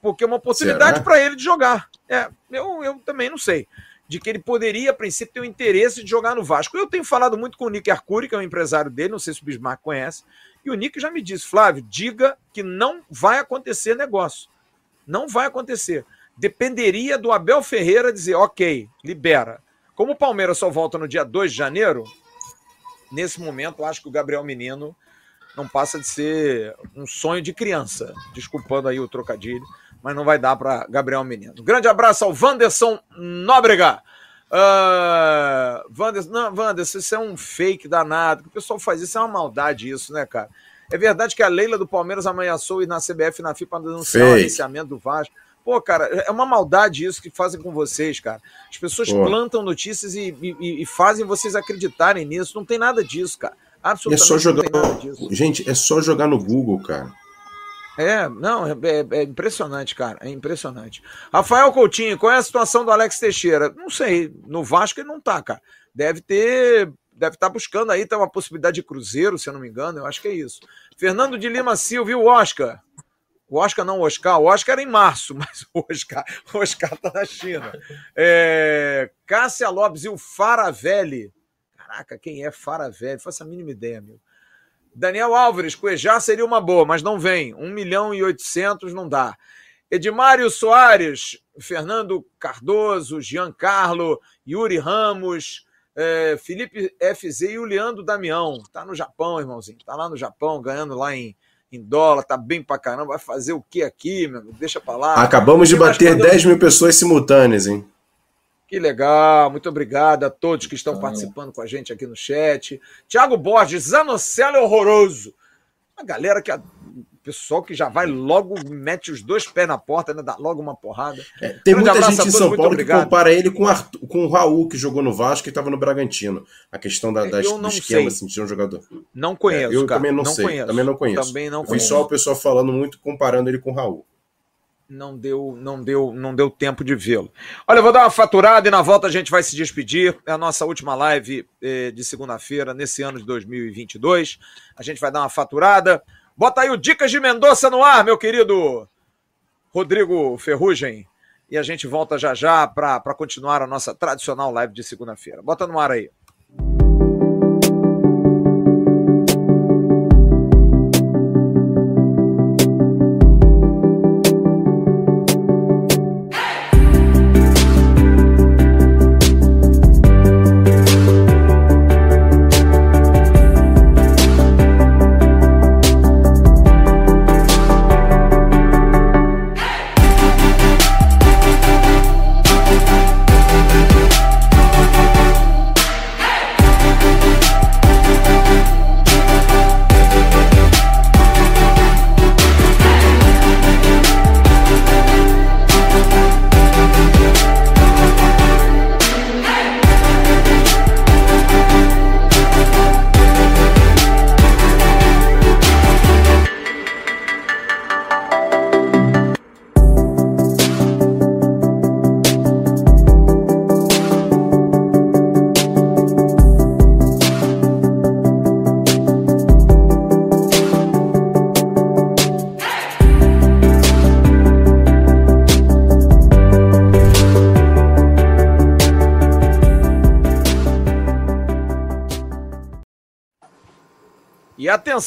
[SPEAKER 1] Porque é uma oportunidade para ele de jogar. É, eu, eu também não sei. De que ele poderia, a princípio, ter o interesse de jogar no Vasco. Eu tenho falado muito com o Nick Arcuri, que é o empresário dele, não sei se o Bismarck conhece. E o Nick já me disse, Flávio, diga que não vai acontecer negócio. Não vai acontecer. Dependeria do Abel Ferreira dizer, ok, libera. Como o Palmeiras só volta no dia 2 de janeiro, nesse momento acho que o Gabriel Menino não passa de ser um sonho de criança. Desculpando aí o trocadilho, mas não vai dar para Gabriel Menino. Grande abraço ao Wanderson Nóbrega. Uh, Wanderson, não, Wanderson, isso é um fake danado. O pessoal faz isso, é uma maldade isso, né, cara? É verdade que a Leila do Palmeiras ameaçou ir na CBF na FIFA para denunciar o iniciamento do Vasco. Pô, cara, é uma maldade isso que fazem com vocês, cara. As pessoas Pô. plantam notícias e, e, e, fazem vocês acreditarem nisso. Não tem nada disso, cara. Absolutamente
[SPEAKER 4] é só jogar... Gente, é só jogar no Google, cara.
[SPEAKER 1] É, não, é, é, é, impressionante, cara. É impressionante. Rafael Coutinho, qual é a situação do Alex Teixeira? Não sei. No Vasco ele não tá, cara. Deve ter. Deve estar tá buscando aí, tem uma possibilidade de Cruzeiro, se eu não me engano. Eu acho que é isso. Fernando de Lima Silva, viu, Oscar? O Oscar não, o Oscar. O Oscar era em março, mas o Oscar, o Oscar tá na China. É, Cássia Lopes e o Faravelli. Caraca, quem é Faravelli? Faça a mínima ideia, meu. Daniel Álvares, Cuejá seria uma boa, mas não vem. 1 milhão e 800 não dá. Edmário Soares, Fernando Cardoso, Giancarlo, Yuri Ramos, é, Felipe FZ e o Leandro Damião. Tá no Japão, irmãozinho. Tá lá no Japão, ganhando lá em, em dólar, tá bem pra caramba. Vai fazer o que aqui, meu? Deixa pra lá.
[SPEAKER 4] Acabamos de bater mandando... 10 mil pessoas simultâneas, hein?
[SPEAKER 1] Que legal, muito obrigado a todos que estão participando com a gente aqui no chat. Tiago Borges, Zanocelo é horroroso. A galera que. A, o pessoal que já vai logo, mete os dois pés na porta, né, dá logo uma porrada.
[SPEAKER 4] É, tem Grande muita gente em São Paulo que compara ele com, Arthur, com o Raul, que jogou no Vasco e estava no Bragantino. A questão da, das, do esquema, assim, de um jogador.
[SPEAKER 1] Não conheço.
[SPEAKER 4] É, eu
[SPEAKER 1] cara,
[SPEAKER 4] também não,
[SPEAKER 1] não
[SPEAKER 4] sei.
[SPEAKER 1] Conheço.
[SPEAKER 4] Também não conheço.
[SPEAKER 1] Também não
[SPEAKER 4] Vi conheço. só o pessoal falando muito, comparando ele com o Raul
[SPEAKER 1] não deu, não deu, não deu tempo de vê-lo. Olha, eu vou dar uma faturada e na volta a gente vai se despedir. É a nossa última live eh, de segunda-feira nesse ano de 2022. A gente vai dar uma faturada. Bota aí o Dicas de Mendonça no ar, meu querido Rodrigo Ferrugem. E a gente volta já já para continuar a nossa tradicional live de segunda-feira. Bota no ar aí.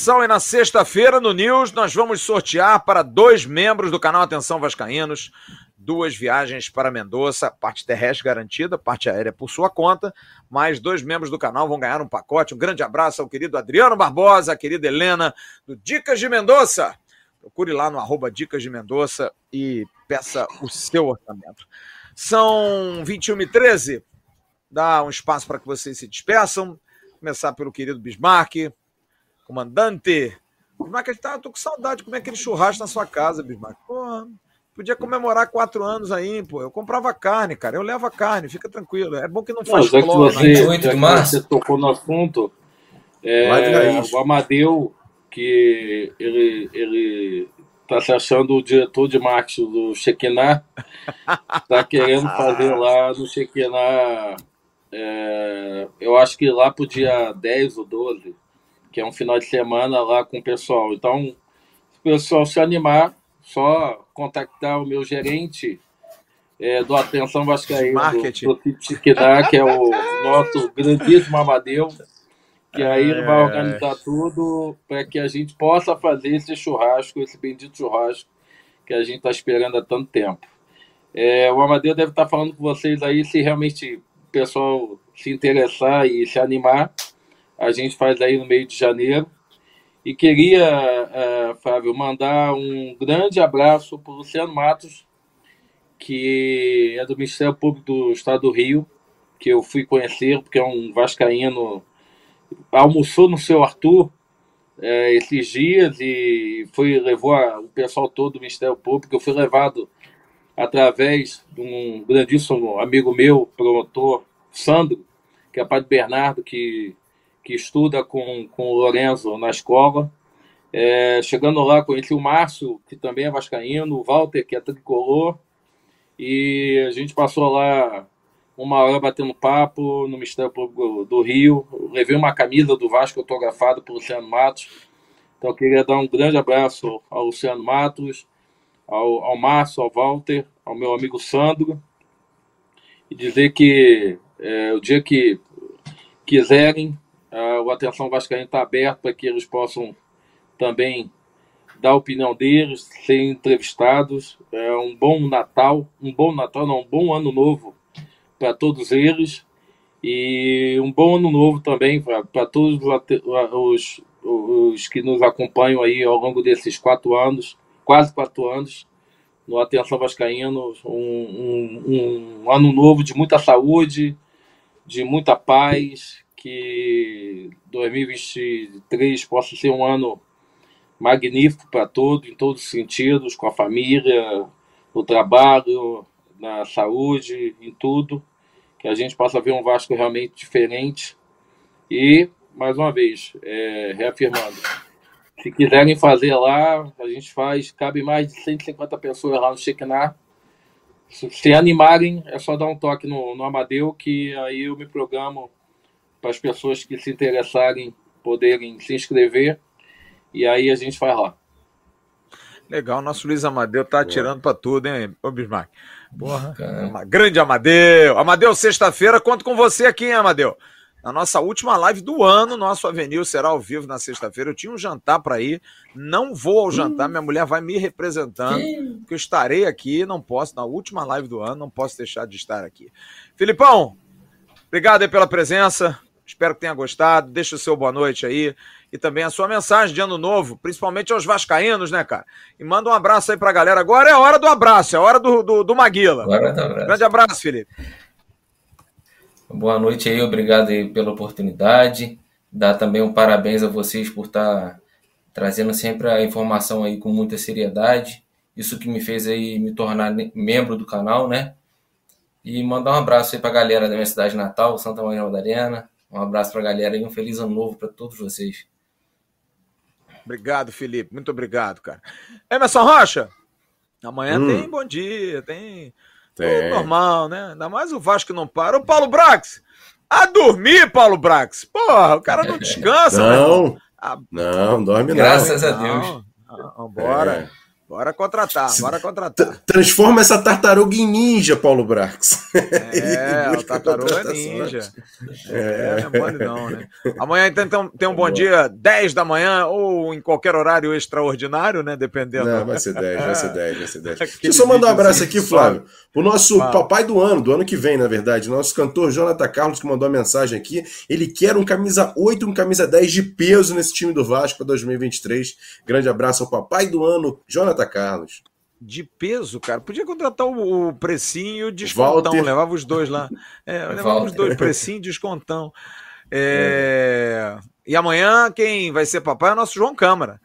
[SPEAKER 1] Atenção, e na sexta-feira no News nós vamos sortear para dois membros do canal Atenção Vascaínos duas viagens para Mendoza, parte terrestre garantida, parte aérea por sua conta, mais dois membros do canal vão ganhar um pacote. Um grande abraço ao querido Adriano Barbosa, a querida Helena, do Dicas de Mendoza. Procure lá no arroba Dicas de Mendoza e peça o seu orçamento. São 21 e 13 Dá um espaço para que vocês se despeçam. Começar pelo querido Bismarck, comandante. Bismarck, tá, tô com saudade. Como é aquele churrasco na sua casa, Bismarck? Porra. Podia comemorar quatro anos aí, pô. Eu comprava carne, cara. Eu levo a carne, fica tranquilo. É bom que não faz
[SPEAKER 8] não, já cloro, que você, né? já que você tocou no assunto, é, o Amadeu, que ele, ele tá se achando o diretor de marketing do Shekinah, tá querendo fazer lá no Shekinah, é, eu acho que lá pro dia 10 ou 12, que é um final de semana lá com o pessoal. Então, se o pessoal se animar, só contactar o meu gerente é, do Atenção Vascaíno, do, do Tiquidá, que é o nosso grandíssimo Amadeu, que aí ele vai organizar tudo para que a gente possa fazer esse churrasco, esse bendito churrasco que a gente está esperando há tanto tempo. É, o Amadeu deve estar tá falando com vocês aí, se realmente o pessoal se interessar e se animar, a gente faz aí no meio de janeiro. E queria, uh, Fábio, mandar um grande abraço para o Luciano Matos, que é do Ministério Público do Estado do Rio, que eu fui conhecer, porque é um vascaíno, almoçou no seu Arthur é, esses dias e foi levou a, o pessoal todo do Ministério Público. Eu fui levado através de um grandíssimo amigo meu, promotor, Sandro, que é pai de Bernardo, que que estuda com, com o Lorenzo na escola. É, chegando lá, conheci o Márcio, que também é vascaíno, o Walter, que é tricolor, e a gente passou lá uma hora batendo papo no Ministério Público do Rio. Eu levei uma camisa do Vasco autografada por Luciano Matos. Então, eu queria dar um grande abraço ao Luciano Matos, ao, ao Márcio, ao Walter, ao meu amigo Sandro, e dizer que é, o dia que quiserem, Uh, o Atenção Vascaíno está aberto para que eles possam também dar a opinião deles, ser entrevistados. É um bom Natal, um bom Natal, não, um bom ano novo para todos eles e um bom ano novo também para todos os, os, que nos acompanham aí ao longo desses quatro anos, quase quatro anos, no Atenção Vascaíno. Um, um, um ano novo de muita saúde, de muita paz, que 2023 possa ser um ano magnífico para todos, em todos os sentidos, com a família, no trabalho, na saúde, em tudo. Que a gente possa ver um Vasco realmente diferente. E, mais uma vez, é, reafirmando, se quiserem fazer lá, a gente faz, cabe mais de 150 pessoas lá no. Se, se animarem, é só dar um toque no, no Amadeu, que aí eu me programo para as pessoas que se interessarem poderem se inscrever e aí a gente vai lá.
[SPEAKER 1] Legal, nosso Luiz Amadeu tá atirando para tudo, hein, ô Bismarck? Porra, uma grande Amadeu. Amadeu, sexta-feira, conto com você aqui, hein, Amadeu? Na nossa última live do ano, nosso Avenil será ao vivo na sexta-feira. Eu tinha um jantar para ir, não vou ao jantar, minha mulher vai me representando, porque eu estarei aqui, não posso, na última live do ano, não posso deixar de estar aqui. Filipão, obrigado aí pela presença. Espero que tenha gostado. Deixa o seu boa noite aí e também a sua mensagem de ano novo, principalmente aos vascaínos, né, cara? E manda um abraço aí pra galera. Agora é a hora do abraço, é a hora do, do, do Maguila. Agora é abraço. Grande abraço, Felipe.
[SPEAKER 5] Boa noite aí, obrigado aí pela oportunidade. Dar também um parabéns a vocês por estar tá trazendo sempre a informação aí com muita seriedade. Isso que me fez aí me tornar membro do canal, né? E mandar um abraço aí pra galera da minha cidade natal, Santa Maria Madalena, um abraço para a galera e um feliz ano novo para todos vocês.
[SPEAKER 1] Obrigado, Felipe. Muito obrigado, cara. Emerson Rocha, amanhã hum. tem bom dia, tem. tem. normal, né? Ainda mais o Vasco não para. O Paulo Brax, a dormir, Paulo Brax. Porra, o cara não descansa,
[SPEAKER 4] Não, a... não, dorme
[SPEAKER 5] Graças não. a Deus.
[SPEAKER 1] Não, vambora. É. Bora contratar, bora contratar.
[SPEAKER 4] Transforma essa tartaruga em ninja, Paulo Brax.
[SPEAKER 1] É, o tartaruga é ninja. É, não é mole não, né? Amanhã então tem um bom dia, 10 da manhã, ou em qualquer horário extraordinário, né? Dependendo.
[SPEAKER 4] Não, vai ser 10, vai ser 10, vai ser 10. Deixa eu só mandar um abraço aqui, Flávio. O nosso papai do ano, do ano que vem, na verdade, nosso cantor Jonathan Carlos, que mandou a mensagem aqui. Ele quer um camisa 8, um camisa 10 de peso nesse time do Vasco para 2023. Grande abraço ao papai do ano, Jonathan Carlos.
[SPEAKER 1] De peso, cara. Podia contratar o, precinho e o descontão. Walter. Levava os dois lá. É, levava os dois, precinho e descontão. É... É. E amanhã quem vai ser papai é o nosso João Câmara.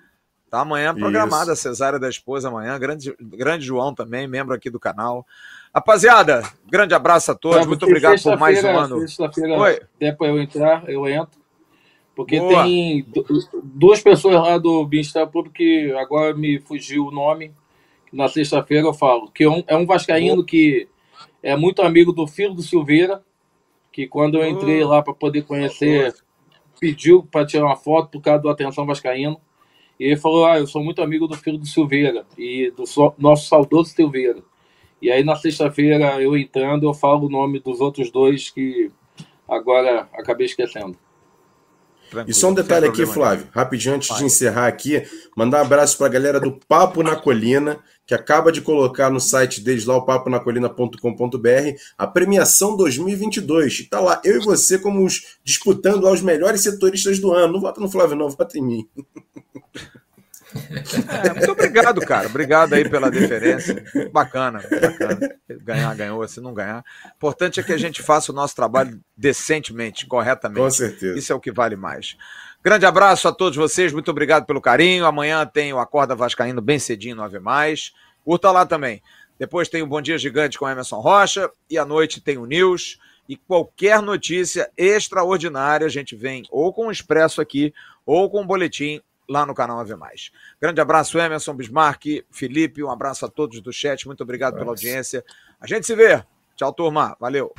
[SPEAKER 1] Tá amanhã programada a cesárea da esposa amanhã. Grande, grande João também, membro aqui do canal. Rapaziada, grande abraço a todos. Muito obrigado por mais um ano.
[SPEAKER 8] Sexta-feira, até para eu entrar, eu entro. Porque Boa. tem duas pessoas lá do Bem-Estar Público que agora me fugiu o nome. Na sexta-feira eu falo. Que é um, é um Vascaíno Boa. que é muito amigo do filho do Silveira. Que quando eu entrei lá para poder conhecer, pediu para tirar uma foto por causa do Atenção Vascaíno. E ele falou: Ah, eu sou muito amigo do filho do Silveira e do so nosso saudoso Silveira. E aí na sexta-feira eu entrando, eu falo o nome dos outros dois que agora acabei esquecendo.
[SPEAKER 4] Tranquilo, e só um detalhe aqui, Flávio, rapidinho antes Vai. de encerrar aqui, mandar um abraço para a galera do Papo na Colina, que acaba de colocar no site deles lá, o paponacolina.com.br, a premiação 2022. E tá lá, eu e você como os, disputando lá os melhores setoristas do ano. Não vota no Flávio, não, vota em mim.
[SPEAKER 1] É, muito obrigado, cara. Obrigado aí pela deferência. Bacana, bacana. Ganhar, ganhou. Se não ganhar. Importante é que a gente faça o nosso trabalho decentemente, corretamente.
[SPEAKER 4] Com certeza.
[SPEAKER 1] Isso é o que vale mais. Grande abraço a todos vocês. Muito obrigado pelo carinho. Amanhã tem o Acorda Vascaíno bem cedinho, 9 mais. Curta lá também. Depois tem o Bom Dia Gigante com Emerson Rocha. E à noite tem o News. E qualquer notícia extraordinária a gente vem ou com o Expresso aqui ou com o boletim lá no canal Ave Mais. Grande abraço, Emerson Bismarck, Felipe, um abraço a todos do chat, muito obrigado Nossa. pela audiência. A gente se vê. Tchau, turma. Valeu.